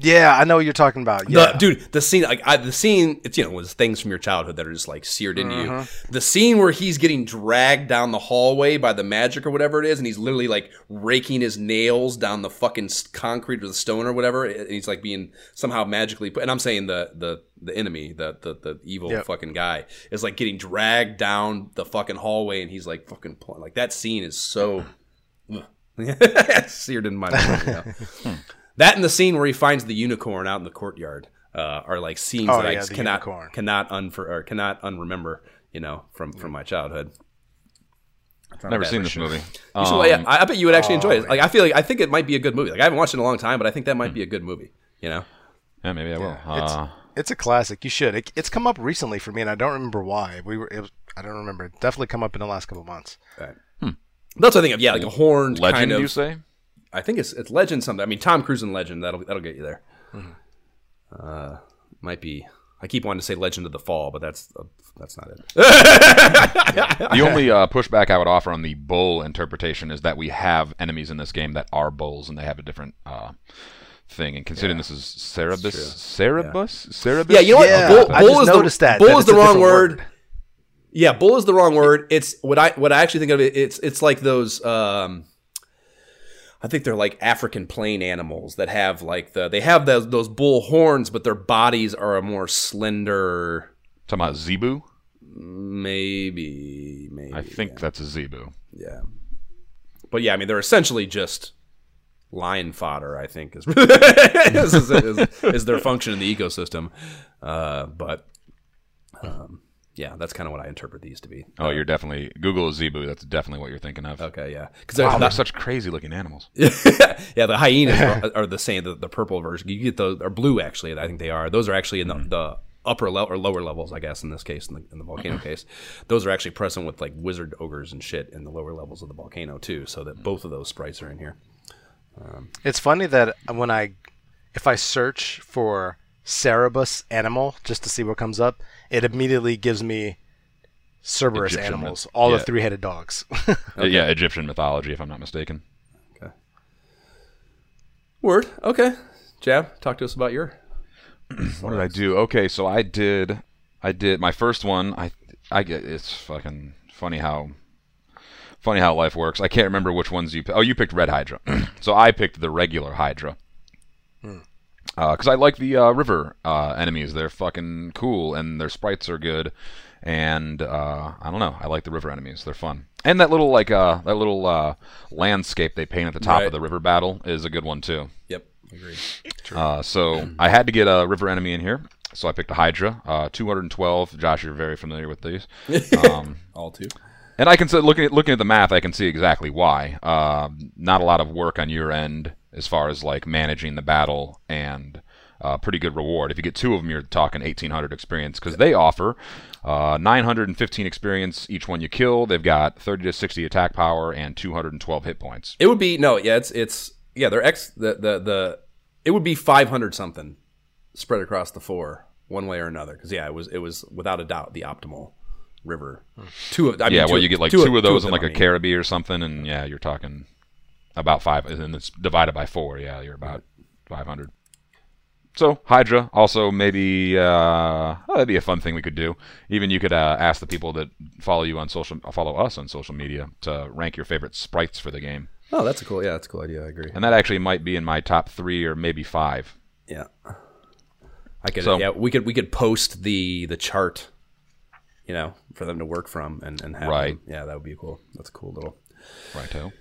Yeah, I know what you're talking about. Yeah, The, dude, the scene, like I, the scene, it's you know, was things from your childhood that are just like seared into you. Mm-hmm. The scene where he's getting dragged down the hallway by the magic or whatever it is, and he's literally like raking his nails down the fucking concrete or the stone or whatever, and he's like being somehow magically put. And I'm saying the the the enemy, the the, the evil Yep. fucking guy, is like getting dragged down the fucking hallway, and he's like fucking pulling. Like that scene is so. seared in my mind. You know? That and the scene where he finds the unicorn out in the courtyard uh, are like scenes Oh, that I yeah, just the cannot unicorn. cannot unfor- or cannot unremember. You know, from from my childhood. I've Never seen this movie. You should- Um, yeah, I I bet you would actually enjoy oh, it. Like I feel like I think it might be a good movie. Like I haven't watched it in a long time, but I think that might be a good movie. You know, yeah, maybe I will. it's Uh, it's a classic. You should. It, it's come up recently for me, and I don't remember why. We were. It was, I don't remember. It definitely come up in the last couple months. right. That's what I think of. Yeah, like a horned legend, kind of. you say? I think it's it's Legend something. I mean, Tom Cruise and Legend that'll that'll get you there. Uh, might be. I keep wanting to say Legend of the Fall, but that's uh, that's not it. The only uh, pushback I would offer on the bull interpretation is that we have enemies in this game that are bulls and they have a different uh, thing. And considering this is Cerebus, Cerebus, Cerebus. Yeah, you know what? Yeah, bull, I bull just is the, noticed that, Bull that is the wrong word. word. Yeah, bull is the wrong word. It's what I what I actually think of it. It's it's like those. Um, I think they're like African plain animals that have like the they have those those bull horns, but their bodies are a more slender. Talking about Zebu. Maybe, maybe. I think that's a Zebu. Yeah. But yeah, I mean, they're essentially just lion fodder. I think is is, is, is, is their function in the ecosystem. Uh, but um, yeah, that's kind of what I interpret these to be. Oh, uh, you're definitely Google is Zebu. That's definitely what you're thinking of. Okay, yeah, because Wow, they're they're such crazy looking animals. yeah, the hyenas are, are the same. The, the purple version, you get those, or blue actually. I think they are. Those are actually in the, mm-hmm. the upper level or lower levels, I guess. In this case, in the, in the volcano case, those are actually present with like wizard ogres and shit in the lower levels of the volcano too. So that mm. both of those sprites are in here. Um, it's funny that when I, if I search for Cerebus animal just to see what comes up, it immediately gives me Cerberus Egyptian animals, myth- all yeah. the three-headed dogs. Uh, Yeah, Egyptian mythology, if I'm not mistaken. Okay. Word. Okay. Jab, talk to us about your. What did I do? Okay, so I did, I did my first one. I, I get it's fucking funny how, funny how life works. I can't remember which ones you. Oh, you picked Red Hydra, so I picked the regular Hydra. Because I like the uh, river uh, enemies. They're fucking cool, and their sprites are good. And uh, I don't know. I like the river enemies. They're fun. And that little like uh, that little uh, landscape they paint at the top Right. of the river battle is a good one too. Yep. Agreed. Uh, so I had to get a river enemy in here, so I picked a Hydra, uh, 212. Josh, you're very familiar with these, um, All two. and I can say looking at looking at the math, I can see exactly why. Um not a lot of work on your end as far as like managing the battle and. Uh, pretty good reward. If you get two of them, you're talking 1,800 experience because they offer uh, 915 experience each one you kill. They've got 30 to 60 attack power and 212 hit points. It would be no. Yeah. It's it's yeah. They're X. The the the. It would be five hundred something spread across the four, one way or another. Because yeah, it was it was without a doubt the optimal river. Two of I mean, yeah, two well, you get like two, of those in them, like I a mean. Caribbean or something, and yeah, you're talking about five, and then it's divided by four. Yeah, you're about 500. So Hydra also maybe uh, oh, that'd be a fun thing we could do. Even you could uh, ask the people that follow you on social, follow us on social media to rank your favorite sprites for the game, Oh, that's a cool. Yeah, that's a cool idea. I agree. and that actually might be in my top three or maybe five. Yeah. I could. So- yeah, we could we could post the the chart. You know, for them to work from and and have. Right. them. Yeah, that would be cool. That's a cool little. Righto.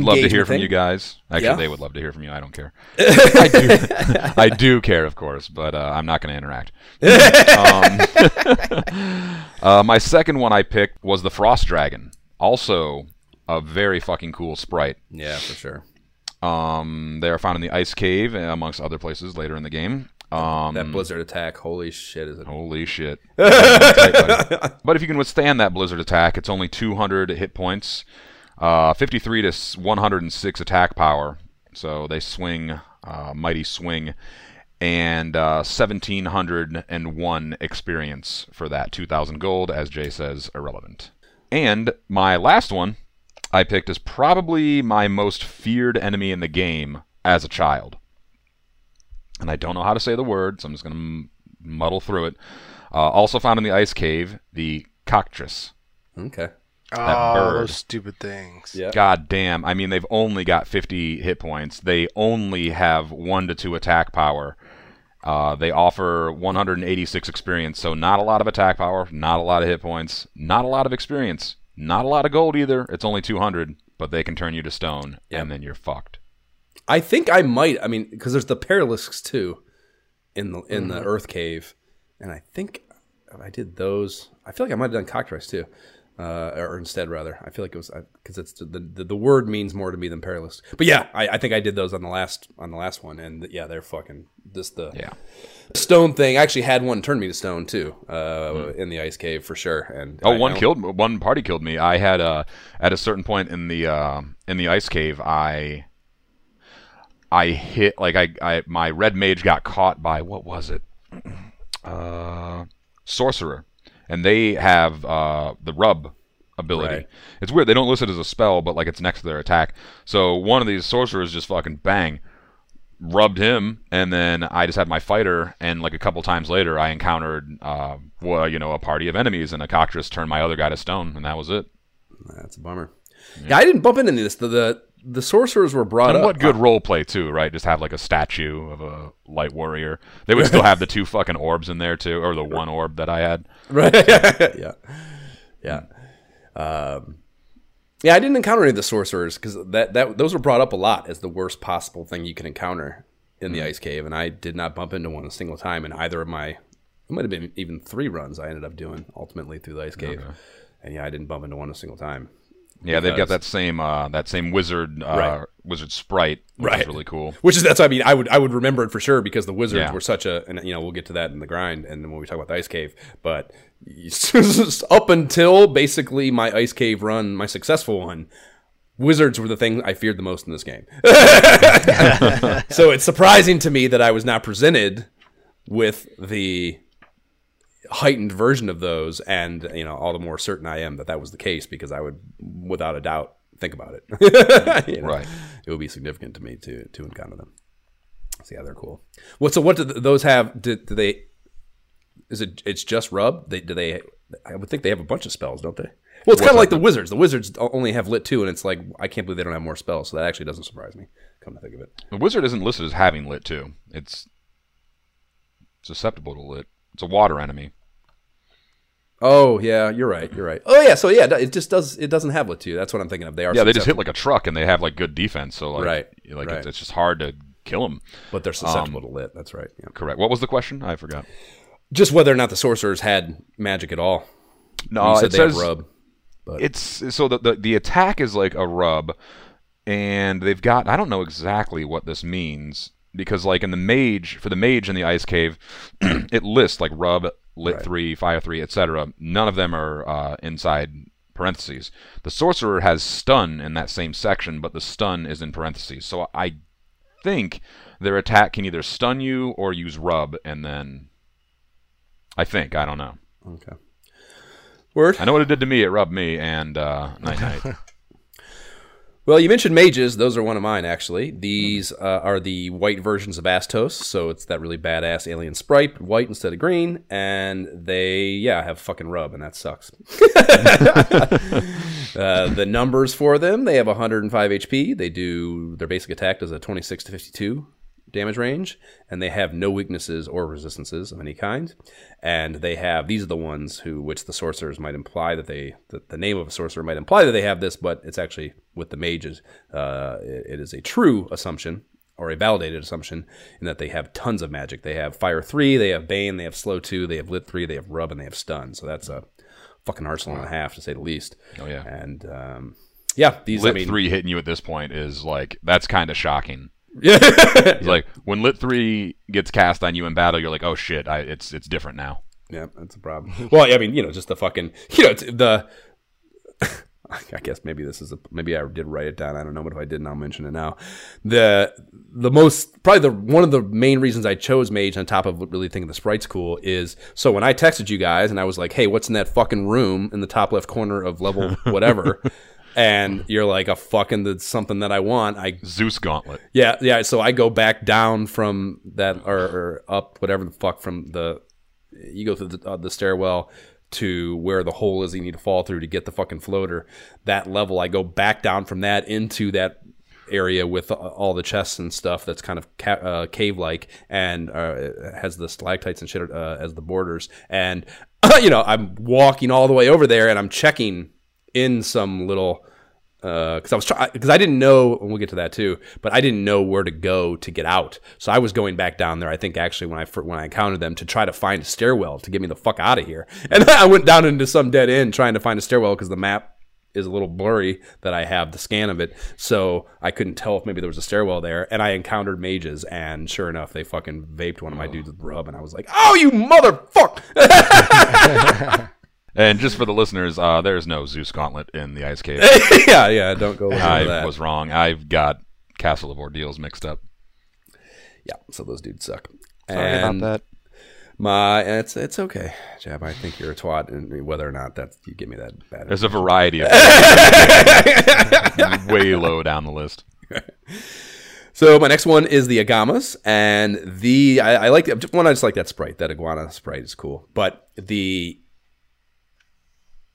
We'd love to hear from thing. you guys. Actually, Yeah. they would love to hear from you. I don't care. I do. I do care, of course, but uh, I'm not going to interact. um, uh, my second one I picked was the Frost Dragon. Also, a very fucking cool sprite. Yeah, for sure. Um, they are found in the Ice Cave, uh, amongst other places later in the game. Um, That blizzard attack. Holy shit! Is it? Holy shit. Tight, but if you can withstand that blizzard attack, it's only 200 hit points, uh, 53 to 106 attack power. So they swing, uh, mighty swing, and uh, 1701 experience for that. 2000 gold, as Jay says, irrelevant. And my last one I picked is probably my most feared enemy in the game as a child and I don't know how to say the word, so I'm just going to muddle through it. Uh, also found in the ice cave, the cockatrice. Okay. Oh, bird. those stupid things. Yeah. God damn! I mean, they've only got 50 hit points. They only have one to two attack power. Uh, they offer 186 experience, so not a lot of attack power, not a lot of hit points, not a lot of experience, not a lot of gold either. It's only 200, but they can turn you to stone, Yep. and then you're fucked. I think I might. I mean, because there's the Perilisks too, in the in Mm-hmm. the Earth Cave, and I think if I did those. I feel like I might have done cockatrice too, uh, or instead rather. I feel like it was because it's the, the the word means more to me than Perilisks. But yeah, I, I think I did those on the last on the last one, and yeah, they're fucking just the Yeah. stone thing. I actually had one turn me to stone too, uh, in the ice cave for sure. And. Oh, I- one I killed one party killed me. I had uh at a certain point in the uh, in the ice cave, I I hit like I, I my red mage got caught by what was it? Uh, sorcerer, and they have uh, the rub ability. Right. It's weird. They don't list it as a spell, but like it's next to their attack. So one of these sorcerers just fucking bang rubbed him, and then I just had my fighter, and like a couple times later, I encountered, uh, well, you know, a party of enemies, and a cockatrice turned my other guy to stone, and that was it. That's a bummer. Yeah, I didn't bump into this. The, the the sorcerers were brought And up. what good role play too, right? Just have like a statue of a light warrior. They would still have the two fucking orbs in there too, or the one orb that I had. Right. yeah. Yeah. Um, yeah, I didn't encounter any of the sorcerers because that, that those were brought up a lot as the worst possible thing you can encounter in the ice cave, and I did not bump into one a single time in either of my. It might have been even three runs I ended up doing ultimately through the ice cave, and yeah, I didn't bump into one a single time. Yeah, they've got that same uh, that same wizard uh, Right. wizard sprite, which Right. is really cool. Which is that's I mean. I would I would remember it for sure because the wizards Yeah. were such a and you know we'll get to that in the grind and then when we talk about the ice cave. But up until basically my ice cave run, my successful one, wizards were the thing I feared the most in this game. so it's surprising to me that I was not presented with the heightened version of those and you know all the more certain I am that that was the case because I would without a doubt think about it. You know? Right. it would be significant to me to to encounter them. So yeah, they're cool. What so what do those have? Do, do they? Is it? It's just rub. They do they? I would think they have a bunch of spells, don't they? Well, it's kind of like the wizards. The wizards only have lit two, and it's like I can't believe they don't have more spells. So that actually doesn't surprise me. Come to think of it. The wizard isn't listed as having lit two. It's susceptible to lit. It's a water enemy. Oh yeah, you're right. You're right. Oh yeah. So yeah, it just does. It doesn't have lit two. That's what I'm thinking of. They are. Yeah, they just hit like a truck, and they have like good defense. So like, Right, like right. It's, it's just hard to kill them. but they're susceptible um, to lit. That's right. Yeah. Correct. What was the question? I forgot. Just whether or not the sorcerers had magic at all. No, it says rub. it's so the, the the attack is like a rub, and they've got I don't know exactly what this means because like in the mage for the mage in the ice cave, it lists like rub, lit Right. three, fire three, etc. None of them are uh, inside parentheses. The sorcerer has stun in that same section, but the stun is in parentheses. So I think their attack can either stun you or use rub, and then I think I don't know. Okay. Word. I know what it did to me. It rubbed me, and uh, night night. Well, you mentioned mages. Those are one of mine, actually. These uh, are the white versions of Astos, so it's that really badass alien sprite, white instead of green, and they, yeah, have fucking rub, and that sucks. uh, the numbers for them, they have 105 HP. They do their basic attack does a 26 to 52 damage range, and they have no weaknesses or resistances of any kind. And they have these are the ones who, which the sorcerers might imply that they, that the name of a sorcerer might imply that they have this, but it's actually with the mages, uh, it, it is a true assumption or a validated assumption in that they have tons of magic. They have fire three, they have bane, they have slow two, they have lit three, they have rub, and they have stun. So that's a fucking arsenal and a half to say the least. Oh, yeah. and um, yeah, these lit I mean, three hitting you at this point is like that's kind of shocking. Yeah. It's like when lit three gets cast on you in battle, you're like, oh shit, I, it's it's different now. Yeah, that's a problem. well, I mean, you know, just the fucking, you know, it's the. I guess maybe this is a maybe I did write it down. I don't know, but if I didn't, I'll mention it now. The the most probably the one of the main reasons I chose Mage on top of really thinking the sprite's cool is so when I texted you guys and I was like, hey, what's in that fucking room in the top left corner of level whatever, and you're like a fucking that's something that I want. I Zeus Gauntlet. yeah, yeah. So I go back down from that, or, or up, whatever the fuck, from the. You go through the, uh, the stairwell to where the hole is you need to fall through to get the fucking floater. That level, I go back down from that into that area with uh, all the chests and stuff that's kind of ca- uh, cave like and uh, has the stalactites and shit uh, as the borders. And, you know, I'm walking all the way over there and I'm checking in some little uh, because I was trying because I didn't know and we'll get to that too, but I didn't know where to go to get out. So I was going back down there. I think actually when I when I encountered them to try to find a stairwell to get me the fuck out of here, and I went down into some dead end trying to find a stairwell because the map is a little blurry that I have the scan of it, so I couldn't tell if maybe there was a stairwell there. And I encountered mages, and sure enough, they fucking vaped one of my oh. dudes with rub, and I was like, "Oh, you motherfucker!" And just for the listeners, uh, there's no Zeus Gauntlet in the Ice Cave. yeah, yeah. Don't go listen to I that. was wrong. I've got Castle of Ordeals mixed up. Yeah, so those dudes suck. Sorry and about that. My, it's it's okay, Jab. I think you're a twat, and whether or not that you give me that bad. There's a variety of way low down the list. So my next one is the Agamas, and the I, I like the, one. I just like that sprite. That iguana sprite is cool, but the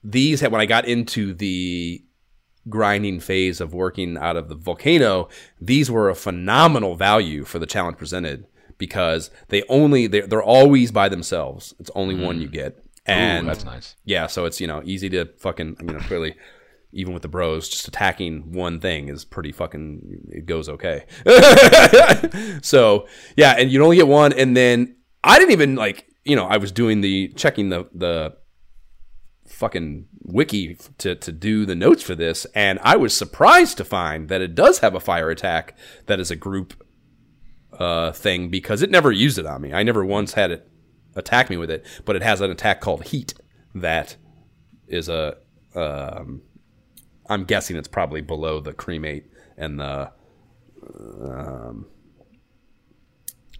these had when I got into the grinding phase of working out of the volcano, these were a phenomenal value for the challenge presented because they only they're, they're always by themselves. It's only one mm. you get, and Ooh, that's nice. yeah, so it's you know easy to fucking you know clearly even with the bros just attacking one thing is pretty fucking it goes okay. so yeah, and you only get one, and then I didn't even like you know I was doing the checking the the fucking wiki to to do the notes for this, and I was surprised to find that it does have a fire attack that is a group uh, thing because it never used it on me. I never once had it attack me with it, but it has an attack called Heat that is a. Um, I'm guessing it's probably below the cremate and the.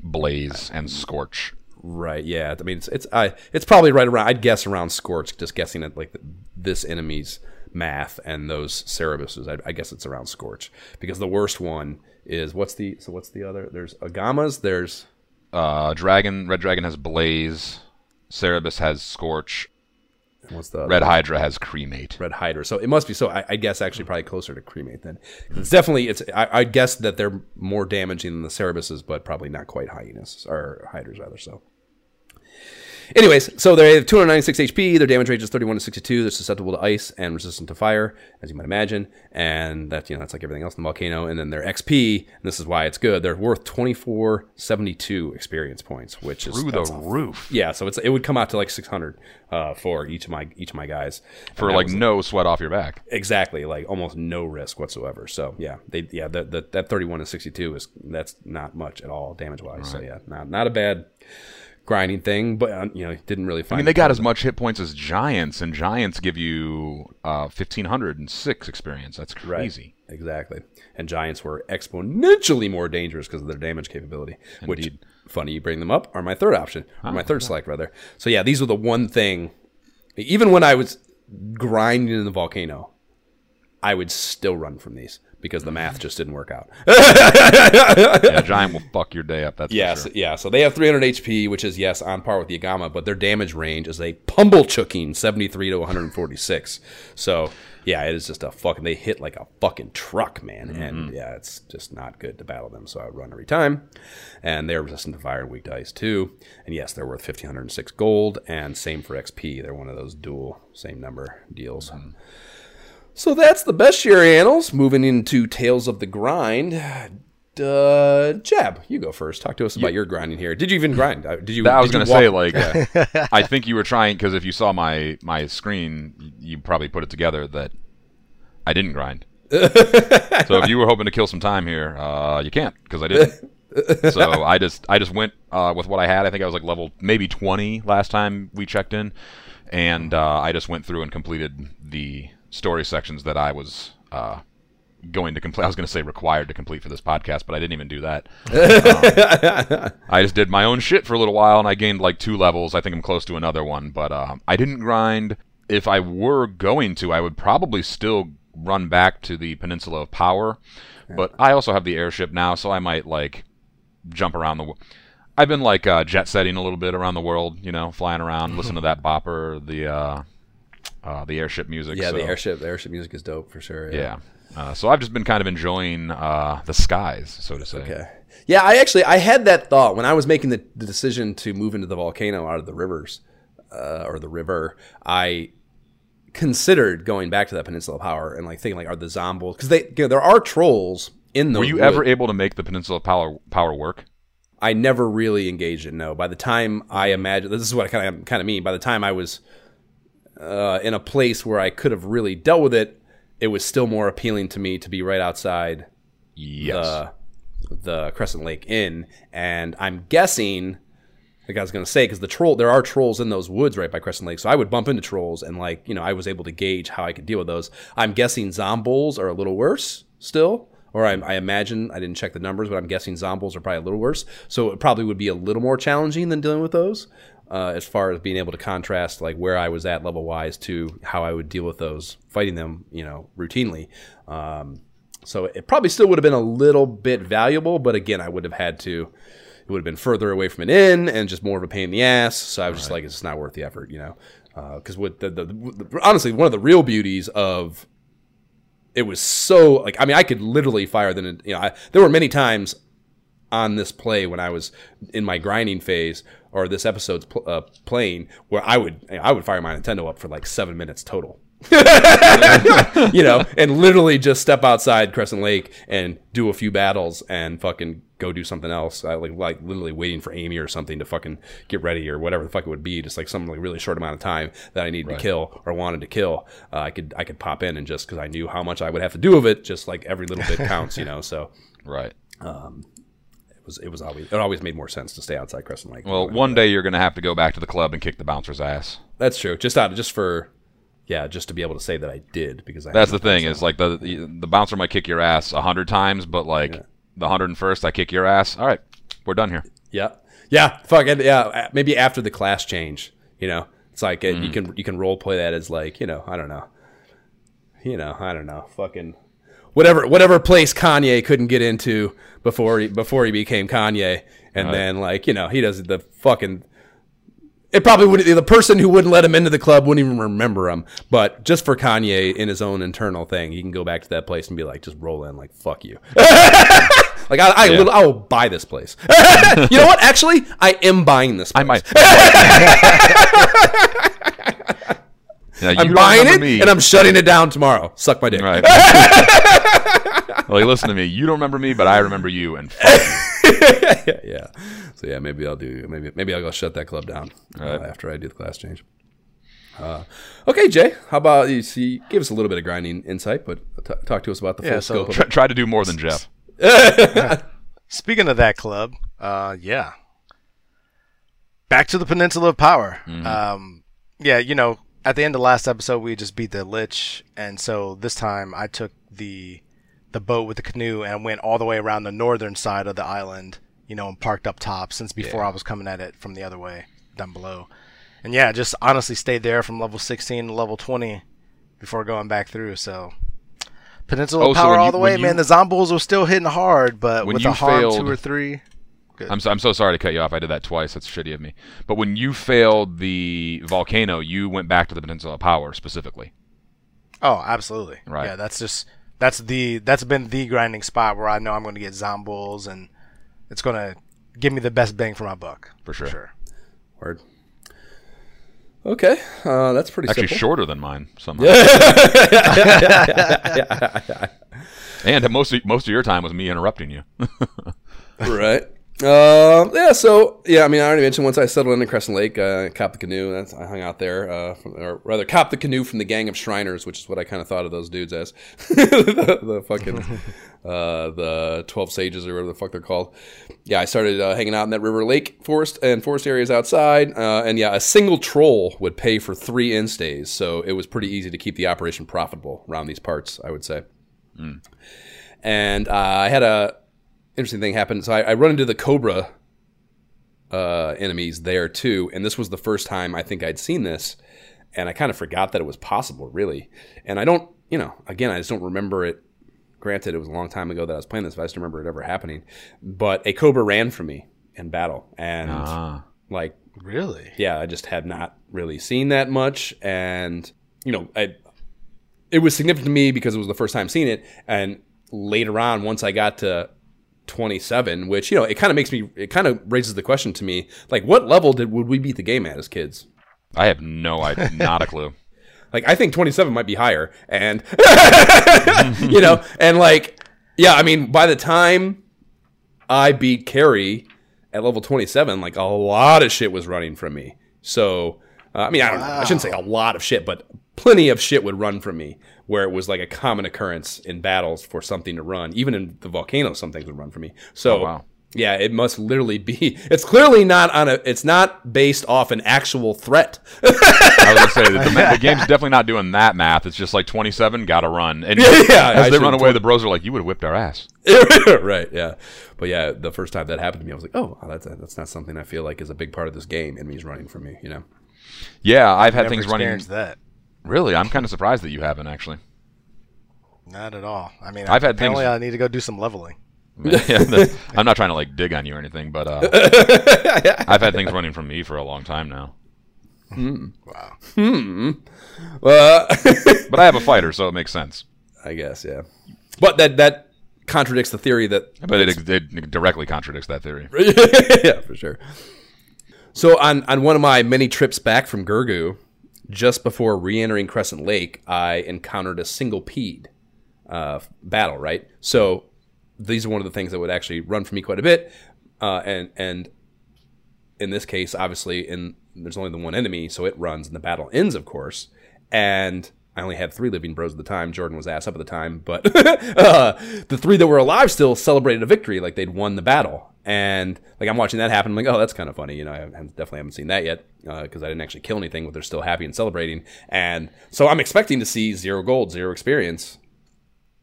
Blaze and Scorch. Right, yeah. I mean, it's it's I it's probably right around. I'd guess around Scorch, just guessing at like this enemy's math and those Cerebuses. I, I guess it's around Scorch because the worst one is what's the so what's the other? There's Agamas. There's Uh, Dragon, Red Dragon has Blaze. Cerebus has Scorch. What's the Red Hydra has Cremate. Red Hydra. So it must be. So I, I guess actually probably closer to cremate then. It's definitely. It's. I, I guess that they're more damaging than the Cerebuses, but probably not quite hyenas or hydras rather. So. Anyways, so they have 296 HP. Their damage range is 31 to 62. They're susceptible to ice and resistant to fire, as you might imagine. And that you know that's like everything else in the volcano. And then their XP, and this is why it's good. They're worth 2472 experience points, which is Through the roof. yeah. So it's it would come out to like 600 uh, for each of my each of my guys For like was- no sweat off your back. Exactly, like almost no risk whatsoever. So yeah, they yeah that that, that thirty one and sixty two is that's not much at all damage wise. So yeah, not not a bad grinding thing, but you know didn't really find. I mean, they got as much hit points as Giants, and Giants give you uh, 1,506 experience. That's Right. crazy. exactly, and giants were exponentially more dangerous because of their damage capability. Which Indeed. funny you bring them up are my third option, or my third select rather. So yeah, these were the one thing. Even when I was grinding in the volcano, I would still run from these because the math just didn't work out. yeah, Giant will fuck your day up. That's Yes, for sure. yeah. So they have 300 HP, which is yes on par with the Agama, but their damage range is a pummel chucking 73 to 146. So yeah, it is just a fucking. They hit like a fucking truck, man, and mm-hmm. yeah, it's just not good to battle them. So I run every time, and they're resistant to fire and weak to ice too. And yes, they're worth 1506 gold, and same for XP. They're one of those dual same number deals. Mm-hmm. So that's the bestiary annals. Moving into Tales of the Grind. Uh, Jab, you go first. Talk to us about your grinding here. Did you even grind? Uh, Did you? That I was gonna say, walk- like, I think you were trying because if you saw my my screen, you probably put it together that I didn't grind. so if you were hoping to kill some time here, uh, you can't because I didn't. so I just I just went uh, with what I had. I think I was like level maybe twenty last time we checked in, and uh, I just went through and completed the story sections that I was. Uh, going to complete. I was going to say required to complete for this podcast, but I didn't even do that. Um, I just did my own shit for a little while, and I gained like two levels. I think I'm close to another one, but um, I didn't grind. If I were going to, I would probably still run back to the Peninsula of Power, but I also have the airship now, so I might like jump around the. wo- I've been like uh, jet setting a little bit around the world, you know, flying around, listen to that bopper, the uh, uh, the airship music. yeah, the so- airship. The airship music is dope for sure. yeah. Uh, so I've just been kind of enjoying uh, the skies, so to say. Okay. Yeah, I actually I had that thought when I was making the, the decision to move into the volcano out of the rivers, uh, or the river. I considered going back to that Peninsula of Power and like thinking like, are the zombies? Because they you know, there are trolls in the. Were you ever able to make the Peninsula Power Power work? I never really engaged in no. By the time I imagine this is what I kind of kind of mean. By the time I was uh, in a place where I could have really dealt with it, it was still more appealing to me to be right outside Yes. the the Crescent Lake Inn, and I'm guessing. Like I was gonna say, because the troll, there are trolls in those woods right by Crescent Lake, so I would bump into trolls, and like you know, I was able to gauge how I could deal with those. I'm guessing zombies are a little worse still, or or I, I imagine I didn't check the numbers, but I'm guessing zombies are probably a little worse. So it probably would be a little more challenging than dealing with those. Uh, as far as being able to contrast like where I was at level wise to how I would deal with those fighting them, you know, routinely. Um, so it probably still would have been a little bit valuable, but again, I would have had to. It would have been further away from an inn and just more of a pain in the ass. So I was just like, it's not worth the effort, you know. Because with the, the, the honestly, one of the real beauties of it was so like I mean I could literally fire the you know I, there were many times on this play when I was in my grinding phase or this episode's pl- uh, playing where I would I would fire my Nintendo up for like seven minutes total. you know, and literally just step outside Crescent Lake and do a few battles and fucking go do something else. I like like literally waiting for Amy or something to fucking get ready or whatever the fuck it would be. Just like some like really short amount of time that I needed to kill or wanted to kill. Uh, I could I could pop in and just because I knew how much I would have to do of it. Just like every little bit counts, you know. So Right. it was it was always it always made more sense to stay outside Crescent Lake. Well, one day you're going to have to go back to the club and kick the bouncer's ass. That's true. Just out just for yeah, just to be able to say that I did because I That's the thing is like the the, the bouncer might kick your ass a hundred times, but like the hundred and first, I kick your ass. All right, we're done here. Yeah, yeah, fuck it. Yeah, maybe after the class change, you know, it's like uh Mm. you can you can role play that as like you know I don't know, you know I don't know, fucking whatever whatever place Kanye couldn't get into before he before he became Kanye, and Right. then like you know he does the fucking. It probably wouldn't the person who wouldn't let him into the club wouldn't even remember him. But just for Kanye in his own internal thing, he can go back to that place and be like, just roll in, like fuck you. Like I, I, Yeah. little, I will buy this place. you know what? Actually, I am buying this. Place. I might. Now, you I'm don't buying it me. and I'm shutting it down tomorrow. Suck my dick. Right. like, listen to me. You don't remember me, but I remember you. And fuck you. yeah, yeah. So yeah, maybe I'll do. Maybe maybe I'll go shut that club down uh, after I do the class change. Uh, okay, Jay. How about you? See, give us a little bit of grinding insight, but t- talk to us about the full Yeah, so scope of try, try to do more than Jeff. Speaking of that club, uh, yeah. Back to the Peninsula of Power. Um, yeah, you know, at the end of last episode, we just beat the Lich, and so this time I took the the boat with the canoe and went all the way around the northern side of the island, you know, and parked up top. Since before I was coming at it from the other way down below, and yeah, just honestly stayed there from level 16 to level 20 before going back through. So. Peninsula Oh, of so Power all you- the way, you- man. The zombies were still hitting hard, but with a harm failed- two or three. I'm so, I'm so sorry to cut you off. I did that twice. That's shitty of me. But when you failed the volcano, you went back to the Peninsula of Power specifically. Oh, absolutely. Right. Yeah, that's just that's the that's been the grinding spot where I know I'm going to get zombies and it's going to give me the best bang for my buck. For sure. Word. Okay, uh, that's pretty Actually, simple. shorter than mine somehow. and most of, most of your time was me interrupting you. right. Uh, yeah, so yeah, I mean, I already mentioned once I settled into Crescent Lake, uh, copped the canoe. That's, I hung out there, uh, from, or rather, copped the canoe from the gang of Shriners, which is what I kind of thought of those dudes as the, the fucking uh, the Twelve Sages or whatever the fuck they're called. Yeah, I started uh, hanging out in that river lake forest and forest areas outside, uh, and yeah, a single troll would pay for three instays, so it was pretty easy to keep the operation profitable around these parts. I would say and uh, I had a interesting thing happened. So I, I run into the Cobra uh, enemies there too, and this was the first time I think I'd seen this, and I kind of forgot that it was possible, really. And I don't, you know, again, I just don't remember it. Granted, it was a long time ago that I was playing this, but I just don't remember it ever happening. But a Cobra ran from me in battle, and Ah. like Really? yeah, I just had not really seen that much, and you know, I it was significant to me because it was the first time seeing it, and later on, once I got to 27, which you know, it kind of makes me, it kind of raises the question to me, like, what level did would we beat the game at as kids? I have no idea, not a clue. Like, I think 27 might be higher, and you know, and like, yeah, I mean, by the time I beat Kary at level 27, like a lot of shit was running from me. So, uh, I mean, I don't know. I shouldn't say a lot of shit, but plenty of shit would run from me where it was like a common occurrence in battles for something to run. Even in the volcano, some things would run for me. So, Oh, wow. Yeah, it must literally be. It's clearly not on a. It's not based off an actual threat. I was gonna say the, the, the game's definitely not doing that math. It's just like 27, gotta run. And Yeah, yeah, as I they run should- away, the bros are like, "You would have whipped our ass." right. Yeah. But yeah, the first time that happened to me, I was like, oh, that's that's not something I feel like is a big part of this game. Enemies running from me. You know. Yeah, I've had Never things running. that. Really, I'm kind of surprised that you haven't actually. Not at all. I mean, I've had apparently things- I need to go do some leveling. yeah, I'm not trying to like dig on you or anything, but uh, I've had things running from me for a long time now. Wow. Uh, But I have a fighter, so it makes sense. I guess yeah. But that that contradicts the theory that But it, it directly contradicts that theory. yeah, for sure. So on on one of my many trips back from Gurgu, just before re-entering Crescent Lake, I encountered a single peed uh, battle. Right, so these are one of the things that would actually run for me quite a bit, uh, and and in this case, obviously, in there's only the one enemy, so it runs and the battle ends, of course, and. I only had three living bros at the time. Jordan was ass up at the time, but uh, the three that were alive still celebrated a victory, like they'd won the battle. And like I'm watching that happen, I'm like, oh, that's kind of funny. You know, I definitely haven't seen that yet Uh, because I didn't actually kill anything, but they're still happy and celebrating. And so I'm expecting to see zero gold, zero experience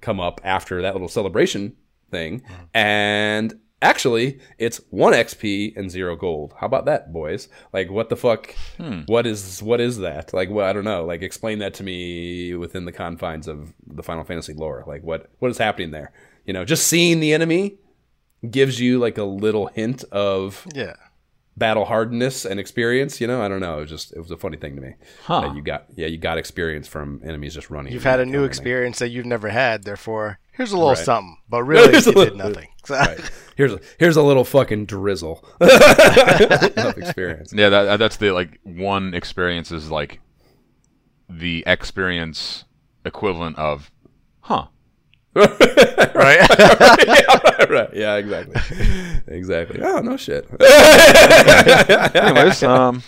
come up after that little celebration thing. Hmm. And actually, it's one XP and zero gold. How about that, boys? Like, what the fuck? Hmm. What is what is that? Like, well, I don't know. Like, explain that to me within the confines of the Final Fantasy lore. Like, what what is happening there? You know, just seeing the enemy gives you like a little hint of Yeah. Battle hardness and experience. You know, I don't know. It was just it was a funny thing to me. Huh. that you got yeah, you got experience from enemies just running. You've had a new experience that you've never had, therefore, here's a little Right. something. But really, you a did nothing. Right. Here's a here's a little fucking drizzle of experience. Yeah, that, that's the like one experience is like the experience equivalent of, huh? right? yeah, right. Yeah, exactly. Exactly. Oh no shit. Anyways, um,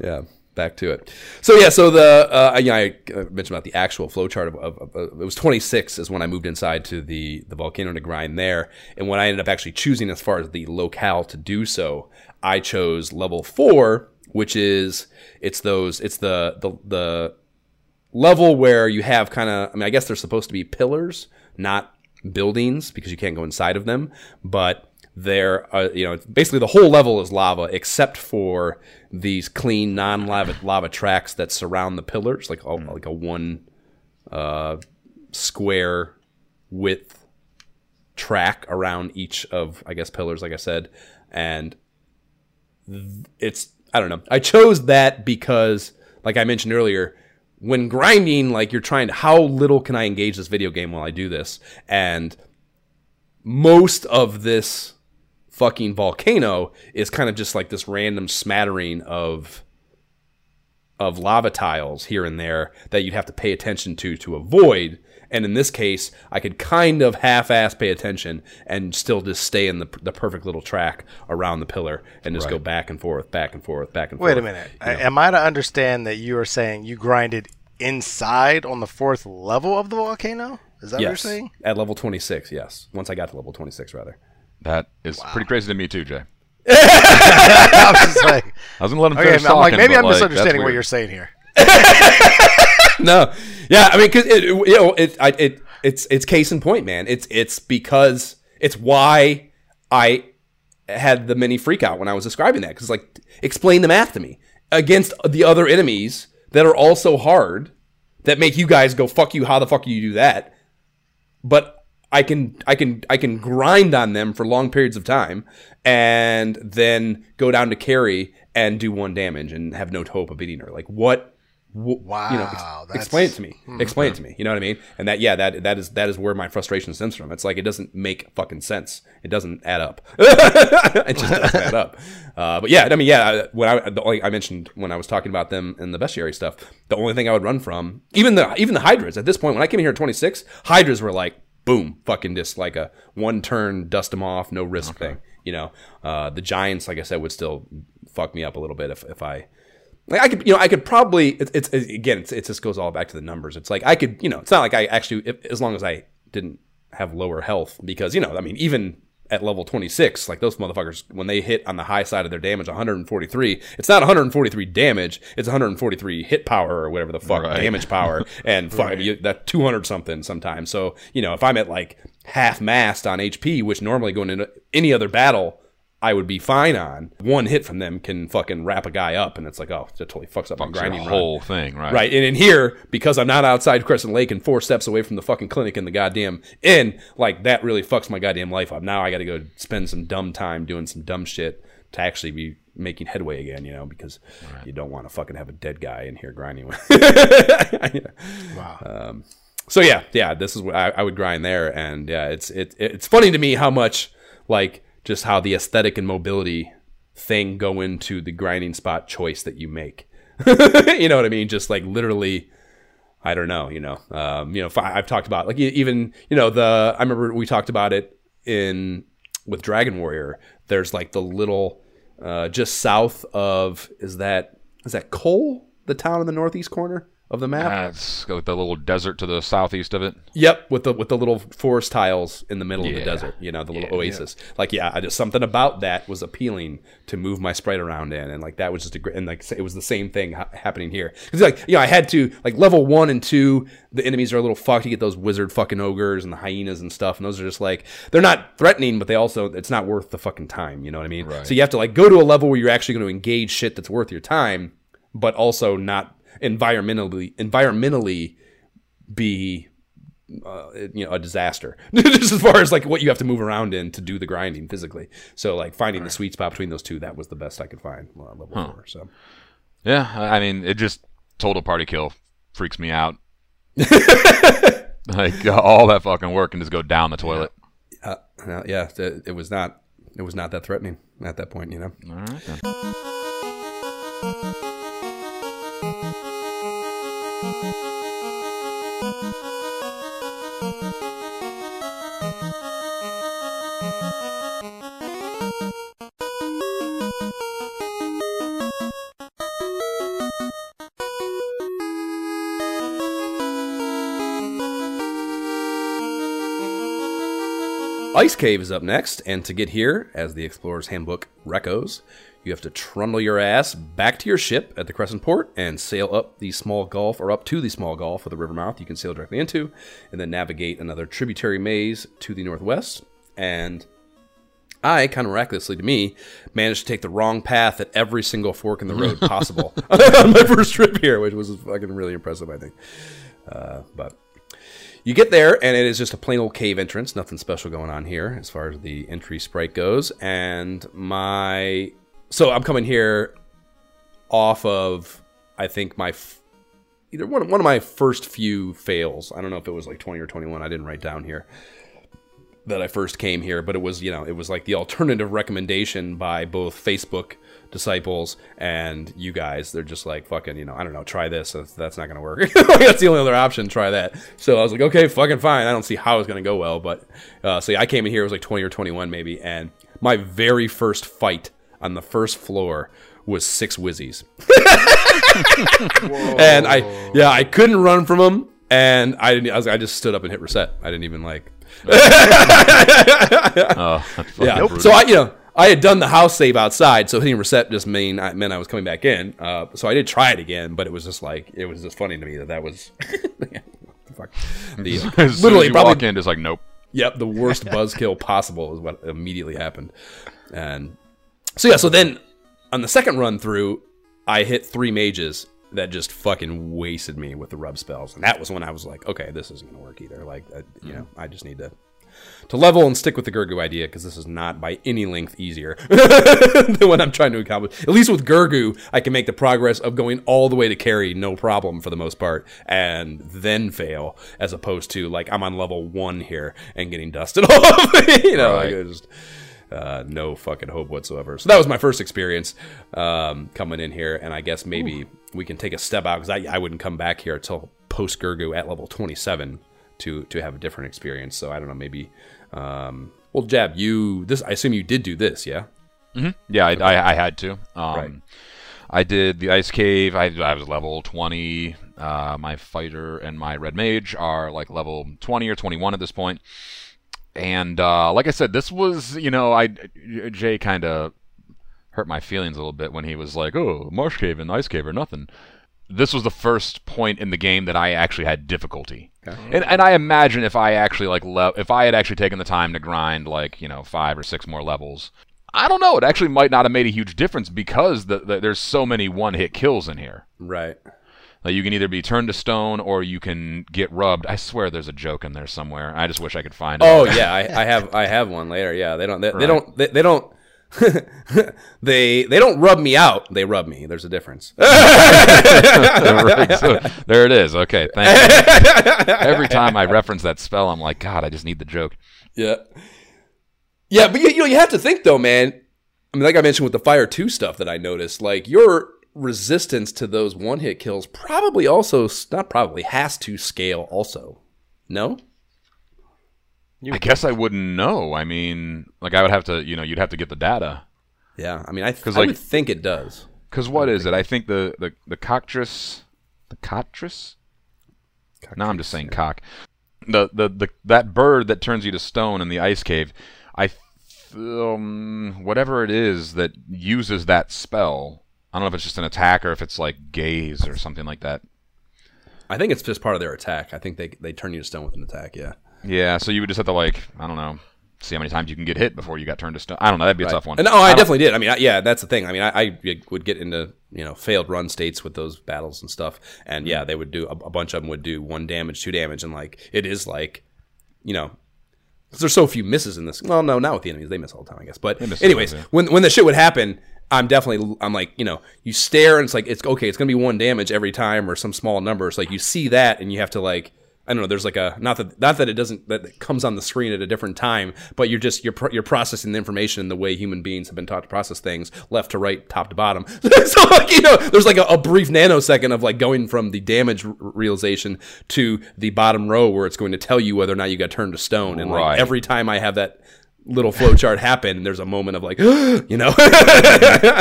yeah. Back to it. So yeah, so the uh, I mentioned about the actual flowchart of, of, of, of it was 26 is when I moved inside to the the volcano to grind there, and when I ended up actually choosing as far as the locale to do so, I chose level four, which is it's those it's the the the level where you have kind of I mean I guess they're supposed to be pillars, not buildings because you can't go inside of them, but they're uh, you know basically the whole level is lava except for these clean non-lava lava tracks that surround the pillars like a, like a one uh, square width track around each of I guess pillars like I said and it's I don't know. I chose that because, like I mentioned earlier, when grinding, like you're trying to how little can I engage this video game while I do this, and most of this fucking volcano is kind of just like this random smattering of of lava tiles here and there that you'd have to pay attention to to avoid. And in this case, I could kind of half-ass pay attention and still just stay in the, the perfect little track around the pillar and just go back and forth, back and forth, back and forth. Wait a minute. I, am I to understand that you are saying you grinded inside on the fourth level of the volcano? Is that what you're saying? at level 26, yes. Once I got to level 26, rather. that is pretty crazy to me too, Jay. I was just like, I was gonna let him okay, finish I'm like maybe I'm like, misunderstanding what you're saying here. no, yeah, I mean, because it, you know, it, I, it, it's, it's case in point, man. It's, it's because it's why I had the mini freak out when I was describing that. Because, like, explain the math to me against the other enemies that are also hard that make you guys go, fuck you, how the fuck do you do that? But I can, I can, I can grind on them for long periods of time and then go down to Kary and do one damage and have no hope of beating her. Like, what? Wow, you know, ex- explain it to me. Explain it to me. You know what I mean? And that, yeah, that that is that is where my frustration stems from. It's like it doesn't make fucking sense. It doesn't add up. it just doesn't add up. Uh, but yeah, I mean, yeah. When I the only, I mentioned when I was talking about them in the bestiary stuff, the only thing I would run from, even the even the hydras at this point, when I came here at 26, hydras were like, boom, fucking just like a one turn, dust them off, no risk thing. You know, uh, the giants, like I said, would still fuck me up a little bit if if I like I could, you know, I could probably. It's, it's again, it's, it just goes all back to the numbers. It's like I could, you know, it's not like I actually, if, as long as I didn't have lower health, because you know, I mean, even at level 26, like those motherfuckers, when they hit on the high side of their damage, 143, it's not 143 damage, it's 143 hit power or whatever the fuck, Right. damage power, and fuck, you, that 200 something sometimes. So, you know, if I'm at like half mast on HP, which normally going into any other battle, I would be fine on, one hit from them can fucking wrap a guy up, and it's like, oh, that totally fucks up my Your grinding run. whole thing, right? Right. And in here, because I'm not outside Crescent Lake and four steps away from the fucking clinic in the goddamn inn, like that really fucks my goddamn life up. Now I got to go spend some dumb time doing some dumb shit to actually be making headway again, you know, because you don't want to fucking have a dead guy in here grinding with. Wow. Um, so yeah, yeah, this is what I, I would grind there, and yeah, it's it, it's funny to me how much like just how the aesthetic and mobility thing go into the grinding spot choice that you make. you know what I mean? Just like literally, I don't know. You know, um, you know, I, I've talked about like even you know the I remember we talked about it in with Dragon Warrior. There's like the little uh, just south of is that is that Kol, the town in the northeast corner of the map? That's got the little desert to the southeast of it. Yep, with the with the little forest tiles in the middle of the desert, you know, the little oasis. Like, yeah, I just something about that was appealing to move my sprite around in, and like that was just a great, and like it was the same thing ha- happening here. Because like, you know, I had to like level one and two, the enemies are a little fucked. You get those wizard fucking ogres and the hyenas and stuff, and those are just like they're not threatening, but they also it's not worth the fucking time. You know what I mean? Right. So you have to like go to a level where you're actually going to engage shit that's worth your time, but also not environmentally environmentally be uh, you know a disaster. Just as far as like what you have to move around in to do the grinding physically. So like finding the sweet spot between those two that was the best i could find uh, level four so. Yeah, I mean, it just total party kill freaks me out. like all that fucking work and just go down the toilet. uh, yeah it, it was not it was not that threatening at that point you know? All right then. Ice Cave is up next, and to get here, as the Explorer's Handbook recos, you have to trundle your ass back to your ship at the Crescent Port and sail up the small gulf, or up to the small gulf with the river mouth you can sail directly into, and then navigate another tributary maze to the northwest. And I, kind of miraculously to me, managed to take the wrong path at every single fork in the road possible on my first trip here, which was fucking really impressive, I think. Uh, but you get there, and it is just a plain old cave entrance. Nothing special going on here as far as the entry sprite goes. And my. So I'm coming here off of, I think, my. Either one, one of my first few fails. I don't know if it was like 20 or 21. I didn't write down here that I first came here, but it was, you know, it was like the alternative recommendation by both Facebook disciples and you guys. They're just like, fucking, you know, I don't know, try this. That's, that's not going to work. that's the only other option. Try that. So I was like, okay, fucking fine. I don't see how it's going to go well, but, uh, so yeah, I came in here, it was like 20 or 21 maybe, and my very first fight on the first floor was six whizzies. and I, yeah, I couldn't run from them. And I didn't. I, was, I just stood up and hit reset. I didn't even like Oh, that's yeah. brutal. So I, you know, I had done the house save outside, so hitting reset just mean I meant I was coming back in. Uh, so I did try it again, but it was just like it was just funny to me that that was fuck. the as soon literally as probably walk in, just like nope. Yep, the worst buzzkill possible is what immediately happened. And so yeah, so then on the second run through, I hit three mages that just fucking wasted me with the rub spells, and that was when I was like, okay, this isn't gonna work either. Like, uh, you know, I just need to to level and stick with the Gurgu idea because this is not by any length easier than what I'm trying to accomplish. At least with Gurgu, I can make the progress of going all the way to Kary, no problem for the most part, and then fail, as opposed to like I'm on level one here and getting dusted off. you know, Right. it just uh, no fucking hope whatsoever. So that was my first experience um, coming in here, and I guess maybe we can take a step out because I, I wouldn't come back here until post Gurgu at level 27 to to have a different experience. So I don't know, maybe. Um, well, Jab, you this I assume you did do this, yeah? Yeah, I, I, I had to. Um, Right. I did the ice cave. I, I was level 20. Uh, my fighter and my red mage are like level 20 or 21 at this point. and uh, like I said, this was you know I Jay kind of hurt my feelings a little bit when he was like, "Oh, marsh cave and ice cave or nothing." This was the first point in the game that I actually had difficulty. And, and I imagine if I actually like le- if I had actually taken the time to grind like you know five or six more levels, I don't know. It actually might not have made a huge difference because the, the, there's so many one hit kills in here. Right. Like you can either be turned to stone or you can get rubbed. I swear there's a joke in there somewhere. I just wish I could find it. Oh yeah, I, I have I have one later. Yeah, they don't they, they don't they, they don't they they don't rub me out. They rub me. There's a difference. Right, so there it is. Okay, thank you. Every time I reference that spell, I'm like, God, I just need the joke. Yeah. Yeah, but you, you know, you have to think though, man. I mean, like I mentioned with the fire two stuff that I noticed, like your resistance to those one hit kills probably also not probably has to scale also. No. I guess I wouldn't know. I mean, like I would have to, you know, you'd have to get the data. Yeah, I mean, I, I like- would think it does. Because what is it? I think the the the cockatrice, the cockatrice. Now I'm just saying cock. The, the the that bird that turns you to stone in the ice cave. I th- um whatever it is that uses that spell. I don't know if it's just an attack or if it's like gaze or something like that. I think it's just part of their attack. I think they they turn you to stone with an attack. Yeah. Yeah, so you would just have to like I don't know, see how many times you can get hit before you got turned to stone. I don't know. That'd be a tough one. And, oh, I, don't- definitely did. I mean, I, yeah, that's the thing. I mean, I, I would get into you know failed run states with those battles and stuff, and yeah, mm. they would do a, a bunch of them would do one damage, two damage, and like it is like, you know, because there's so few misses in this. Well, no, not with the enemies; they miss all the time, I guess. But anyways, sometimes, when when the shit would happen. I'm definitely, I'm like, you know, you stare and it's like, it's okay, it's gonna be one damage every time or some small number. It's like you see that and you have to like, I don't know. There's like a not that not that it doesn't that it comes on the screen at a different time, but you're just you're you're processing the information in the way human beings have been taught to process things, left to right, top to bottom. so like you know, there's like a, a brief nanosecond of like going from the damage r- realization to the bottom row where it's going to tell you whether or not you got turned to stone. And like every time I have that little flowchart happen, there's a moment of like, you know,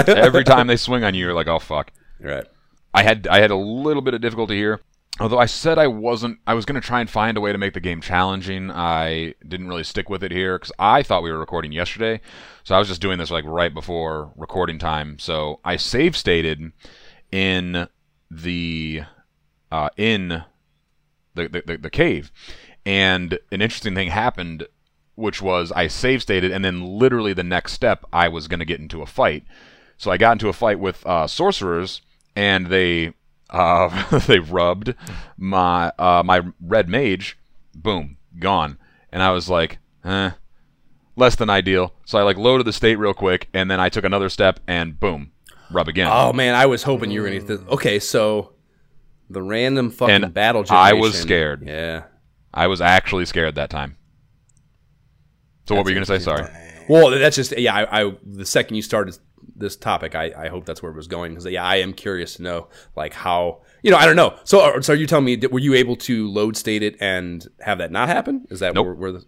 Every time they swing on you, you're like, oh fuck. right. I had I had a little bit of difficulty here. Although I said I wasn't, I was going to try and find a way to make the game challenging. I didn't really stick with it here because I thought we were recording yesterday, so I was just doing this like right before recording time. So I save stated in the uh, in the, the the cave, and an interesting thing happened, which was I save stated, and then literally the next step I was going to get into a fight. So I got into a fight with uh, sorcerers, and they uh, they rubbed my uh, my red mage. Boom, gone. And I was like, eh, less than ideal. So I like loaded the state real quick, and then I took another step, and boom, rub again. Oh man, I was hoping you were gonna. Th- okay, so the random fucking And battle. I was scared. Yeah. I was actually scared that time. So what were you gonna say? Sorry. Well, that's just yeah. I, I the second you started this topic, I, I hope that's where it was going because yeah, I am curious to know like how you know I don't know. So uh, so are you telling me were you able to load state it and have that not happen? Is that Nope. where, where the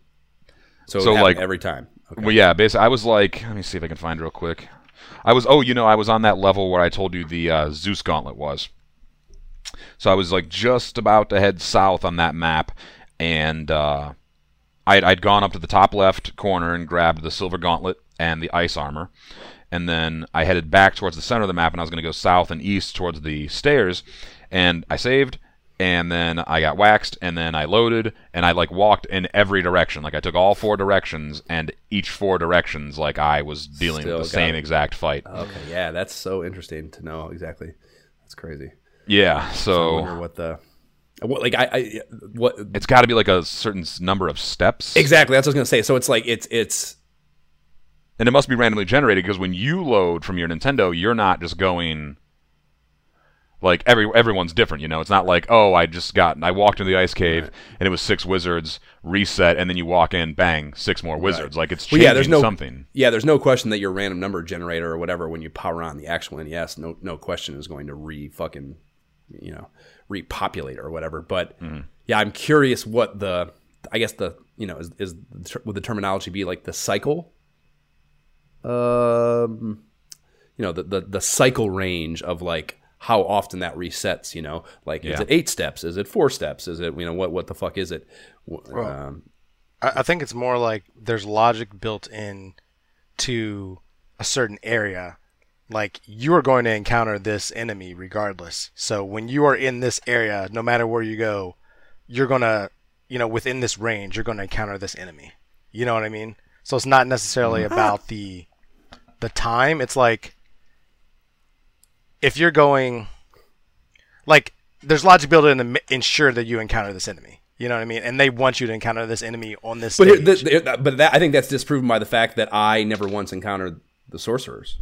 so, So, like- every time? Okay. Well, yeah, basically, I was like, let me see if I can find real quick. I was, oh, you know, I was on that level where I told you the uh, Zeus Gauntlet was. So I was like just about to head south on that map, and uh, I'd, I'd gone up to the top left corner and grabbed the Silver Gauntlet and the Ice Armor, and then I headed back towards the center of the map, and I was going to go south and east towards the stairs, and I saved, and then I got waxed, and then I loaded, and I like walked in every direction. Like I took all four directions, and each four directions, like I was dealing Still with the same it. exact fight. Okay, yeah, that's so interesting to know exactly. That's crazy. Yeah, so wonder what the what like I, I what it's got to be like a certain number of steps, exactly that's what I was gonna say. So it's like it's it's and it must be randomly generated because when you load from your Nintendo, you're not just going. Like every everyone's different, you know. It's not like oh, I just got I walked into the ice cave and it was six wizards reset, and then you walk in, bang, six more wizards. Like it's Well, changing yeah, there's no something. Yeah, there's no question that your random number generator or whatever when you power on the actual NES, no no question is going to re fucking you know repopulate or whatever. But Mm-hmm. yeah, I'm curious what the I guess the you know is, is would the terminology be like the cycle? Um, you know the the the cycle range of like how often that resets. You know, like is it eight steps? Is it four steps? Is it you know what what the fuck is it? W- Um, I, I think it's more like there's logic built in to a certain area. Like you are going to encounter this enemy regardless. So when you are in this area, no matter where you go, you're gonna, you know, within this range, you're gonna encounter this enemy. You know what I mean? So it's not necessarily about the the time. It's like if you're going, like there's logic built in to ensure that you encounter this enemy. You know what I mean? And they want you to encounter this enemy on this But, stage. here, the, the- but that, I think that's disproven by the fact that I never once encountered the sorcerers.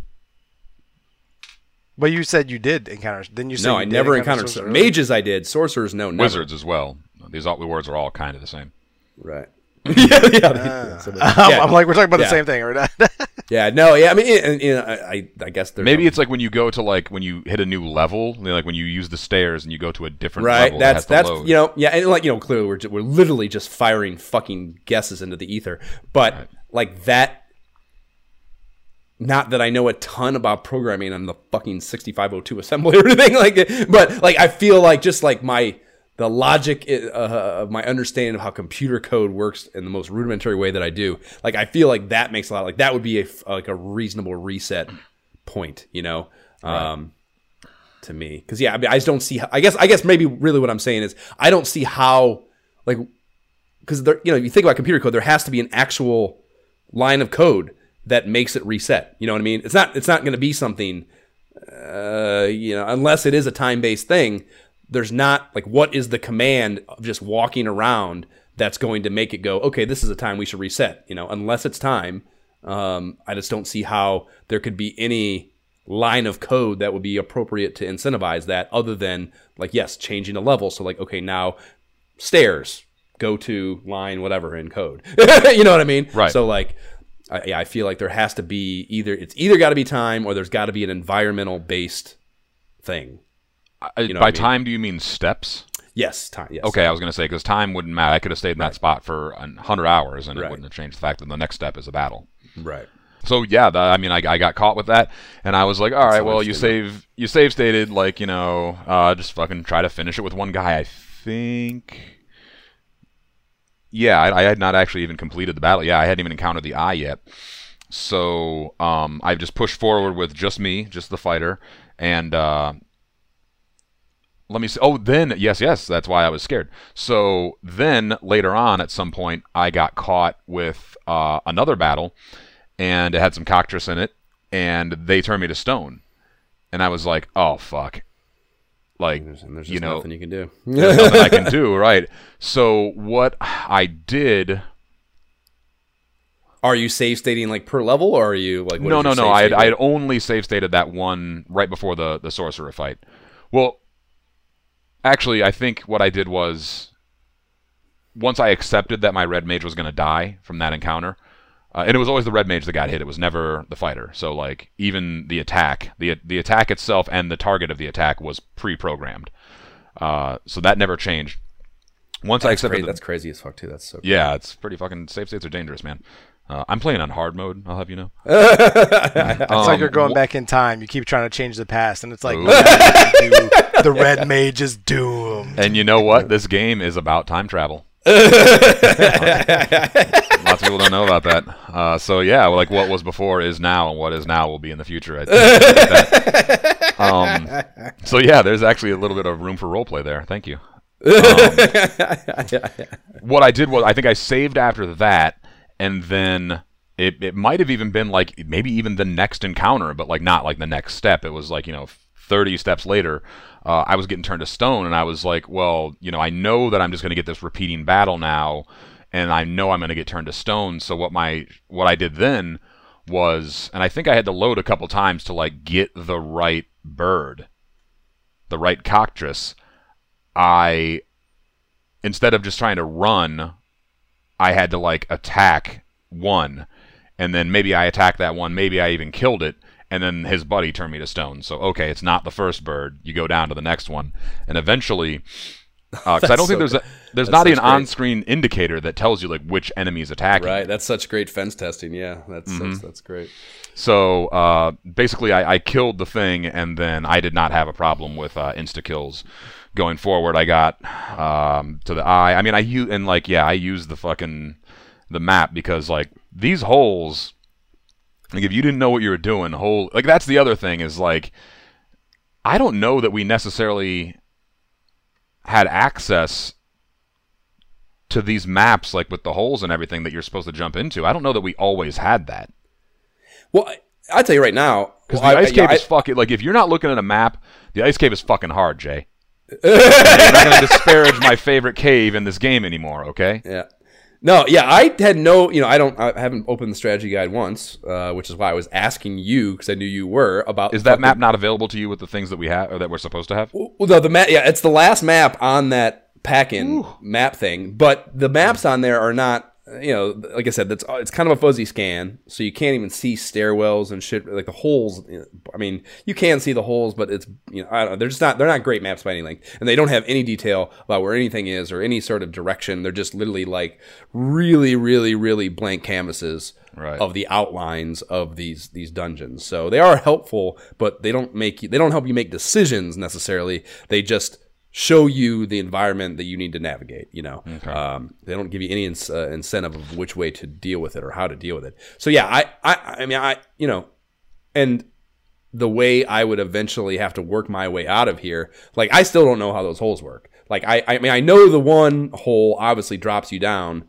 But you said you did encounter. Didn't you say No, you I never encounter encountered sorcerers? mages. I did sorcerers. No, never. Wizards as well. These all, words are all kind of the same. Right. yeah, yeah, ah. so the- I'm, yeah. I'm like, we're talking about Yeah. the same thing, right? Yeah, no, yeah. I mean, and, and I, I, I guess there's Maybe a- it's like when you go to like when you hit a new level, like when you use the stairs and you go to a different right. level. that That's has that's load. you know, yeah, and like you know, clearly we're we're literally just firing fucking guesses into the ether, but like that. Not that I know a ton about programming on the fucking 6502 assembly or anything like it, but like I feel like just like my the logic uh, of my understanding of how computer code works in the most rudimentary way that I do, like I feel like that makes a lot like that would be a like a reasonable reset point, you know, um, to me because yeah, I, mean, I just don't see. How, I guess I guess maybe really what I'm saying is I don't see how like because there you know you think about computer code, there has to be an actual line of code that makes it reset. You know what I mean? It's not it's not going to be something uh, you know unless it is a time based thing. There's not like what is the command of just walking around that's going to make it go okay this is a time we should reset. You know unless it's time. Um, I just don't see how there could be any line of code that would be appropriate to incentivize that other than like yes changing a level so like okay now stairs go to line whatever in code you know what i mean Right. so like I, yeah, I feel like there has to be either it's either got to be time or there's got to be an environmental based thing I- know By I mean? time, do you mean steps? yes time yes Okay, I was going to say because time wouldn't matter. I could have stayed in that spot for a hundred hours, and Right. it wouldn't have changed the fact that the next step is a battle. right So yeah, the, I mean, I, I got caught with that, and I was like, all right, well, you save you save stated like you know, uh, just fucking try to finish it with one guy. I think. Yeah, I, I had not actually even completed the battle. Yeah, I hadn't even encountered the eye yet. So um, I just pushed forward with just me, just the fighter, and uh, let me see. Oh, then yes, yes, that's why I was scared. So then later on, at some point, I got caught with uh, another battle, and it had some cockatrice in it, and they turned me to stone, and I was like, oh fuck, like there's, and there's you know, nothing you can do there's nothing I can do, right? So what I did. are you save stating like per level or are you like no, no, no. I had, I had only save stated that one right before the the sorcerer fight. Well, actually, I think what I did was once I accepted that my red mage was going to die from that encounter, uh, and it was always the red mage that got hit. It was never the fighter. So like even the attack, the the attack itself, and the target of the attack was pre-programmed. Uh, so that never changed. Once I accepted, crazy. the- that's crazy as fuck too that's so yeah, it's pretty fucking. Safe states are dangerous, man. Uh, I'm playing on hard mode. I'll have you know. It's Um, like you're going back in time. You keep trying to change the past, and it's like nothing you can do. the red mage is doomed. And you know what? This game is about time travel. Lots of people don't know about that. Uh, so yeah, like what was before is now, and what is now will be in the future. I think. Um, so yeah, there's actually a little bit of room for roleplay there. Thank you. Um, what I did was I think I saved after that, and then it it might have even been like maybe even the next encounter, but like not like the next step. It was like you know. 30 steps later, uh, I was getting turned to stone, and I was like, well, you know, I know that I'm just going to get this repeating battle now, and I know I'm going to get turned to stone. So what my what I did then was, and I think I had to load a couple times to like get the right bird, the right cockatrice. I instead of just trying to run, I had to like attack one, and then maybe I attacked that one, maybe I even killed it, and then his buddy turned me to stone. So okay, it's not the first bird. You go down to the next one, and eventually, because I don't think so there's a, there's not an on-screen indicator that tells you like which enemy's attacking. right that's such great fence testing yeah that's Mm-hmm. that's, that's great So uh, basically, I, I killed the thing, and then I did not have a problem with uh, insta kills going forward. I got um, to the eye. I mean, I use and like yeah, I use the fucking the map because like these holes like if you didn't know what you were doing, hole like that's the other thing is like I don't know that we necessarily had access to these maps like with the holes and everything that you're supposed to jump into. I don't know that we always had that. Well, I- I'll tell you right now. Because well, the I- ice yeah, cave I- is fucking like if you're not looking at a map, the ice cave is fucking hard, Jay. You're not gonna disparage my favorite cave in this game anymore, okay? Yeah. No, yeah, I had no, you know, I don't, I haven't opened the strategy guide once, uh, which is why I was asking you because I knew you were about. Is that map not available to you with the things that we have or that we're supposed to have? Well, no, the map, yeah, it's the last map on that pack-in map thing, but the maps on there are not, you know, like I said, that's it's kind of a fuzzy scan, so you can't even see stairwells and shit, like the holes. I mean, you can see the holes, but it's, you know, I don't know, they're just not, they're not great maps by any length, and they don't have any detail about where anything is or any sort of direction. They're just literally like really, really, really blank canvases Right. of the outlines of these these dungeons. So they are helpful, but they don't make you they don't help you make decisions necessarily. They just show you the environment that you need to navigate. You know, um, they don't give you any ins- uh, incentive of which way to deal with it or how to deal with it. So yeah, I I I mean I you know, and the way I would eventually have to work my way out of here, like I still don't know how those holes work. Like I I mean I know the one hole obviously drops you down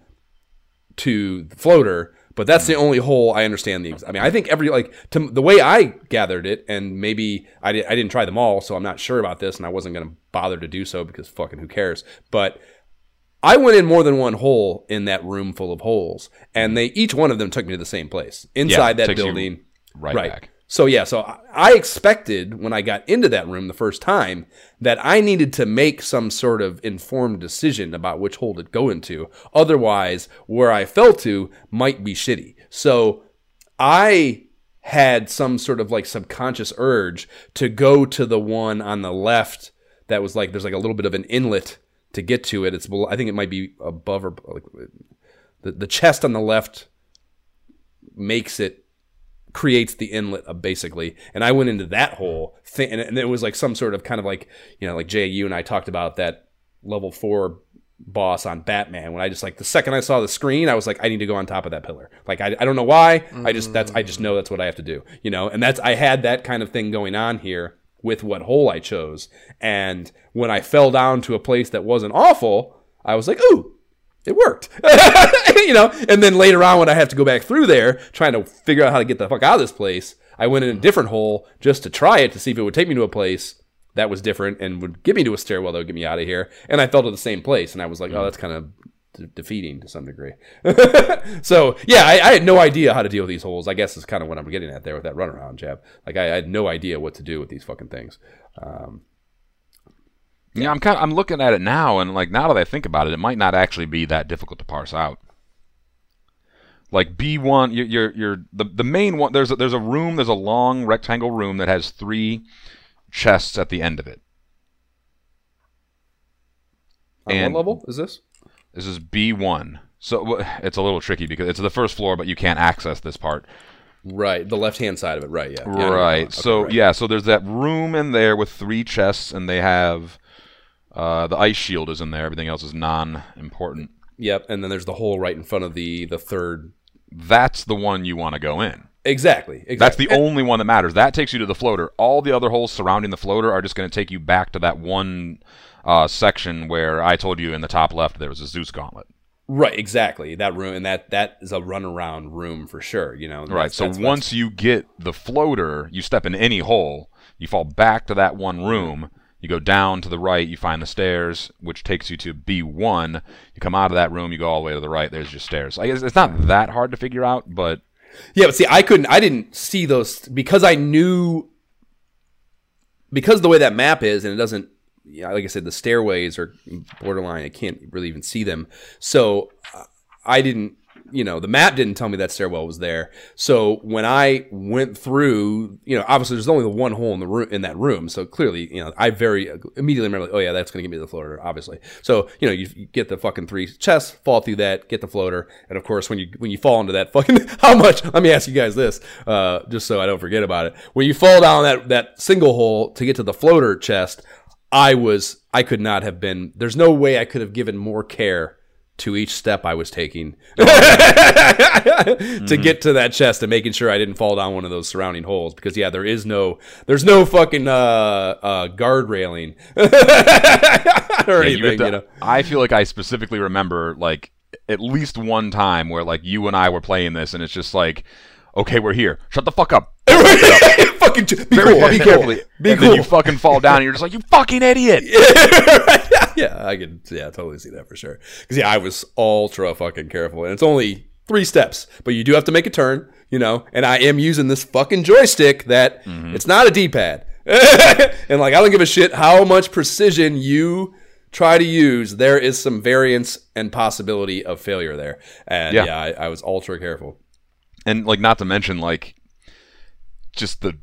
to the floater, but that's the only hole I understand. The ex- I mean, I think every like to the way I gathered it, and maybe I, di- I didn't try them all, so I'm not sure about this, and I wasn't going to bother to do so because fucking who cares. But I went in more than one hole in that room full of holes, and mm-hmm. they each one of them took me to the same place inside that takes you building. right back. So yeah, so I- expected when I got into that room the first time that I needed to make some sort of informed decision about which hole to go into. Otherwise, where I fell to might be shitty. So I had some sort of like subconscious urge to go to the one on the left that was like there's like a little bit of an inlet to get to it. It's I think it might be above or like the the chest on the left makes it creates the inlet basically and i went into that hole thing, and, and it was like some sort of kind of like you know like jay you and i talked about that level four boss on batman. When i just like the second i saw the screen i was like i need to go on top of that pillar. Like i, I don't know why. I just that's i just know that's what i have to do you know? And that's i had that kind of thing going on here with what hole i chose. And when i fell down to a place that wasn't awful i was like ooh it worked. you know, and then later on when I have to go back through there trying to figure out how to get the fuck out of this place, I went in a different hole just to try it to see if it would take me to a place that was different and would get me to a stairwell that would get me out of here. And I fell to the same place and I was like, oh, that's kind of de- defeating to some degree. so yeah, I, I had no idea how to deal with these holes. I guess is kind of what I'm getting at there with that runaround jab. Like I, I had no idea what to do with these fucking things. Um, Yeah, I'm kind of I'm looking at it now, and like now that I think about it, it might not actually be that difficult to parse out. Like B one, you're, you're you're the the main one. There's a, there's a room. There's a long rectangle room that has three chests at the end of it. on And- what level is this? This is B one. So it's a little tricky because it's the first floor, but you can't access this part. Right, the left hand side of it. Right, yeah. Yeah, I know what right. you're so. Okay, yeah, so there's that room in there with three chests, and they have uh, the ice shield is in there. Everything else is non-important. Yep, and then there's the hole right in front of the the third. That's the one you want to go in. Exactly. exactly. That's the only one that matters. That takes you to the floater. All the other holes surrounding the floater are just going to take you back to that one uh, section where I told you in the top left there was a Zeus gauntlet. right. Exactly that room, and that that is a runaround room for sure. You know. Right. That's- So that's- once you get the floater, you step in any hole, you fall back to that one room. You go down to the right, you find the stairs, which takes you to B1. You come out of that room, you go all the way to the right. There's your stairs. I guess it's not that hard to figure out, but Yeah, but see, I couldn't. I didn't see those because I knew because the way that map is, and it doesn't. Yeah, like I said, the stairways are borderline. I can't really even see them. So uh, I didn't. You know, the map didn't tell me that stairwell was there. So when I went through, you know, obviously there's only the one hole in the room in that room. So clearly, you know, I very immediately remember, like, oh yeah, that's going to get me the floater, obviously. So you know, you, you get the fucking three chests, fall through that, get the floater, and of course, when you when you fall into that fucking, how much? Let me ask you guys this, uh, just so I don't forget about it. When you fall down that that single hole to get to the floater chest, I was I could not have been. There's no way I could have given more care to each step I was taking to get to that chest and making sure I didn't fall down one of those surrounding holes because yeah, there is no there's no fucking uh, uh, guard railing or Yeah, anything. you You, know, I feel like I specifically remember like at least one time where like you and I were playing this, and it's just like, okay, we're here. Shut the fuck up. fucking be Very cool, be carefully. be and cool. then you fucking fall down, and you're just like, you fucking idiot. yeah, I could yeah totally see that for sure. Because yeah, I was ultra fucking careful, and it's only three steps, but you do have to make a turn, you know. And I am using this fucking joystick that mm-hmm. it's not a D-pad, and like I don't give a shit how much precision you try to use. There is some variance and possibility of failure there, and Yeah. yeah, I, I was ultra careful. and like not to mention like just the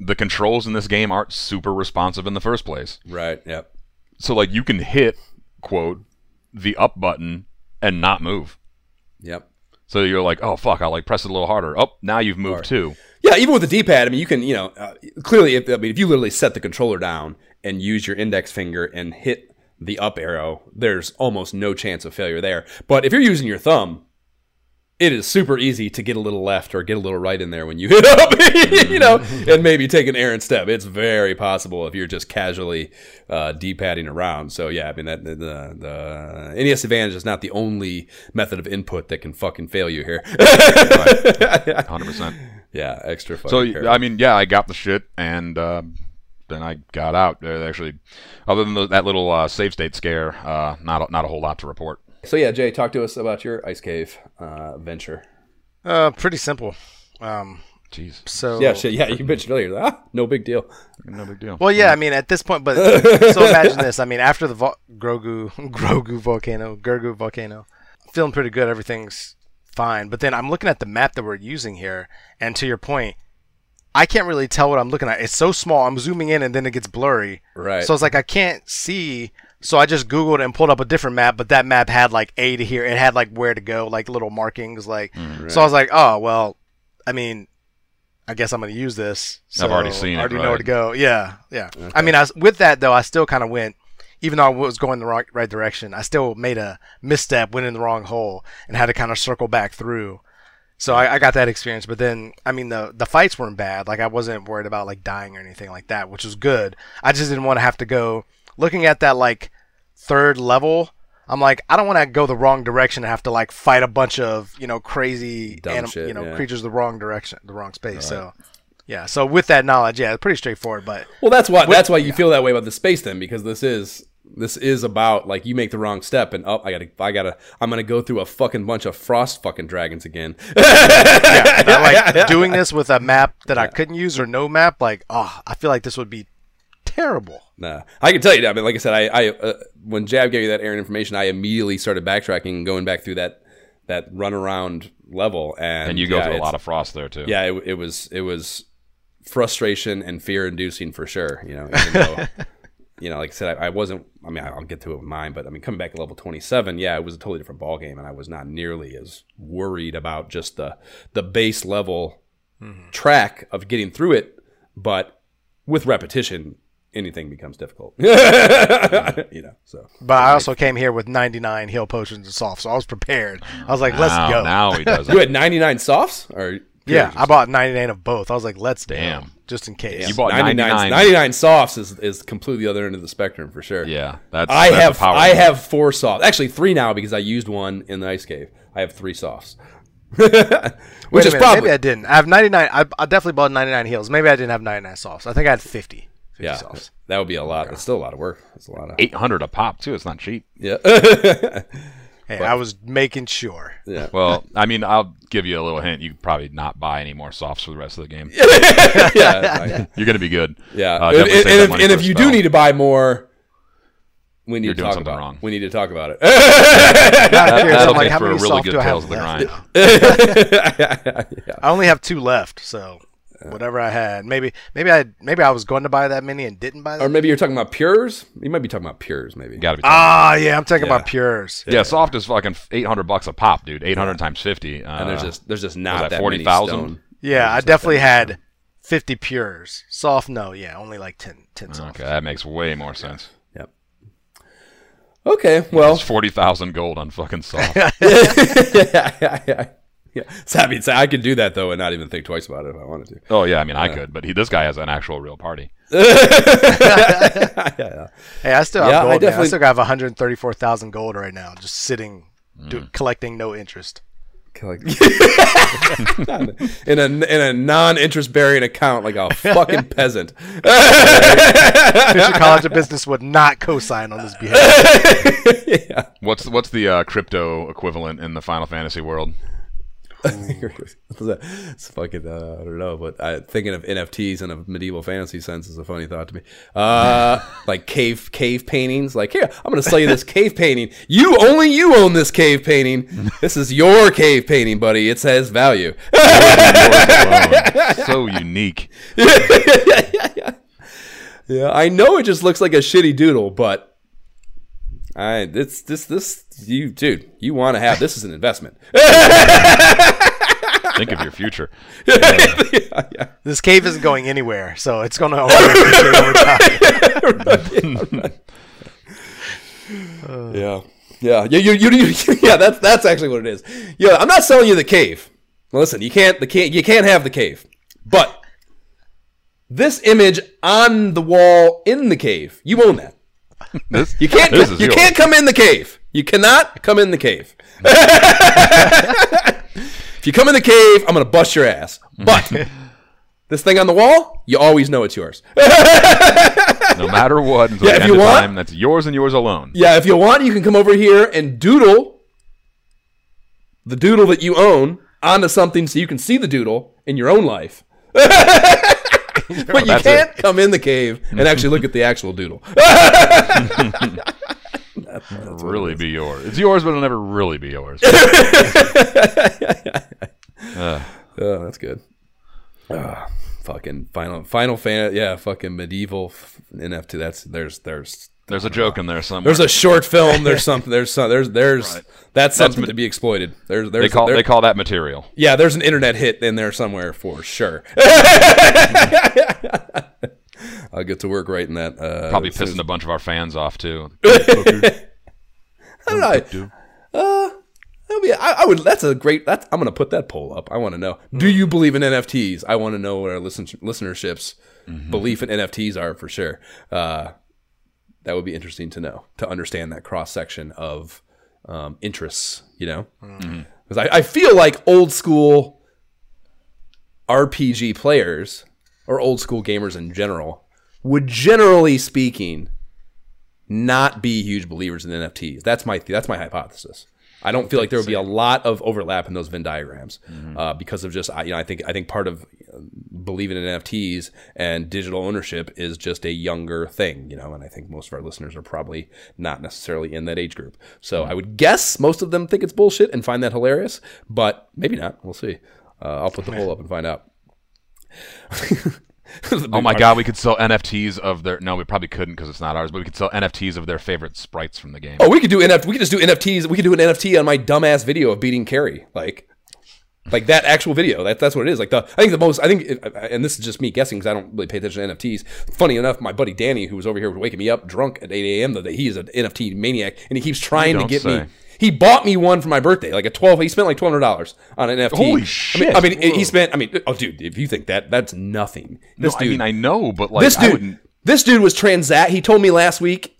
the controls in this game aren't super responsive in the first place. Right? Yep. So like you can hit quote the up button and not move. Yep. So you're like, oh fuck, I'll like press it a little harder. Oh, now you've moved too. Yeah, even with the D-pad, I mean, you can, you know, uh, clearly, if, I mean, if you literally set the controller down and use your index finger and hit the up arrow, there's almost no chance of failure there. But if you're using your thumb, it is super easy to get a little left or get a little right in there when you hit up, you know, and maybe take an errant step. It's very possible if you're just casually uh, D-padding around. So yeah, I mean that the, the NES Advantage is not the only method of input that can fucking fail you here. Hundred percent. yeah, extra fucking. So careful. I mean, yeah, I got the shit, and uh, then I got out. Actually, other than that little uh, save state scare, uh, not not a whole lot to report. So yeah, Jay, talk to us about your ice cave uh, venture. Uh, pretty simple. Um, Jeez, so Yeah, shit, yeah, you mentioned earlier. Ah, no big deal. no big deal. Well, yeah, I mean, at this point, but so imagine this. I mean, after the vo- Grogu, Grogu volcano, Gurgu volcano, feeling pretty good. Everything's fine. But then I'm looking at the map that we're using here, and to your point, I can't really tell what I'm looking at. It's so small. I'm zooming in, and then it gets blurry. Right. So it's like I can't see. So I just googled and pulled up a different map, but that map had like A to here. It had like where to go, like little markings. Like, mm, so I was like, oh well. I mean, I guess I'm going to use this. So I've already seen it, I already know right. where to go. Yeah, yeah. I mean, I was, with that though, I still kind of went, even though I was going the right, right direction, I still made a misstep, went in the wrong hole, and had to kind of circle back through. So I, I got that experience, but then I mean the the fights weren't bad. Like I wasn't worried about like dying or anything like that, which was good. I just didn't want to have to go looking at that like third level. I'm like I don't want to go the wrong direction and have to like fight a bunch of you know crazy anim- shit, you know yeah. creatures the wrong direction, the wrong space. So yeah, so with that knowledge, yeah, it's pretty straightforward. But Well, that's why that's why you feel that way about the space then, because this is this is about like you make the wrong step and oh, I gotta I gotta I'm gonna go through a fucking bunch of frost fucking dragons again. I like doing this with a map that I couldn't use or no map. Like, oh, I feel like this would be terrible. Nah, I can tell you. That. I mean, like I said, I, I uh, when Jab gave you that errant information, I immediately started backtracking and going back through that that run around level, and and you go yeah, through a lot of frost there too. yeah, it, it was it was frustration and fear inducing for sure. You know, even though you know, like I said, I, I wasn't. I mean, I'll get to it with mine, but I mean, coming back to level twenty seven, yeah, it was a totally different ball game, and I was not nearly as worried about just the the base level track of getting through it, but with repetition. Anything becomes difficult, mm-hmm. you know. So But I also came here with 99 heal potions and softs, so I was prepared. I was like, let's now, go. Now he does. you had ninety nine softs, or yeah, I bought 99 of both. I was like, let's Damn. go, just in case. You bought 99, 99. 99 softs is is completely the other end of the spectrum for sure. Yeah, that's. I that's a have power I move. have four softs. Actually, three now because I used one in the ice cave. I have three softs, which Wait is minute, probably maybe I didn't. I have 99. I, I definitely bought 99 heals. Maybe I didn't have 99 softs. I think I had 50. 50 yeah. softs. That would be a lot. It's still a lot of work. It's a lot of eight hundred a pop too. It's not cheap. yeah. Hey, I was making sure. yeah. Well, I mean, I'll give you a little hint. You could probably not buy any more softs for the rest of the game. yeah. You're gonna be good. Yeah. Uh, and and- and if, and if a you do need to buy more, we need You're to doing talk something about. wrong. We need to talk about it. Now I'm curious, That'll I'm like, make how for a many really good do Tales of the left? Grind. I only have two left, so whatever I had. Maybe maybe I maybe I was going to buy that many and didn't buy That or maybe you're talking about pures. You might be talking about pures. Maybe. Gotta be. Ah, yeah, I'm talking Yeah. about pures. yeah, soft is fucking eight hundred bucks a pop, dude. Eight hundred times fifty. Uh, and there's just there's just not that that, 40,000? Yeah, I definitely had 50 pures. Soft, no, yeah, only like 10, 10 soft. okay. That makes way more sense. Yep. Okay, well, It's forty thousand gold on fucking soft. yeah, yeah, yeah. Yeah. So, I mean, so I could do that though, and not even think twice about it if I wanted to. oh yeah, I mean I could, but he this guy has an actual real party. yeah, yeah. Hey, I still Yeah, have gold. man. I, definitely- still have 134,000 gold right now, just sitting, do, Mm. collecting no interest. Like- in a in a non-interest bearing account like a fucking peasant. Fisher College of Business would not co-sign on this behavior. yeah. What's what's the uh, crypto equivalent in the Final Fantasy world? it's fucking uh, I don't know, but I, thinking of NFTs in a medieval fantasy sense is a funny thought to me. Uh, like cave cave paintings. Like here, I'm going to sell you this cave painting. You only you own this cave painting. This is your cave painting, buddy. It has value. so unique. Yeah, I know it just looks like a shitty doodle, but I this this this you dude, you want to have this is an investment. Think of your future. This cave isn't going anywhere, so it's going to appreciate over time. Yeah. Yeah. You, you, you, you, yeah, that's that's actually what it is. Yeah, I'm not selling you the cave. Listen, you can't the can't you can't have the cave. But this image on the wall in the cave, you own that. This, You can't This you can't come in the cave. You cannot come in the cave. if you come in the cave, I'm gonna bust your ass. But this thing on the wall, you always know it's yours. No matter what, until Yeah, the if you want- time, that's yours and yours alone. Yeah, if you want, you can come over here and doodle the doodle that you own onto something so you can see the doodle in your own life. but you can't come in the cave and actually look at the actual doodle. It'll really be yours. It's yours, but it'll never really be yours. Uh, Oh, that's good. Ah, fucking final final fan yeah, fucking medieval f- NFT. That's there's there's there's a joke in there somewhere. there's a short film, there's something there's some there's there's Right. that's something ma- to be exploited. There's there's they call there- they call that material. Yeah, there's an internet hit in there somewhere for sure. I'll get to work writing that. Uh, Probably as soon as- pissing a bunch of our fans off too. I don't know. Uh, that'll be, I, I would. That's a great. That's, I'm gonna put that poll up. I want to know. Do you believe in NFTs? I want to know what our listen, listenership's belief in NFTs are for sure. Uh, that would be interesting to know to understand that cross section of um, interests. You know, because I, I feel like old school RPG players or old school gamers in general would generally speaking not be huge believers in NFTs. That's my that's my hypothesis. I don't feel like there would be a lot of overlap in those Venn diagrams uh, because of just I- you know I think I think part of uh, believing in NFTs and digital ownership is just a younger thing, you know, and I think most of our listeners are probably not necessarily in that age group. So I would guess most of them think it's bullshit and find that hilarious, but maybe not. We'll see. Uh, I'll put the poll up and find out. Oh my god, we could sell NFTs of their. No, we probably couldn't because it's not ours. But we could sell NFTs of their favorite sprites from the game. Oh, we could do NFT. We could just do NFTs. We could do an NFT on my dumbass video of beating Kary, like, like that actual video. That, that's what it is. Like the, I think the most. I think, it, and this is just me guessing because I don't really pay attention to NFTs. Funny enough, my buddy Danny, who was over here was waking me up drunk at 8 a.m. the day he is an NFT maniac, and he keeps trying to get say. me. He bought me one for my birthday, like a twelve. He spent like twelve hundred dollars on an NFT. Holy I shit. mean, I mean, he spent. I mean, oh, dude, if you think that, that's nothing. no, This I dude, mean I know, but like this dude, this dude was transact. He told me last week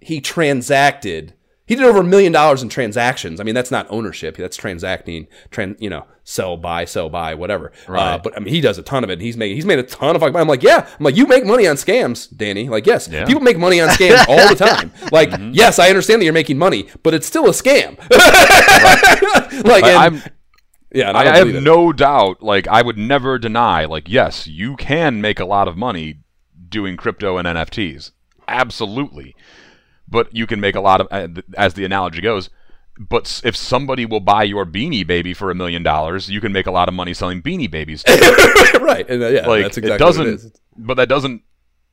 he transacted. He did over a million dollars in transactions. I mean, that's not ownership. That's transacting. Tran, you know, sell, buy, sell, buy, whatever. Uh, Right. but I mean, he does a ton of it. He's made he's made a ton of. Money. I'm like, yeah. I'm like, you make money on scams, Danny. Like, yes, Yeah. people make money on scams all the time. Like, yes, I understand that you're making money, but it's still a scam. like, I, and- I'm. yeah, I, I have it. no doubt. Like I would never deny. Like yes, you can make a lot of money doing crypto and NFTs. Absolutely, but you can make a lot of, uh, as the analogy goes. But if somebody will buy your Beanie Baby for a million dollars, you can make a lot of money selling Beanie Babies. right. And, uh, yeah, like that's exactly it doesn't. What it is. But that doesn't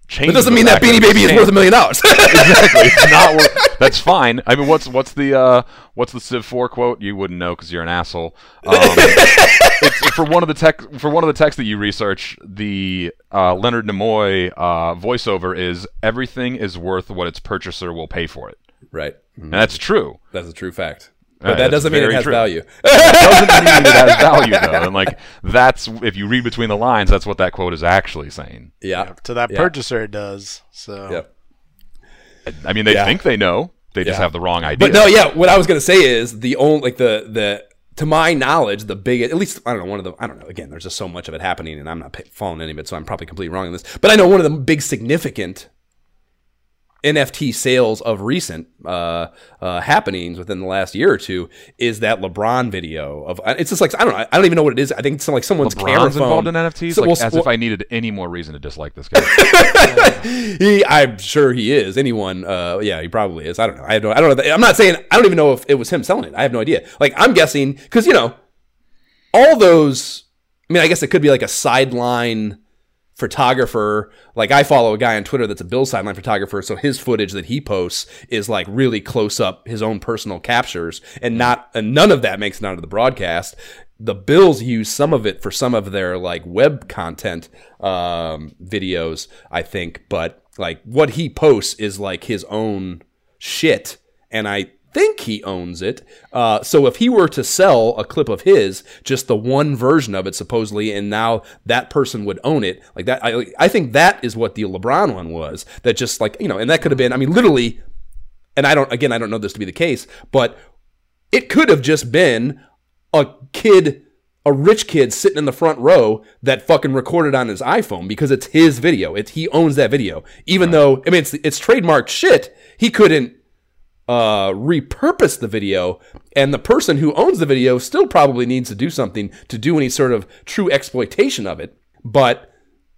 change. It doesn't mean that Beanie Baby is worth a million dollars. exactly. It's not worth. That's fine. I mean, what's what's the uh, what's the Civ Four quote? You wouldn't know because you're an asshole. Um, it's, for one of the tech for one of the texts that you research, the uh, Leonard Nimoy uh, voiceover is everything is worth what its purchaser will pay for it. Right. And that's true. That's a true fact. Yeah, But that doesn't mean it has true. value. It doesn't mean it has value though. And like that's if you read between the lines, that's what that quote is actually saying. yeah. To that Yeah. purchaser, it does. So Yeah. I mean, they Yeah. think they know. They just have the wrong idea. But no, yeah. What I was gonna say is the only like the the to my knowledge the biggest at least I don't know one of the I don't know again there's just so much of it happening and I'm not pa- following any of it so I'm probably completely wrong on this but I know one of the big significant NFT sales of recent uh, uh, happenings within the last year or two is that LeBron video of it's just like I don't know I don't even know what it is I think it's like someone's camera phone. involved in NFTs, So- like, well, as well, if I needed any more reason to dislike this guy. he, I'm sure he is. Anyone, uh, yeah, he probably is. I don't know. I no. I don't know. I'm not saying. I don't even know if it was him selling it. I have no idea. Like I'm guessing because you know, all those. I mean, I guess it could be like a sideline photographer. Like I follow a guy on Twitter that's a Bill sideline photographer, so his footage that he posts is like really close up his own personal captures, and not and none of that makes it onto the broadcast. The Bills use some of it for some of their like web content um, videos, I think, but like what he posts is like his own shit, and I think he owns it. Uh, so if he were to sell a clip of his, just the one version of it supposedly, and now that person would own it, like that, I, I think that is what the LeBron one was. That just like you know, and that could have been, I mean, literally, and I don't, again, I don't know this to be the case, but it could have just been a kid. A rich kid sitting in the front row that fucking recorded on his iPhone because it's his video. It's he owns that video. Even though I mean it's it's trademarked shit, he couldn't uh, repurpose the video, and the person who owns the video still probably needs to do something to do any sort of true exploitation of it. But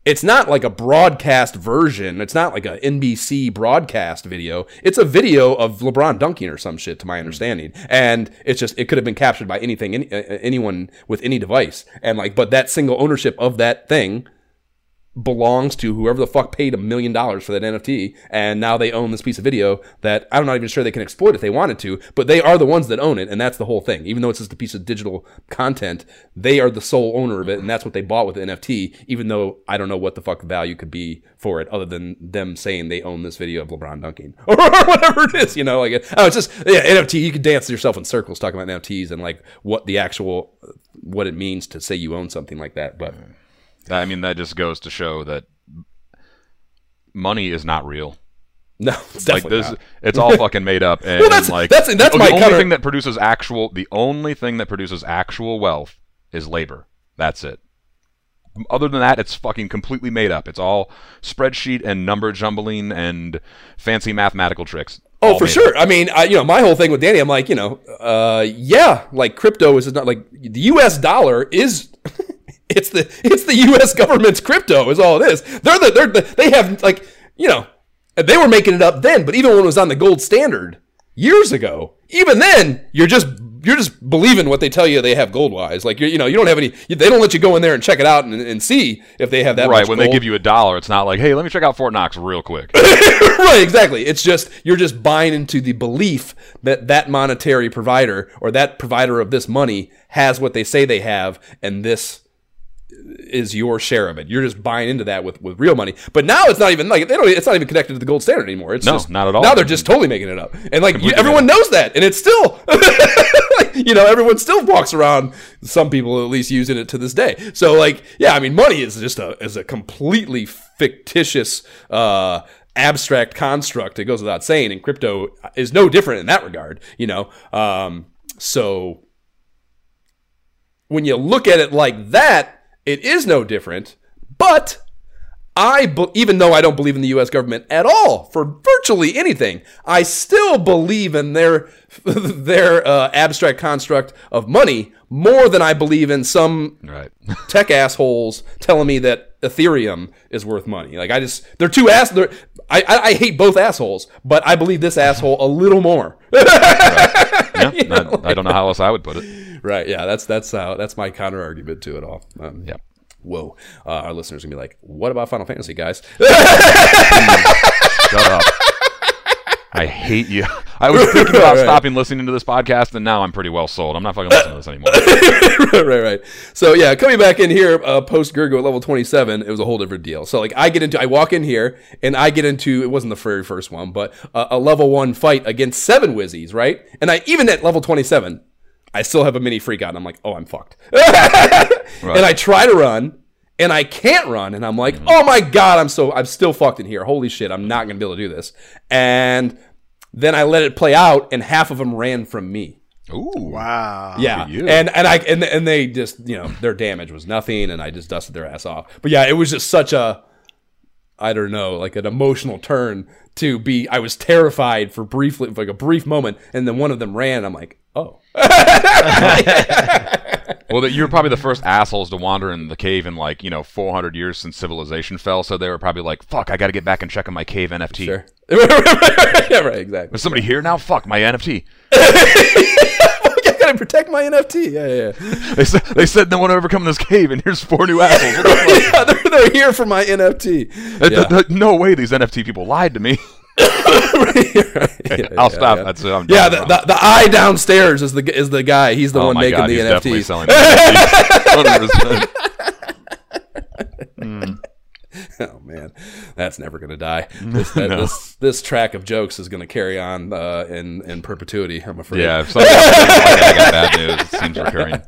it's not like a broadcast version. It's not like a NBC broadcast video. It's a video of LeBron dunking or some shit, to my understanding. And it's just it could have been captured by anything, any, uh, anyone with any device. And like, but that single ownership of that thing belongs to whoever the fuck paid a million dollars for that NFT, and now they own this piece of video that I'm not even sure they can exploit if they wanted to, but they are the ones that own it, and that's the whole thing. Even though it's just a piece of digital content, they are the sole owner of it, and that's what they bought with the NFT, even though I don't know what the fuck value could be for it other than them saying they own this video of LeBron dunking or whatever it is, you know, like, oh, it's just, yeah, NFT, you could dance yourself in circles talking about NFTs and like what the actual, what it means to say you own something like that, but I mean, that just goes to show that money is not real. no, it's Like this, not. it's all fucking made up. And, Well, that's- like that's- that's the my only counter- thing that produces actual. The only thing that produces actual wealth is labor. That's it. Other than that, it's fucking completely made up. It's all spreadsheet and number jumbling and fancy mathematical tricks. Oh, for sure. I mean, I, you know, my whole thing with Danny, I'm like, you know, uh, yeah, like crypto is not like the U.S. dollar is. it's the it's the U.S. government's crypto is all it is. They're the they're the, they have like you know they were making it up then, but even when it was on the gold standard years ago, even then you're just you're just believing what they tell you they have gold wise. Like you you know you don't have any they don't let you go in there and check it out and, and see if they have that right when gold. they give you a dollar, it's not like, hey, let me check out Fort Knox real quick. right, exactly. It's just you're just buying into the belief that that monetary provider or that provider of this money has what they say they have, and this is your share of it. You're just buying into that with, with real money. But now it's not even like they don't. It's not even connected to the gold standard anymore. It's No, just, not at all. Now they're just totally making it up, and like you, everyone knows that, and it's still. you know, everyone still walks around. Some people, at least, using it to this day. So, like, yeah, I mean, money is just a is a completely fictitious, uh, abstract construct. It goes without saying, and crypto is no different in that regard. You know, um, so when you look at it like that, it is no different. But I, even though I don't believe in the U.S. government at all for virtually anything, I still believe in their their uh, abstract construct of money more than I believe in some right. tech assholes telling me that Ethereum is worth money. Like I just they're two ass. They're, I, I I hate both assholes, but I believe this asshole a little more. Yeah, I, I don't know how else I would put it. right? Yeah, that's that's uh, that's my counter argument to it all. Um, Yeah. Whoa, uh, our listeners are gonna be like, "What about Final Fantasy, guys?" Shut up. I hate you. I was thinking about Right. stopping listening to this podcast, and now I'm pretty well sold. I'm not fucking listening to this anymore. right, right, right. So yeah, coming back in here, uh, post Gurgu at level twenty seven, it was a whole different deal. So like, I get into, I walk in here, and I get into, it wasn't the very first one, but uh, a level one fight against seven Wizzies, right? And I even at level twenty seven, I still have a mini freak out, and I'm like, oh, I'm fucked. And I try to run. And I can't run, and I'm like, "Oh my god, I'm so I'm still fucked in here. Holy shit, I'm not gonna be able to do this." And then I let it play out, and half of them ran from me. Ooh. Wow. Yeah, and and I and and they just you know their damage was nothing, and I just dusted their ass off. But yeah, it was just such a I don't know, like an emotional turn to be. I was terrified for briefly, like a brief moment, and then one of them ran. I'm like, oh, Well, that you're probably the first assholes to wander in the cave in like you know 400 years since civilization fell. So they were probably like, "Fuck, I got to get back and check on my cave NFT." sure, yeah, right, exactly. Is somebody here now? Fuck my NFT. I gotta protect my NFT. Yeah, yeah. yeah. They said they said no one ever come in this cave, and here's four new assholes. What the fuck? yeah, they're, they're here for my NFT. Yeah. no way, these NFT people lied to me. Yeah, I'll yeah, stop. yeah. That's it. I'm Yeah, the, the, the eye downstairs is the is the guy. He's the oh one my making god, the he's definitely NFT. selling. NFTs. 100%. Oh man, that's never gonna die. This, that, this this track of jokes is gonna carry on uh, in in perpetuity. I'm afraid. Yeah, if somebody else like I got bad news. It seems recurring.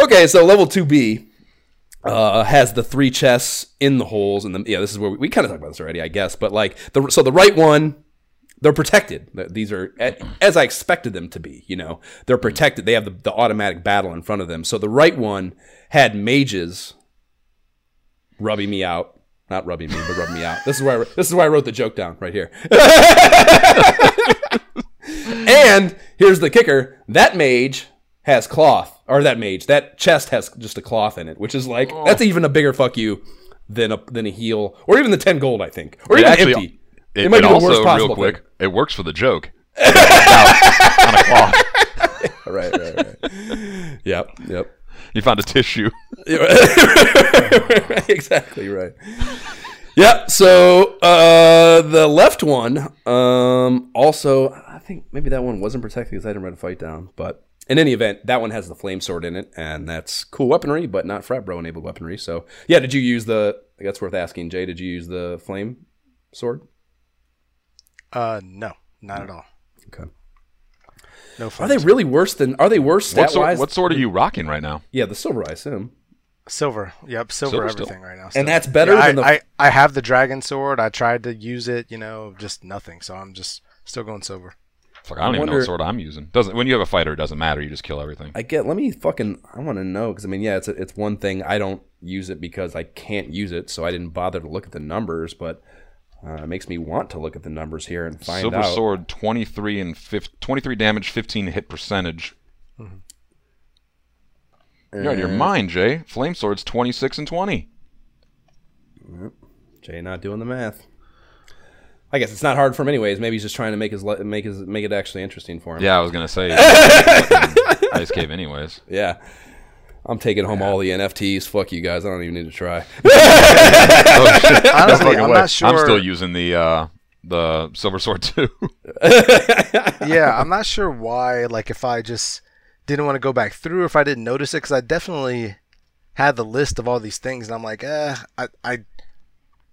Okay, so level two B uh, has the three chests in the holes, and the yeah, this is where we, we kind of talked about this already, I guess. But like the so the right one, they're protected. These are as I expected them to be. You know, they're protected. They have the, the automatic battle in front of them. So the right one had mages rubbing me out. Not rubbing me, but rubbing me out. This is where I, this is where I wrote the joke down right here. and here's the kicker: that mage has cloth, or that mage, that chest has just a cloth in it, which is like that's even a bigger fuck you than a than a heal, or even the ten gold, I think, or It even actually, empty. it, might it be the also worst real quick. thing. It works for the joke. on a cloth. Right, right, right. yep, yep. You found a tissue. exactly right. Yeah. So uh, the left one, um, also, I think maybe that one wasn't protected because I didn't write a fight down. But in any event, that one has the flame sword in it, and that's cool weaponry, but not frat bro enabled weaponry. So yeah, did you use the? That's worth asking, Jay. Did you use the flame sword? Uh, no, not at all. Okay. No Are they really worse than? Are they worse What stat sword, wise? what sword are you rocking right now? Yeah, the silver, I assume. Silver. Yep, silver Silver still. everything right now. And that's better Yeah, than the. I, I, I have the dragon sword. I tried to use it, you know, just nothing. So I'm just still going silver. Fuck, I don't even know what sword I'm using. Doesn't when you have a fighter, it doesn't matter. You just kill everything. I get. Let me fucking. I want to know because I mean, yeah, it's a, it's one thing. I don't use it because I can't use it, so I didn't bother to look at the numbers. But uh, it makes me want to look at the numbers here and find Silver out. sword, 23 and 5, 23 damage, 15 hit percentage. You're out of your mind, Jay. Flame sword's 26 and 20. Jay not doing the math. I guess it's not hard for him anyways. Maybe he's just trying to make his le- make his make it actually interesting for him. Yeah, I was gonna say ice cave, anyways. Yeah. I'm taking home all the NFTs. Fuck you guys. I don't even need to try. Oh, shit. No Honestly, fucking I'm way. not sure- I'm still using the uh, the silver sword too. yeah, I'm not sure why. Like, if I just didn't want to go back through, if I didn't notice it, because I definitely had the list of all these things, and I'm like, eh, I, I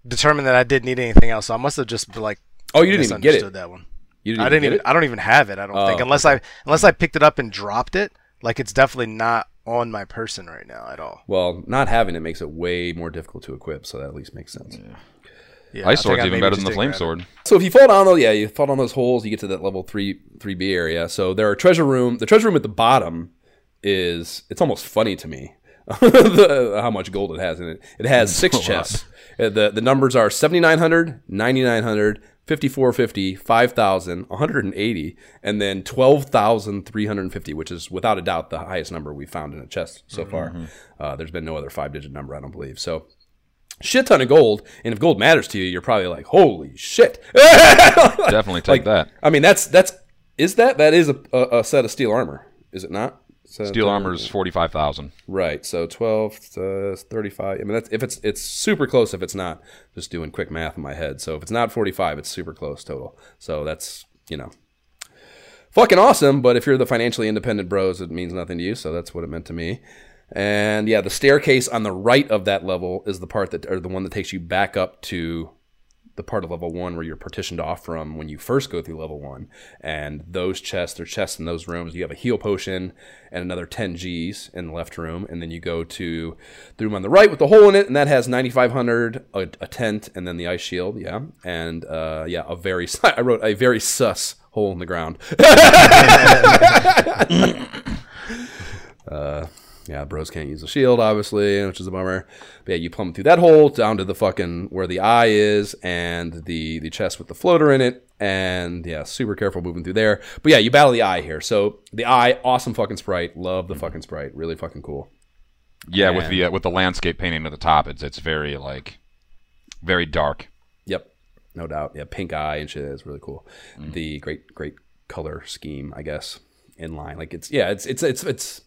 determined that I didn't need anything else, so I must have just like Oh, you didn't even get it. that one. You didn't I didn't get even. I don't even have it. I don't think Oh, unless I unless I picked it up and dropped it. Like, it's definitely not on my person right now at all. Well, not having it makes it way more difficult to equip, so that at least makes sense. Yeah, I ice think sword's even better than the flame sword. So if you fall down, though, yeah, you fall down those holes, you get to that level three three B area. So there are treasure room. The treasure room at the bottom is it's almost funny to me the, how much gold it has in it. It has six a lot. chests. Uh, The the numbers are 7900, 9900, 5450, 5000, 180, and then 12350, which is without a doubt the highest number we found in a chest so far. Uh, there's been no other five digit number, I don't believe. So shit ton of gold. And if gold matters to you, you're probably like, holy shit. Definitely take like that. I mean, that's that's is that that is a, a, a set of steel armor, is it not? Set Steel armor is 45,000. right. So 12, uh, 35. I mean, that's if it's it's super close. If it's not, just doing quick math in my head. So if it's not 45, it's super close total. So that's you know fucking awesome. But if you're the financially independent bros, it means nothing to you. So that's what it meant to me. And yeah, the staircase on the right of that level is the part that, or the one that takes you back up to the part of level one where you're partitioned off from when you first go through level one. And those chests, or chests in those rooms, you have a heal potion and another 10 Gs in the left room. And then you go to the room on the right with the hole in it, and that has 9,500, a, a tent, and then the ice shield. Yeah. And uh, yeah, a very, I wrote a very sus hole in the ground. uh, yeah, bros can't use a shield, obviously, which is a bummer. But yeah, you plumb through that hole down to the fucking where the eye is and the the chest with the floater in it. And yeah, super careful moving through there. But yeah, you battle the eye here. So the eye, awesome fucking sprite. Love the fucking sprite. Really fucking cool. Yeah, with the uh, with the landscape painting at the top, it's it's very like very dark. Yep, no doubt. Yeah, pink eye and shit is really cool. The great great color scheme, I guess, in line. Like it's yeah, it's it's it's it's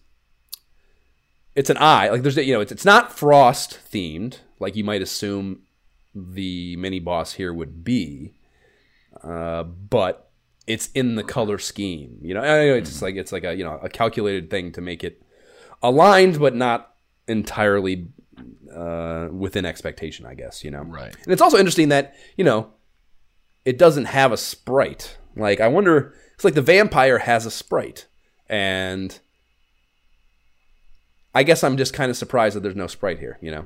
it's an eye. Like there's you know, it's it's not frost themed like you might assume the mini boss here would be, uh, but it's in the color scheme. You know, it's just like it's like a you know a calculated thing to make it aligned, but not entirely uh, within expectation. I guess you know. Right. And it's also interesting that you know it doesn't have a sprite. Like I wonder, it's like the vampire has a sprite, and I guess I'm just kind of surprised that there's no sprite here. You know,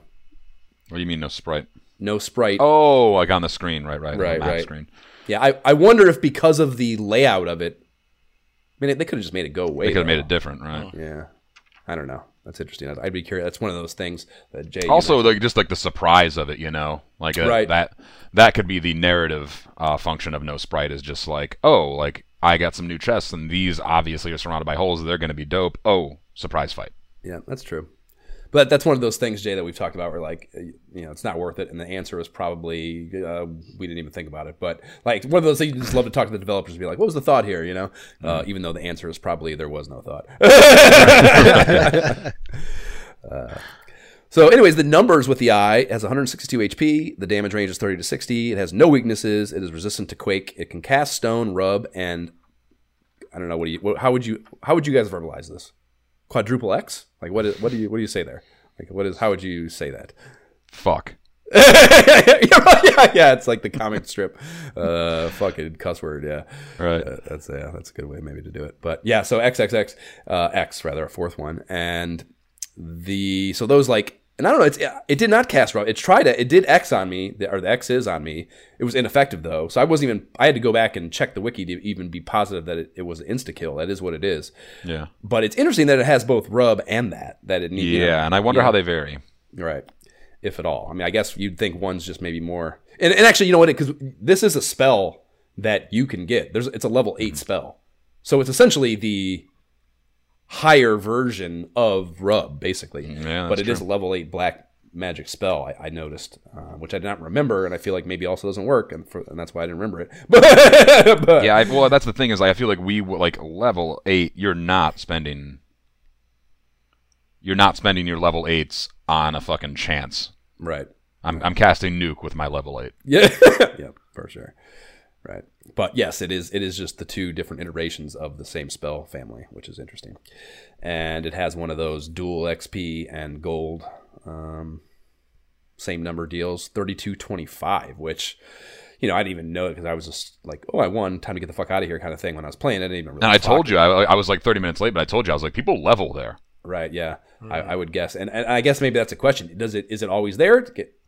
What do you mean no sprite? no sprite. Oh, like on the screen, right, right, on the Right, map right. screen. Yeah, I, I wonder if because of the layout of it, I mean, they could have just made it go away. They could have made it different, right? Yeah, I don't know. That's interesting. I'd, I'd be curious. That's one of those things that Jay. you Also, like just like the surprise of it, you know, like uh Right. that that could be the narrative uh, function of no sprite is just like, oh, like I got some new chests, and these obviously are surrounded by holes. They're going to be dope. Oh, surprise fight. Yeah, that's true. But that's one of those things, Jay, that we've talked about. Where like, uh, you know, it's not worth it, and the answer is probably uh, we didn't even think about it. But like, one of those things you just love to talk to the developers and be like, "What was the thought here?" You know, uh, even though the answer is probably there was no thought. Uh, so, anyways, the numbers with the eye has 162 HP. The damage range is 30 to 60. It has no weaknesses. It is resistant to quake. It can cast stone, rub, and I don't know what do you. What, how would you? How would you guys verbalize this? Quadruple X? Like what? Is, what do you? What do you say there? Like what is? How would you say that? Fuck. yeah, yeah, it's like the comic strip, uh, fucking cuss word. Yeah, Right. Uh, that's yeah, that's a good way maybe to do it. But yeah, so XXX, uh, X rather, a fourth one, and the so those like, and I don't know, it's it did not cast rub. It tried it. It did X on me, or the X is on me. It was ineffective though, so I wasn't even. I had to go back and check the wiki to even be positive that it, it was an insta kill. That is what it is. Yeah. But it's interesting that it has both rub and that that it needs. Yeah, and I wonder how they vary. Right. If at all. I mean, I guess you'd think one's just maybe more. And, and actually, you know what? Because this is a spell that you can get. There's it's a level eight mm-hmm. spell, so it's essentially the higher version of rub, basically. Yeah, but it is a level eight black magic spell. I, I noticed, uh, which I did not remember, and I feel like maybe also doesn't work, and, for, and that's why I didn't remember it. But, Yeah, I, well, that's the thing is, like, I feel like we like level eight. You're not spending. You're not spending your level eights on a fucking chance. right. I'm, I'm casting nuke with my level eight. Yeah, yeah, for sure. Right, but yes, it is. It is just the two different iterations of the same spell family, which is interesting. And it has one of those dual XP and gold, um, same number deals, thirty two twenty five, which. You know, I didn't even know it because I was just like, "Oh, I won! Time to get the fuck out of here," kind of thing. When I was playing, I didn't even. Really And I told you, I, I was like 30 minutes late, but I told you I was like, people level there. Right. Yeah. I, I would guess, and, and I guess maybe that's a question. Does it is it always there?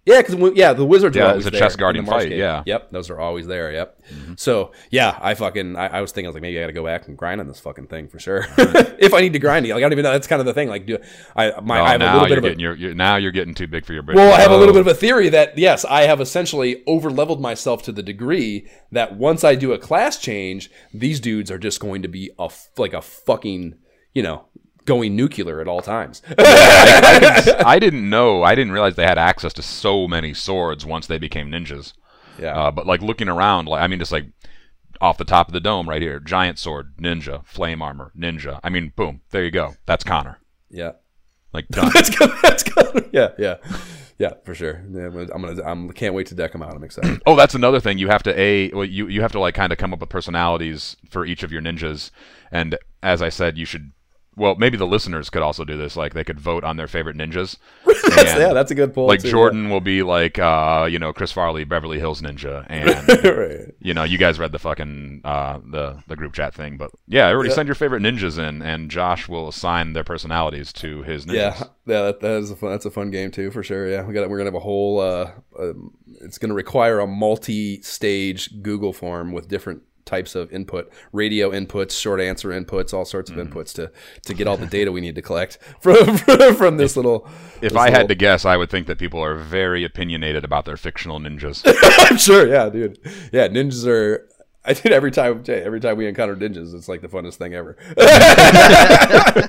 Yeah, because yeah, the wizards Yeah, it's a chest guardian fight, Marsh Cave. yeah. Yep, those are always there. Yep. Mm-hmm. So yeah, I fucking I, I was thinking I was like maybe I got to go back and grind on this fucking thing for sure. if I need to grind it, like I don't even know. That's kind of the thing. Like, do I my Oh, I have a now little bit you're of a getting you're, you're, now you're getting too big for your britches. well, I have a little bit of a theory that yes, I have essentially over leveled myself to the degree that once I do a class change, these dudes are just going to be a like a fucking you know going nuclear at all times. I, didn't, I didn't know. I didn't realize they had access to so many swords once they became ninjas. yeah. Uh, but like looking around, like I mean, just like off the top of the dome right here, giant sword, ninja, flame armor, ninja. I mean, boom, there you go. That's Connor. yeah. Like done. That's good. That's good. Yeah, yeah, Yeah, for sure. Yeah, I'm gonna, I'm gonna, I'm can't wait to deck them out. I'm excited. Oh, that's another thing. You have to a well, you you have to like kind of come up with personalities for each of your ninjas, and as I said, you should. Well, maybe the listeners could also do this. Like they could vote on their favorite ninjas. That's- And, yeah, that's a good poll. Like too, Jordan will be like, uh, you know, Chris Farley, Beverly Hills Ninja, and right. you know, you guys read the fucking uh, the the group chat thing, but yeah, everybody Yeah. send your favorite ninjas in, and Josh will assign their personalities to his ninjas. Yeah, yeah, that, that is a fun, that's a fun game too, for sure. Yeah, we got we're gonna have a whole. Uh, um, it's gonna require a multi-stage Google form with different types of input, radio inputs, short answer inputs, all sorts of Mm-hmm. inputs to to get all the data we need to collect from from, from this little. If this I little- had to guess, I would think that people are very opinionated about their fictional ninjas. I'm sure, yeah, dude. Yeah, ninjas are. I did every time. Every time we encounter ninjas, it's like the funnest thing ever.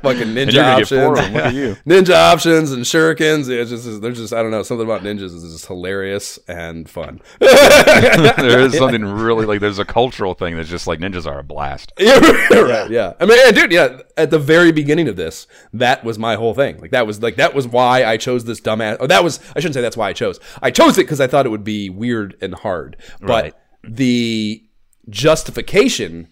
Fucking ninja and you're gonna get four of options. Look at you. ninja options, and shurikens. It's just, there's just, I don't know, something about ninjas is just hilarious and fun. there is something really like there's a cultural thing that's just like ninjas are a blast. Yeah, right. Yeah. I mean, yeah, dude. Yeah. At the very beginning of this, that was my whole thing. Like that was like that was why I chose this dumbass. Or that was I shouldn't say that's why I chose. I chose it because I thought it would be weird and hard. But Right. the justification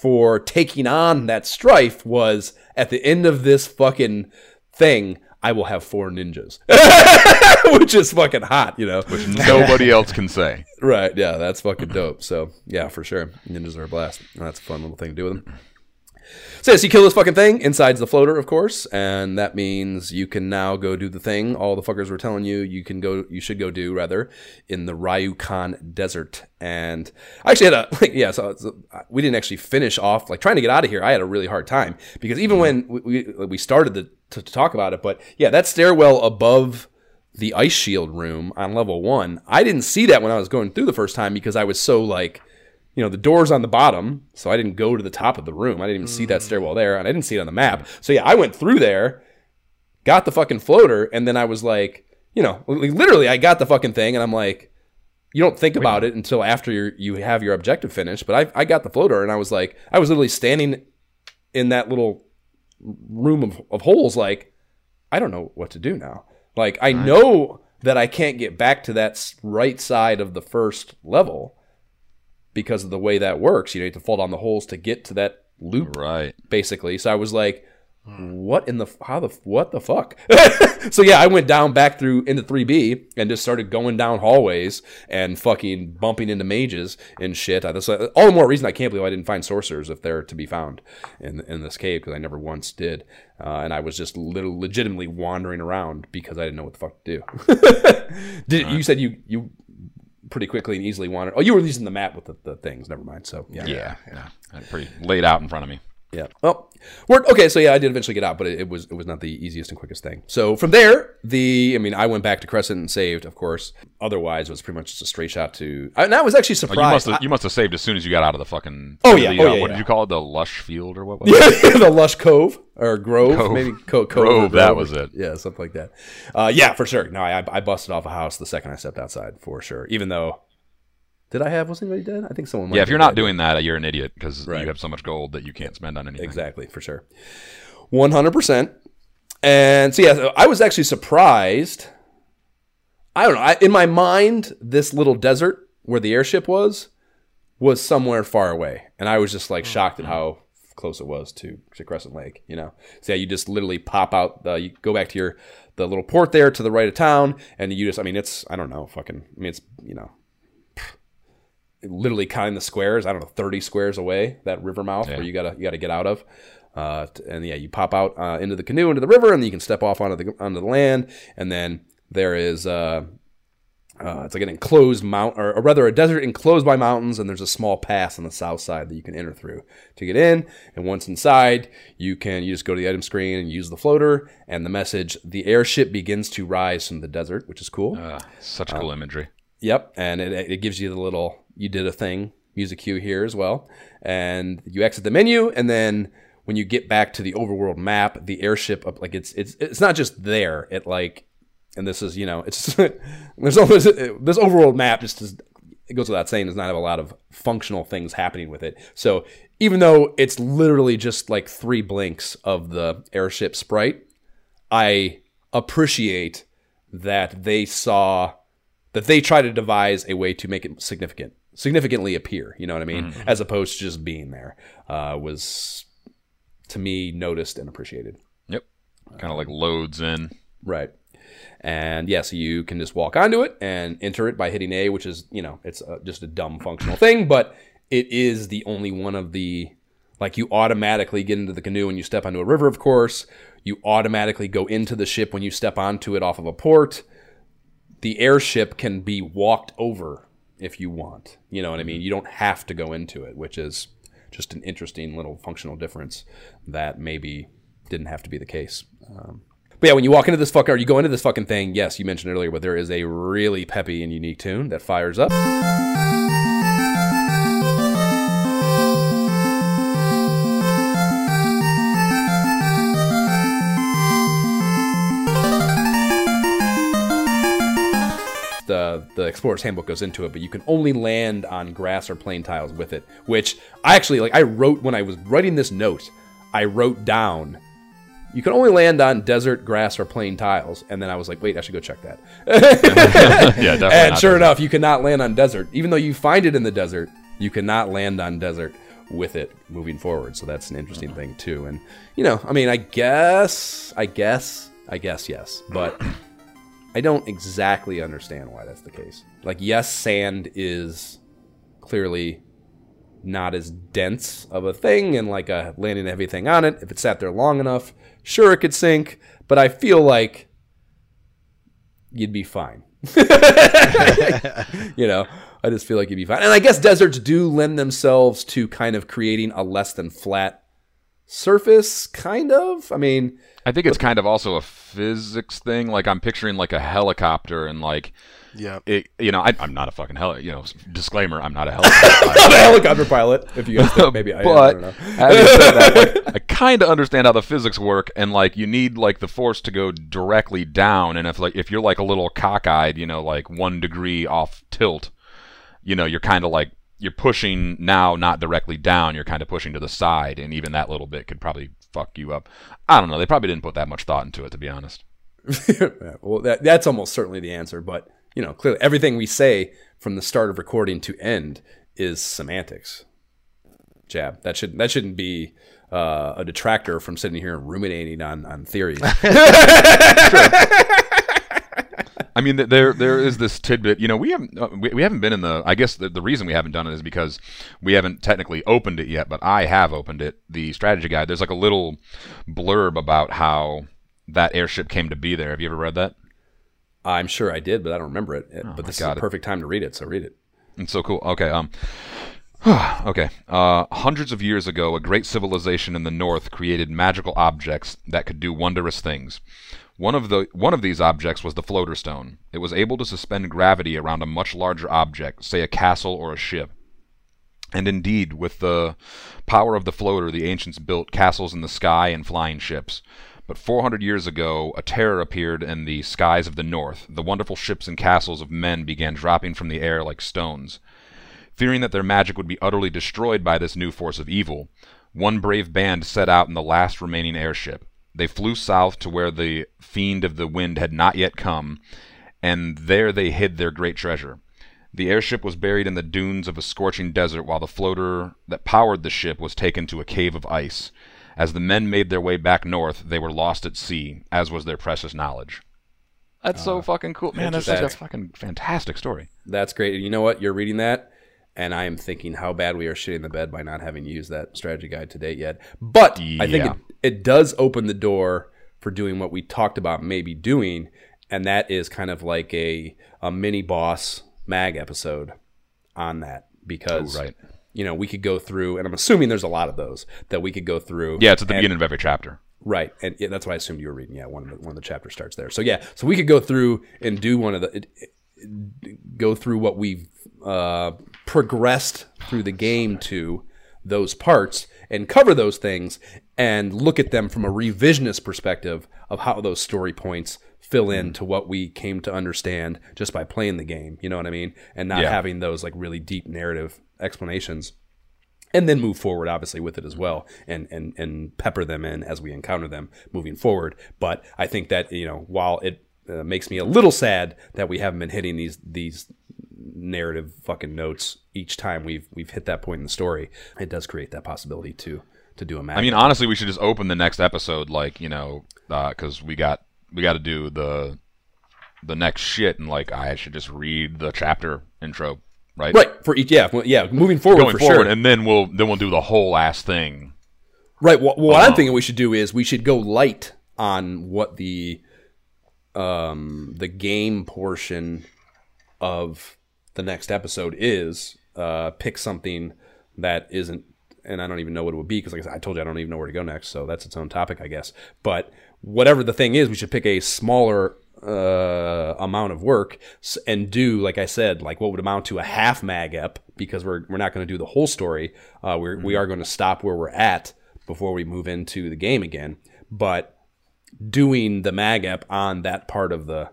for taking on that strife was at the end of this fucking thing. I will have four ninjas, which is fucking hot, you know. Which nobody else can say. Right. Yeah, that's fucking dope. So yeah, for sure. Ninjas are a blast. That's a fun little thing to do with them. So yes, you kill this fucking thing. Inside's the floater, of course, and that means you can now go do the thing. All the fuckers were telling you you can go, you should go do rather in the Ryukahn Desert. And I actually had a like, yeah. So, so we didn't actually finish off like trying to get out of here. I had a really hard time because even hmm. when we we, we started the, to, to talk about it, but yeah, that stairwell above the ice shield room on level one. I didn't see that when I was going through the first time because I was so like, you know, the door's on the bottom, so I didn't go to the top of the room. I didn't even see that mm. stairwell there, and I didn't see it on the map. So yeah, I went through there, got the fucking floater, and then I was like, you know, literally, I got the fucking thing, and I'm like, you don't think about it until after you you have your objective finished. But I I got the floater, and I was like, I was literally standing in that little room of, of holes, like, I don't know what to do now. Like I know that I can't get back to that right side of the first level because of the way that works. You, know, you have to fall down the holes to get to that loop, Right. basically. So I was like, "What in the how the what the fuck?" so yeah, I went down back through into 3B and just started going down hallways and fucking bumping into mages and shit. I, that's all the more reason I can't believe I didn't find sorcerers if they're to be found in in this cave because I never once did. Uh, and I was just little, legitimately wandering around because I didn't know what the fuck to do. did you said you you pretty quickly and easily wanted. Oh, you were using the map with the, the things. Never mind. So yeah, Yeah. Yeah. Pretty laid out in front of me. Yeah. Well, we're, okay. So yeah, I did eventually get out, but it, it was it was not the easiest and quickest thing. So from there, the I mean, I went back to Crescent and saved, of course. Otherwise, it was pretty much just a straight shot to. I, and I was actually Oh, you surprised. must have you must have saved as soon as you got out of the fucking. Oh, yeah. the, Oh, uh, yeah, What yeah. did you call it? The lush field or what? was it? the Lush Cove or Grove, Cove. maybe Co- Cove. Grove, that was it. Yeah, something like that. Uh, yeah, for sure. No, I, I busted off a house the second I stepped outside, for sure. Even though, did I have was anybody dead? I think someone. might Yeah. If you're not dead. doing that, you're an idiot because Right. you have so much gold that you can't spend on anything. Exactly, for sure. 100%. And so, yeah, I was actually surprised. I don't know. I, in my mind, this little desert where the airship was was somewhere far away. And I was just like mm-hmm. shocked at how close it was to, to Crescent Lake, you know? So, yeah, you just literally pop out, you go back to your, the little port there to the right of town, and you just, I mean, it's, I don't know, fucking, I mean, it's, you know, literally counting the squares. I don't know, thirty squares away. That river mouth Yeah. where you gotta you gotta get out of. Uh, and yeah, you pop out uh, into the canoe into the river, and you can step off onto the onto the land. And then there is uh, uh, it's like an enclosed mount, or, or rather a desert enclosed by mountains, and there's a small pass on the south side that you can enter through to get in. And once inside, you can you just go to the item screen and use the floater, and the message: the airship begins to rise from the desert, which is cool. Uh, such cool imagery. Yep, and it, it gives you the little you did a thing music cue here as well, and you exit the menu, and then when you get back to the overworld map, the airship up like it's it's it's not just there. It like, and this is you know it's there's always this overworld map just is, it goes without saying does not have a lot of functional things happening with it. So even though it's literally just like three blinks of the airship sprite, I appreciate that they saw that they try to devise a way to make it significant, significantly appear. You know what I mean? As opposed to just being there uh, was to me noticed and appreciated. Yep. Kind of like loads in. Right. And yeah, so you can just walk onto it and enter it by hitting A, which is, you know, it's uh just a dumb functional thing, but it is the only one of the, like, you automatically get into the canoe when you step onto a river, of course. You automatically go into the ship when you step onto it off of a port. The airship can be walked over if you want. You know what I mean? You don't have to go into it, which is just an interesting little functional difference that maybe didn't have to be the case. Um, but yeah, when you walk into this fucker, you go into this fucking thing. Yes, you mentioned earlier, but there is a really peppy and unique tune that fires up. Explorer's handbook goes into it, but you can only land on grass or plain tiles with it. Which I actually like. I wrote when I was writing this note. I wrote down you can only land on desert, grass, or plain tiles. And then I was like, wait, I should go check that. yeah, definitely. and sure enough, you cannot land on desert. Even though you find it in the desert, you cannot land on desert with it moving forward. So that's an interesting uh-huh. thing too. And you know, I mean, I guess, I guess, I guess yes, but I don't exactly understand why that's the case. Like, yes, sand is clearly not as dense of a thing and like a landing heavy thing on it. If it sat there long enough, sure it could sink, but I feel like you'd be fine. you know, I just feel like you'd be fine. And I guess deserts do lend themselves to kind of creating a less than flat surface, kind of. I mean, I think it's kind of also a physics thing. Like I'm picturing like a helicopter and like Yeah. it. You know, I, I'm not a fucking heli. You know, disclaimer: I'm not a helicopter. pilot. I'm a helicopter pilot. If you guys think maybe I am, I don't know. that, like, I kind of understand how the physics work, and like you need like the force to go directly down, and if like if you're like a little cockeyed, you know, like one degree off tilt, you know, you're kind of like you're pushing now, not directly down. You're kind of pushing to the side, and even that little bit could probably fuck you up. I don't know. They probably didn't put that much thought into it, to be honest. Well, that, that's almost certainly the answer. But you know, clearly everything we say from the start of recording to end is semantics. Jab. That should that shouldn't be uh, a detractor from sitting here and ruminating on on theories. I mean, there there is this tidbit. You know, we haven't uh, we, we haven't been in the. I guess the, the reason we haven't done it is because we haven't technically opened it yet. But I have opened it. The strategy guide. There's like a little blurb about how that airship came to be there. Have you ever read that? I'm sure I did, but I don't remember it. but this is got the perfect time to read it, so read it. It's so cool. Okay. Um. okay. Uh, hundreds of years ago, a great civilization in the north created magical objects that could do wondrous things. One of the one of these objects was the floater stone. It was able to suspend gravity around a much larger object, say a castle or a ship. And indeed, with the power of the floater, the ancients built castles in the sky and flying ships. But 400 years ago, a terror appeared in the skies of the north. The wonderful ships and castles of men began dropping from the air like stones. Fearing that their magic would be utterly destroyed by this new force of evil, one brave band set out in the last remaining airship. They flew south to where the fiend of the wind had not yet come, and there they hid their great treasure. The airship was buried in the dunes of a scorching desert, while the floater that powered the ship was taken to a cave of ice. As the men made their way back north, they were lost at sea, as was their precious knowledge. That's so uh, fucking cool, man. That's such a fucking fantastic story. That's great. And you know what? You're reading that, and I am thinking how bad we are shitting the bed by not having used that strategy guide to date yet. But I think it, it does open the door for doing what we talked about maybe doing, and that is kind of like a, a mini boss mag episode on that because Oh, right. you know we could go through, and I'm assuming there's a lot of those that we could go through. Yeah, it's at the and- beginning of every chapter. Right, and yeah, that's why I assumed you were reading. Yeah, one of the one of the chapters starts there. So yeah, so we could go through and do one of the it, it- go through what we've uh, progressed through the game to those parts and cover those things and look at them from a revisionist perspective of how those story points fill in to what we came to understand just by playing the game. You know what I mean? And not Yeah. having those like really deep narrative explanations and then move forward obviously with it as well and and and pepper them in as we encounter them moving forward but i think that you know while it uh, makes me a little sad that we haven't been hitting these these narrative fucking notes each time we've we've hit that point in the story. It does create that possibility to to do a mag. I mean, honestly, we should just open the next episode like you know, because we got we got to do the the next shit, and like I should just read the chapter intro, right? right for each yeah well, yeah moving forward Going for forward, sure. and then we'll then we'll do the whole ass thing. Right. What, what I'm Oh. thinking we should do is we should go light on what the um the game portion of the next episode is. Uh, pick something that isn't, and I don't even know what it would be because, like I said, I told you I don't even know where to go next. So that's its own topic, I guess. But whatever the thing is, we should pick a smaller uh, amount of work and do, like I said, like what would amount to a half mag ep because we're we're not going to do the whole story. Uh, we're we are going to stop where we're at before we move into the game again. But doing the mag ep on that part of the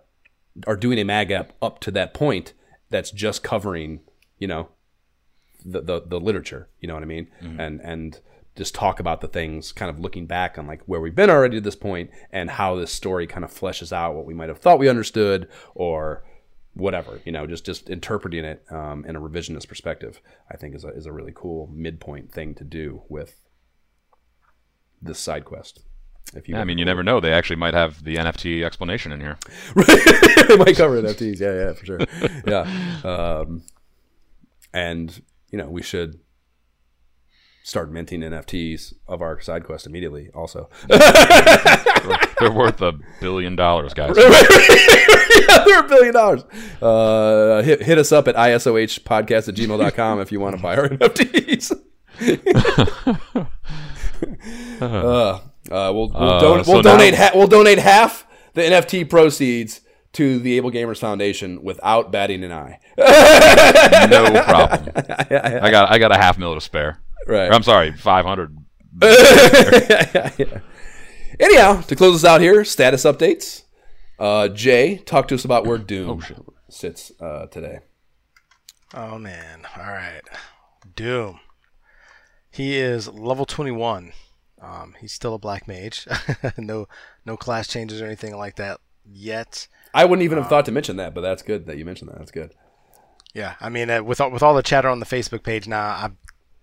or doing a mag ep up to that point that's just covering you know the the, the literature you know what i mean? And and just talk about the things kind of looking back on like where we've been already to this point and how this story kind of fleshes out what we might have thought we understood or whatever you know just just interpreting it um, in a revisionist perspective i think is a, is a really cool midpoint thing to do with this side quest if you Yeah, I mean, you never know. They actually might have the NFT explanation in here. they might cover NFTs. Yeah, yeah, for sure. Yeah, um, and you know we should start minting NFTs of our side quest immediately. Also, They're worth a billion dollars, guys. yeah, they're a billion dollars. Uh, hit, hit us up at isohpodcast at gmail.com if you want to buy our NFTs. uh, uh, we'll we'll, Uh, don- so we'll donate now- ha- we'll donate half the NFT proceeds to the Able Gamers Foundation without batting an eye. No problem. I got I got a half mil to spare. Right. Or, I'm sorry, five hundred. Anyhow, to close us out here, status updates. Uh, Jay, talk to us about where Doom sits uh, today. Oh man. All right. Doom. He is level 21. Um, he's still a black mage. no no class changes or anything like that yet. I wouldn't even have thought to mention that, but that's good that you mentioned that. That's good. Yeah, I mean, uh, with all, with all the chatter on the Facebook page now, I,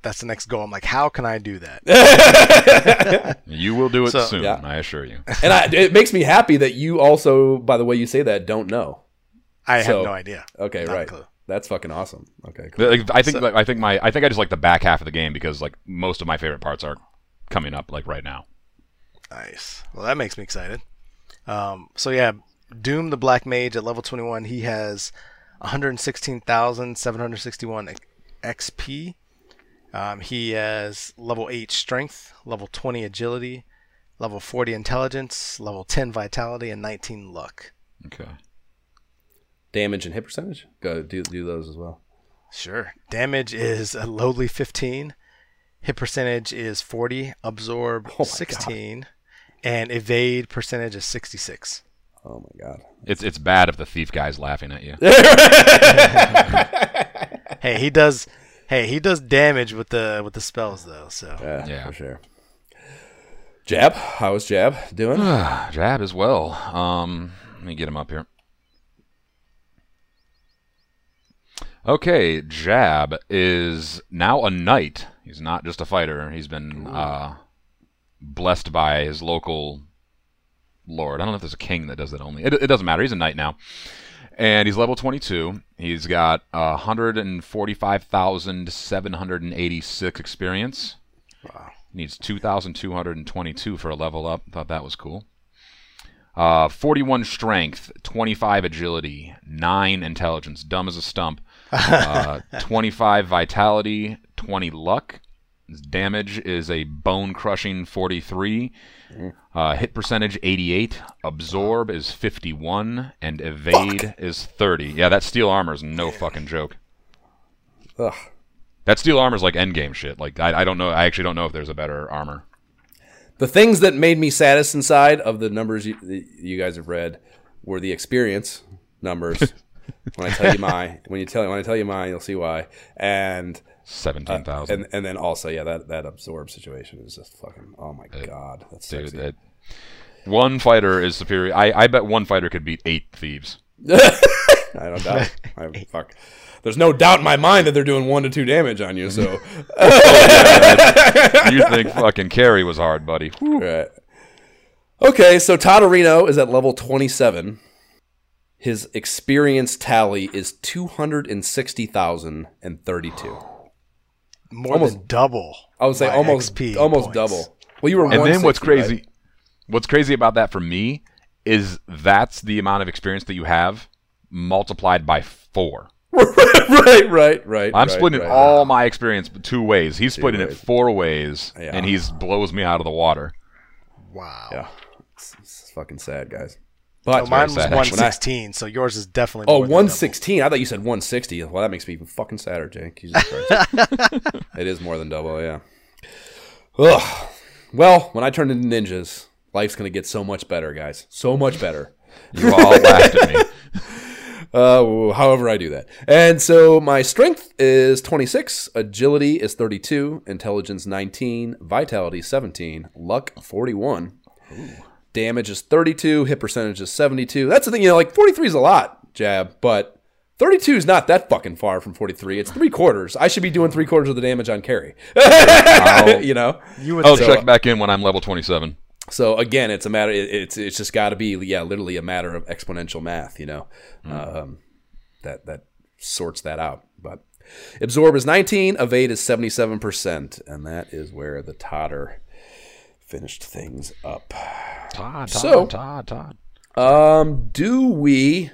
that's the next goal. I'm like, how can I do that? You will do it So- soon, Yeah. I assure you. And I, it makes me happy that you also, by the way you say that, don't know. I So- have no idea. Okay, Not a right. clue. That's fucking awesome. Okay, cool. I think like, I think my I think I just like the back half of the game because like most of my favorite parts are coming up like right now. Nice. Well, that makes me excited. Um, so yeah, Doom the Black Mage at level 21. He has 116,761 XP. Um, he has level 8 Strength, level 20 Agility, level 40 Intelligence, level 10 Vitality, and 19 Luck. Okay. Damage and hit percentage. Go do do those as well. Sure. Damage is a lowly 15. Hit percentage is 40. Absorb Oh my 16. And evade percentage is 66. Oh my god. It's it's bad if the thief guy's laughing at you. Hey, he does. Hey, he does damage with the with the spells though. So Yeah, Yeah. for sure. Jab, how is Jab doing? Jab as well. Um, let me get him up here. Okay, Jab is now a knight. He's not just a fighter. He's been uh, blessed by his local lord. I don't know if there's a king that does that only. It, it doesn't matter. He's a knight now. And he's level 22. He's got uh, 145,786 experience. Wow. Needs 2,222 for a level up. Thought that was cool. Uh, 41 strength, 25 agility, 9 intelligence, dumb as a stump, uh, 25 vitality, 20 luck. His damage is a bone crushing 43. Uh, hit percentage 88. Absorb is 51. And evade is 30. Yeah, that steel armor is no fucking joke. Ugh. That steel armor is like endgame shit. Like I, I don't know. I actually don't know if there's a better armor. The things that made me saddest inside of the numbers you, you guys have read were the experience numbers. when I tell you my, when you tell when I tell you mine, you'll see why. And uh, Seventeen thousand. and and then also, yeah, that that absorb situation is just fucking. Oh my god, that's Dude, sexy. that, One fighter is superior. I, I bet one fighter could beat eight thieves. I don't doubt. I, fuck. There's no doubt in my mind that they're doing one to two damage on you. So, oh, You think fucking Kary was hard, buddy? Right. Okay, so Todorino is at level 27. His experience tally is 260,032. More Almost- than double. I would say my almost XP almost points. double. Well, you were And then what's crazy, right? what's crazy about that for me is that's the amount of experience that you have multiplied by four. right, right, right. I'm right, splitting right. all my experience two ways. He's splitting it four ways, Yeah. and he's blows me out of the water. Wow. Yeah, it's, it's fucking sad, guys. But So mine was sad, actually. 116, so yours is definitely Oh, more than 116. I thought you said 160. Well, that makes me even fucking sadder, Jake. Jesus Christ. it is more than double, yeah. Ugh. Well, when I turn into ninjas, life's going to get so much better, guys. So much better. You all laughed at me. Uh, however, I do that. And so my strength is 26, agility is 32, intelligence 19, vitality 17, luck 41. Damage is 32, hit percentage is 72. That's the thing, you know, like 43 is a lot, jab, but 32 is not that fucking far from 43. It's three quarters. I should be doing three quarters of the damage on Kary. you know? You would I'll think- check back in when I'm level 27. So again, it's a matter. It's it's just got to be yeah, literally a matter of exponential math. You know, um, that that sorts that out. But absorb is nineteen, evade is seventy seven percent, and that is where the totter finished things up. Todd, Todd, So- Todd, Todd. Um, do we?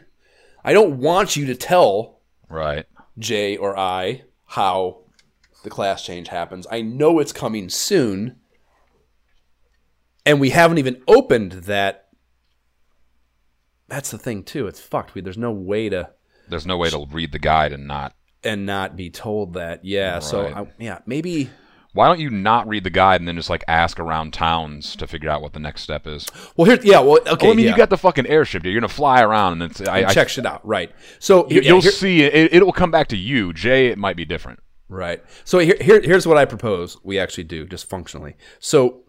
I don't want you to tell Right. Jay or I how the class change happens. I know it's coming soon. And we haven't even opened that. That's the thing too. It's fucked. We, there's no way to There's no way to read the guide and not. and not be told that. Yeah. So I, yeah, maybe. Why don't you not read the guide and then just like ask around towns to figure out what the next step is? Well, here's yeah. Well, okay. well, I mean, yeah. you got the fucking airship. Dude. You're gonna fly around and it's. I, I, check shit out. Right. So you, yeah, will here- see it, it. It'll come back to you. Jay, it might be different. Right. So here, here, here's what I propose we actually do, just functionally. So,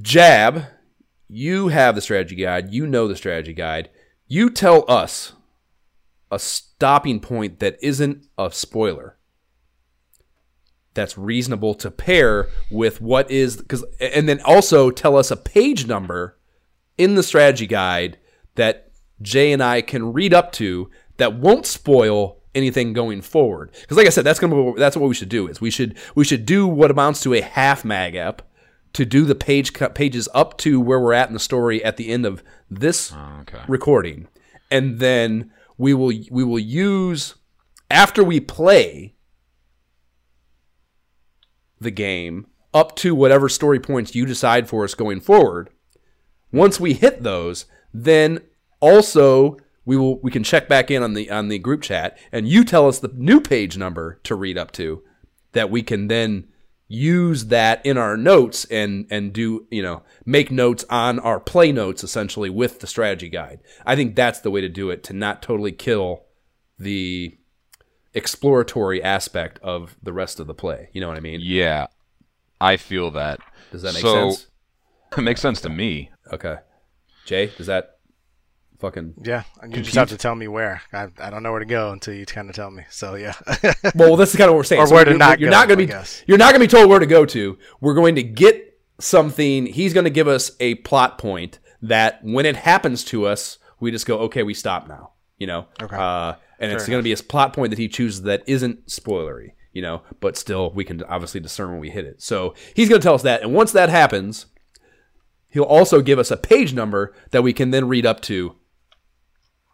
Jab, you have the strategy guide. You know the strategy guide. You tell us a stopping point that isn't a spoiler. That's reasonable to pair with what is because, and then also tell us a page number in the strategy guide that Jay and I can read up to that won't spoil anything going forward. Because, like I said, that's gonna be, that's what we should do. Is we should we should do what amounts to a half mag app to do the page cut pages up to where we're at in the story at the end of this ah, Okay. recording, and then we will we will use after we play the game up to whatever story points you decide for us going forward. Once we hit those, then also we will we can check back in on the on the group chat and you tell us the new page number to read up to that we can then use that in our notes and and do you know make notes on our play notes essentially with the strategy guide. I think that's the way to do it to not totally kill the exploratory aspect of the rest of the play. You know what I mean? Yeah, I feel that. Does that make So- sense? It makes sense to me. Okay. Jay, does that fucking Yeah, and you just have to tell me where. I, I don't know where to go until you kind of tell me. So yeah. Well, this is kind of what we're saying. Or where to you're, not you're go, not going to be guess. you're not going to be told where to go to. We're going to get something. He's going to give us a plot point that when it happens to us, we just go, okay, we stop now. You know. Okay. Uh, and it's going to be a plot point that he chooses that isn't spoilery. You know, but still, we can obviously discern when we hit it. So he's going to tell us that, and once that happens, he'll also give us a page number that we can then read up to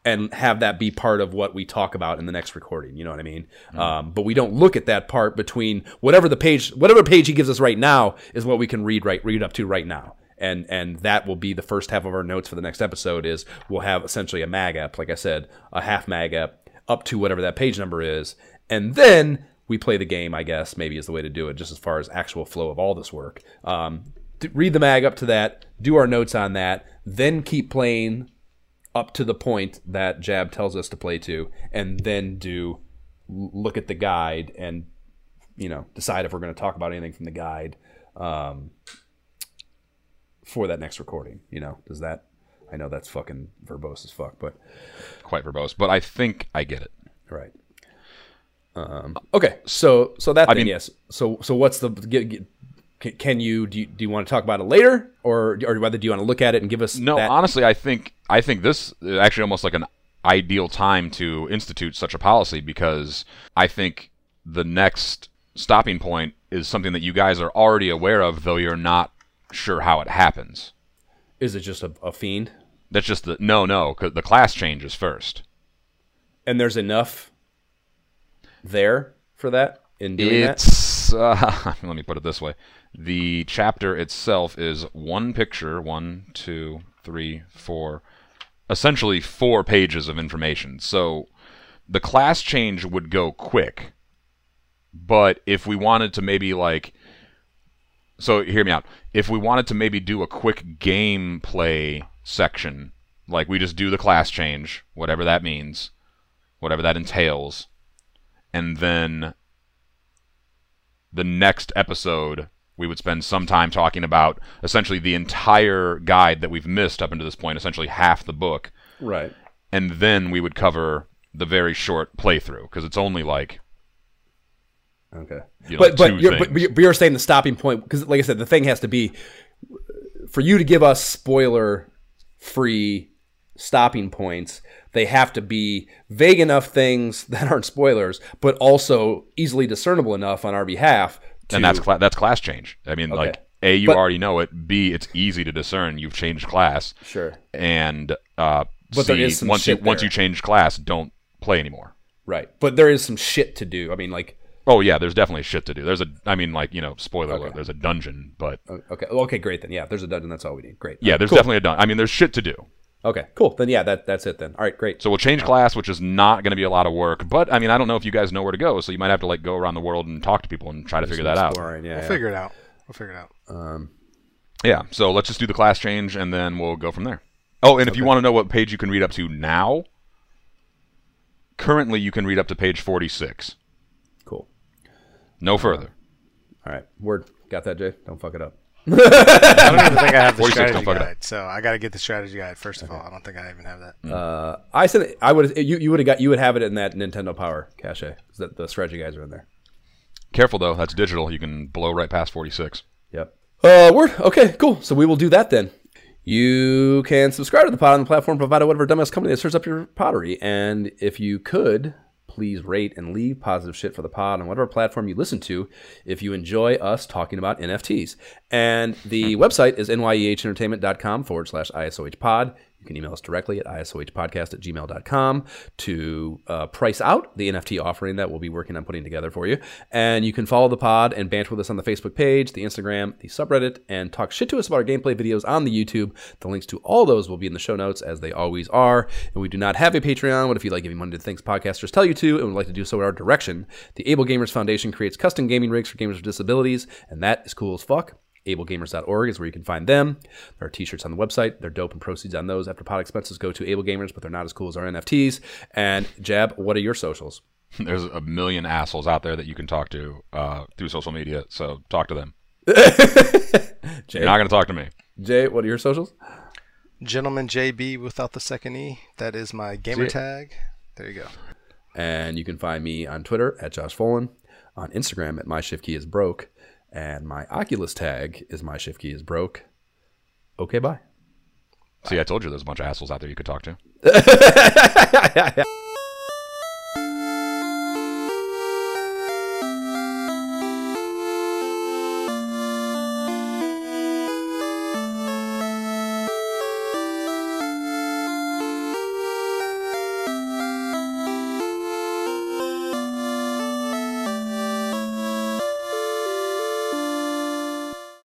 and have that be part of what we talk about in the next recording. You know what I mean? Um, but we don't look at that part between whatever the page, whatever page he gives us right now is what we can read right read up to right now. And and that will be the first half of our notes for the next episode. Is we'll have essentially a mag app, like I said, a half mag app up to whatever that page number is, and then we play the game. I guess maybe is the way to do it, just as far as actual flow of all this work. Um, read the mag up to that, do our notes on that, then keep playing up to the point that Jab tells us to play to, and then do look at the guide and you know decide if we're going to talk about anything from the guide. Um, for that next recording. You know, does that? I know that's fucking verbose as fuck, but Quite verbose, but I think I get it. right. Um, okay, so so that I then mean- yes. So so what's the get, get, can- can you do, you do you want to talk about it later or or whether do you want to look at it and give us No, that? honestly, I think I think this is actually almost like an ideal time to institute such a policy because I think the next stopping point is something that you guys are already aware of, though you're not sure how it happens. is it just a, a fiend? That's just the no, no, 'cause the class changes first. And there's enough there for that in doing that. It's uh, let me put it this way: the chapter itself is one picture, one, two, three, four, essentially four pages of information. So the class change would go quick, but if we wanted to maybe like, so hear me out. If we wanted to maybe do a quick gameplay section, like we just do the class change, whatever that means, whatever that entails, and then the next episode we would spend some time talking about essentially the entire guide that we've missed up until this point, essentially half the book, Right. and then we would cover the very short playthrough because it's only like Okay. You know, but but you're, but things. you're- but you're saying the stopping point because, like I said, the thing has to be for you to give us spoiler free stopping points. They have to be vague enough things that aren't spoilers, but also easily discernible enough on our behalf. To, and that's cla- that's class change. I mean, like a you But- already know it. B it's easy to discern. You've changed class, sure and uh, But there C, is some once you shit once you change class, don't play anymore. right, but there is some shit to do. I mean, like Oh yeah, there's definitely shit to do. There's a, I mean, like you know, spoiler alert. There's a dungeon, but okay, okay, great then. Yeah, there's a dungeon. That's all we need. Great. yeah, there's Cool. definitely a dun. I mean, there's shit to do. Okay, cool. Then yeah, that that's it then. All right, great. So we'll change class, which is not going to be a lot of work. But I mean, I don't know if you guys know where to go, so you might have to like go around the world and talk to people and try to figure that out. Exploring, Yeah, We'll yeah. figure it out. We'll figure it out. Um, Yeah. So let's just do the class change, and then we'll go from there. Oh, and if you want to know what page you can read up to now, currently you can read up to page 46. Cool. No further. All right, word. Got that, Jay? Don't fuck it up. I don't even think I have the 46, strategy don't fuck it guide, so I got to get the strategy guide first of all. I don't think I even have that. Uh, I said I would. You you would have got. You would have it in that Nintendo Power cache. 'cause That the strategy guys are in there. Careful though, that's digital. You can blow right past 46. Yep. Uh, word. Okay, cool. So we will do that then. You can subscribe to the pod on the platform provided whatever dumbass company that serves up your pottery. And if you could, please rate and leave positive shit for the pod on whatever platform you listen to if you enjoy us talking about NFTs. And the website is nyehentertainment.com forward slash ISOH pod. You can email us directly at isohpodcast at gmail.com to uh, price out the NFT offering that we'll be working on putting together for you. And you can follow the pod and banter with us on the Facebook page, the Instagram, the subreddit, and talk shit to us about our gameplay videos on the YouTube. The links to all those will be in the show notes, as they always are. And we do not have a Patreon, but if you'd like giving money to things podcasters tell you to and would like to do so at our direction, the Able Gamers Foundation creates custom gaming rigs for gamers with disabilities, and that is cool as fuck ablegamers.org is where you can find them. There are t-shirts on the website. They're dope and proceeds on those after pod expenses go to Able Gamers, but they're not as cool as our NFTs. And Jab, what are your socials? There's a million assholes out there that you can talk to uh, through social media, so talk to them. Jay, You're not going to talk to me. Jay, what are your socials? Gentleman JB without the second E. That is my gamer tag. There you go. And you can find me on Twitter at Josh Folan, on Instagram at my shift key is broke, and my Oculus tag is my shift key is broke. Okay, bye. See, I told you there's a bunch of assholes out there you could talk to.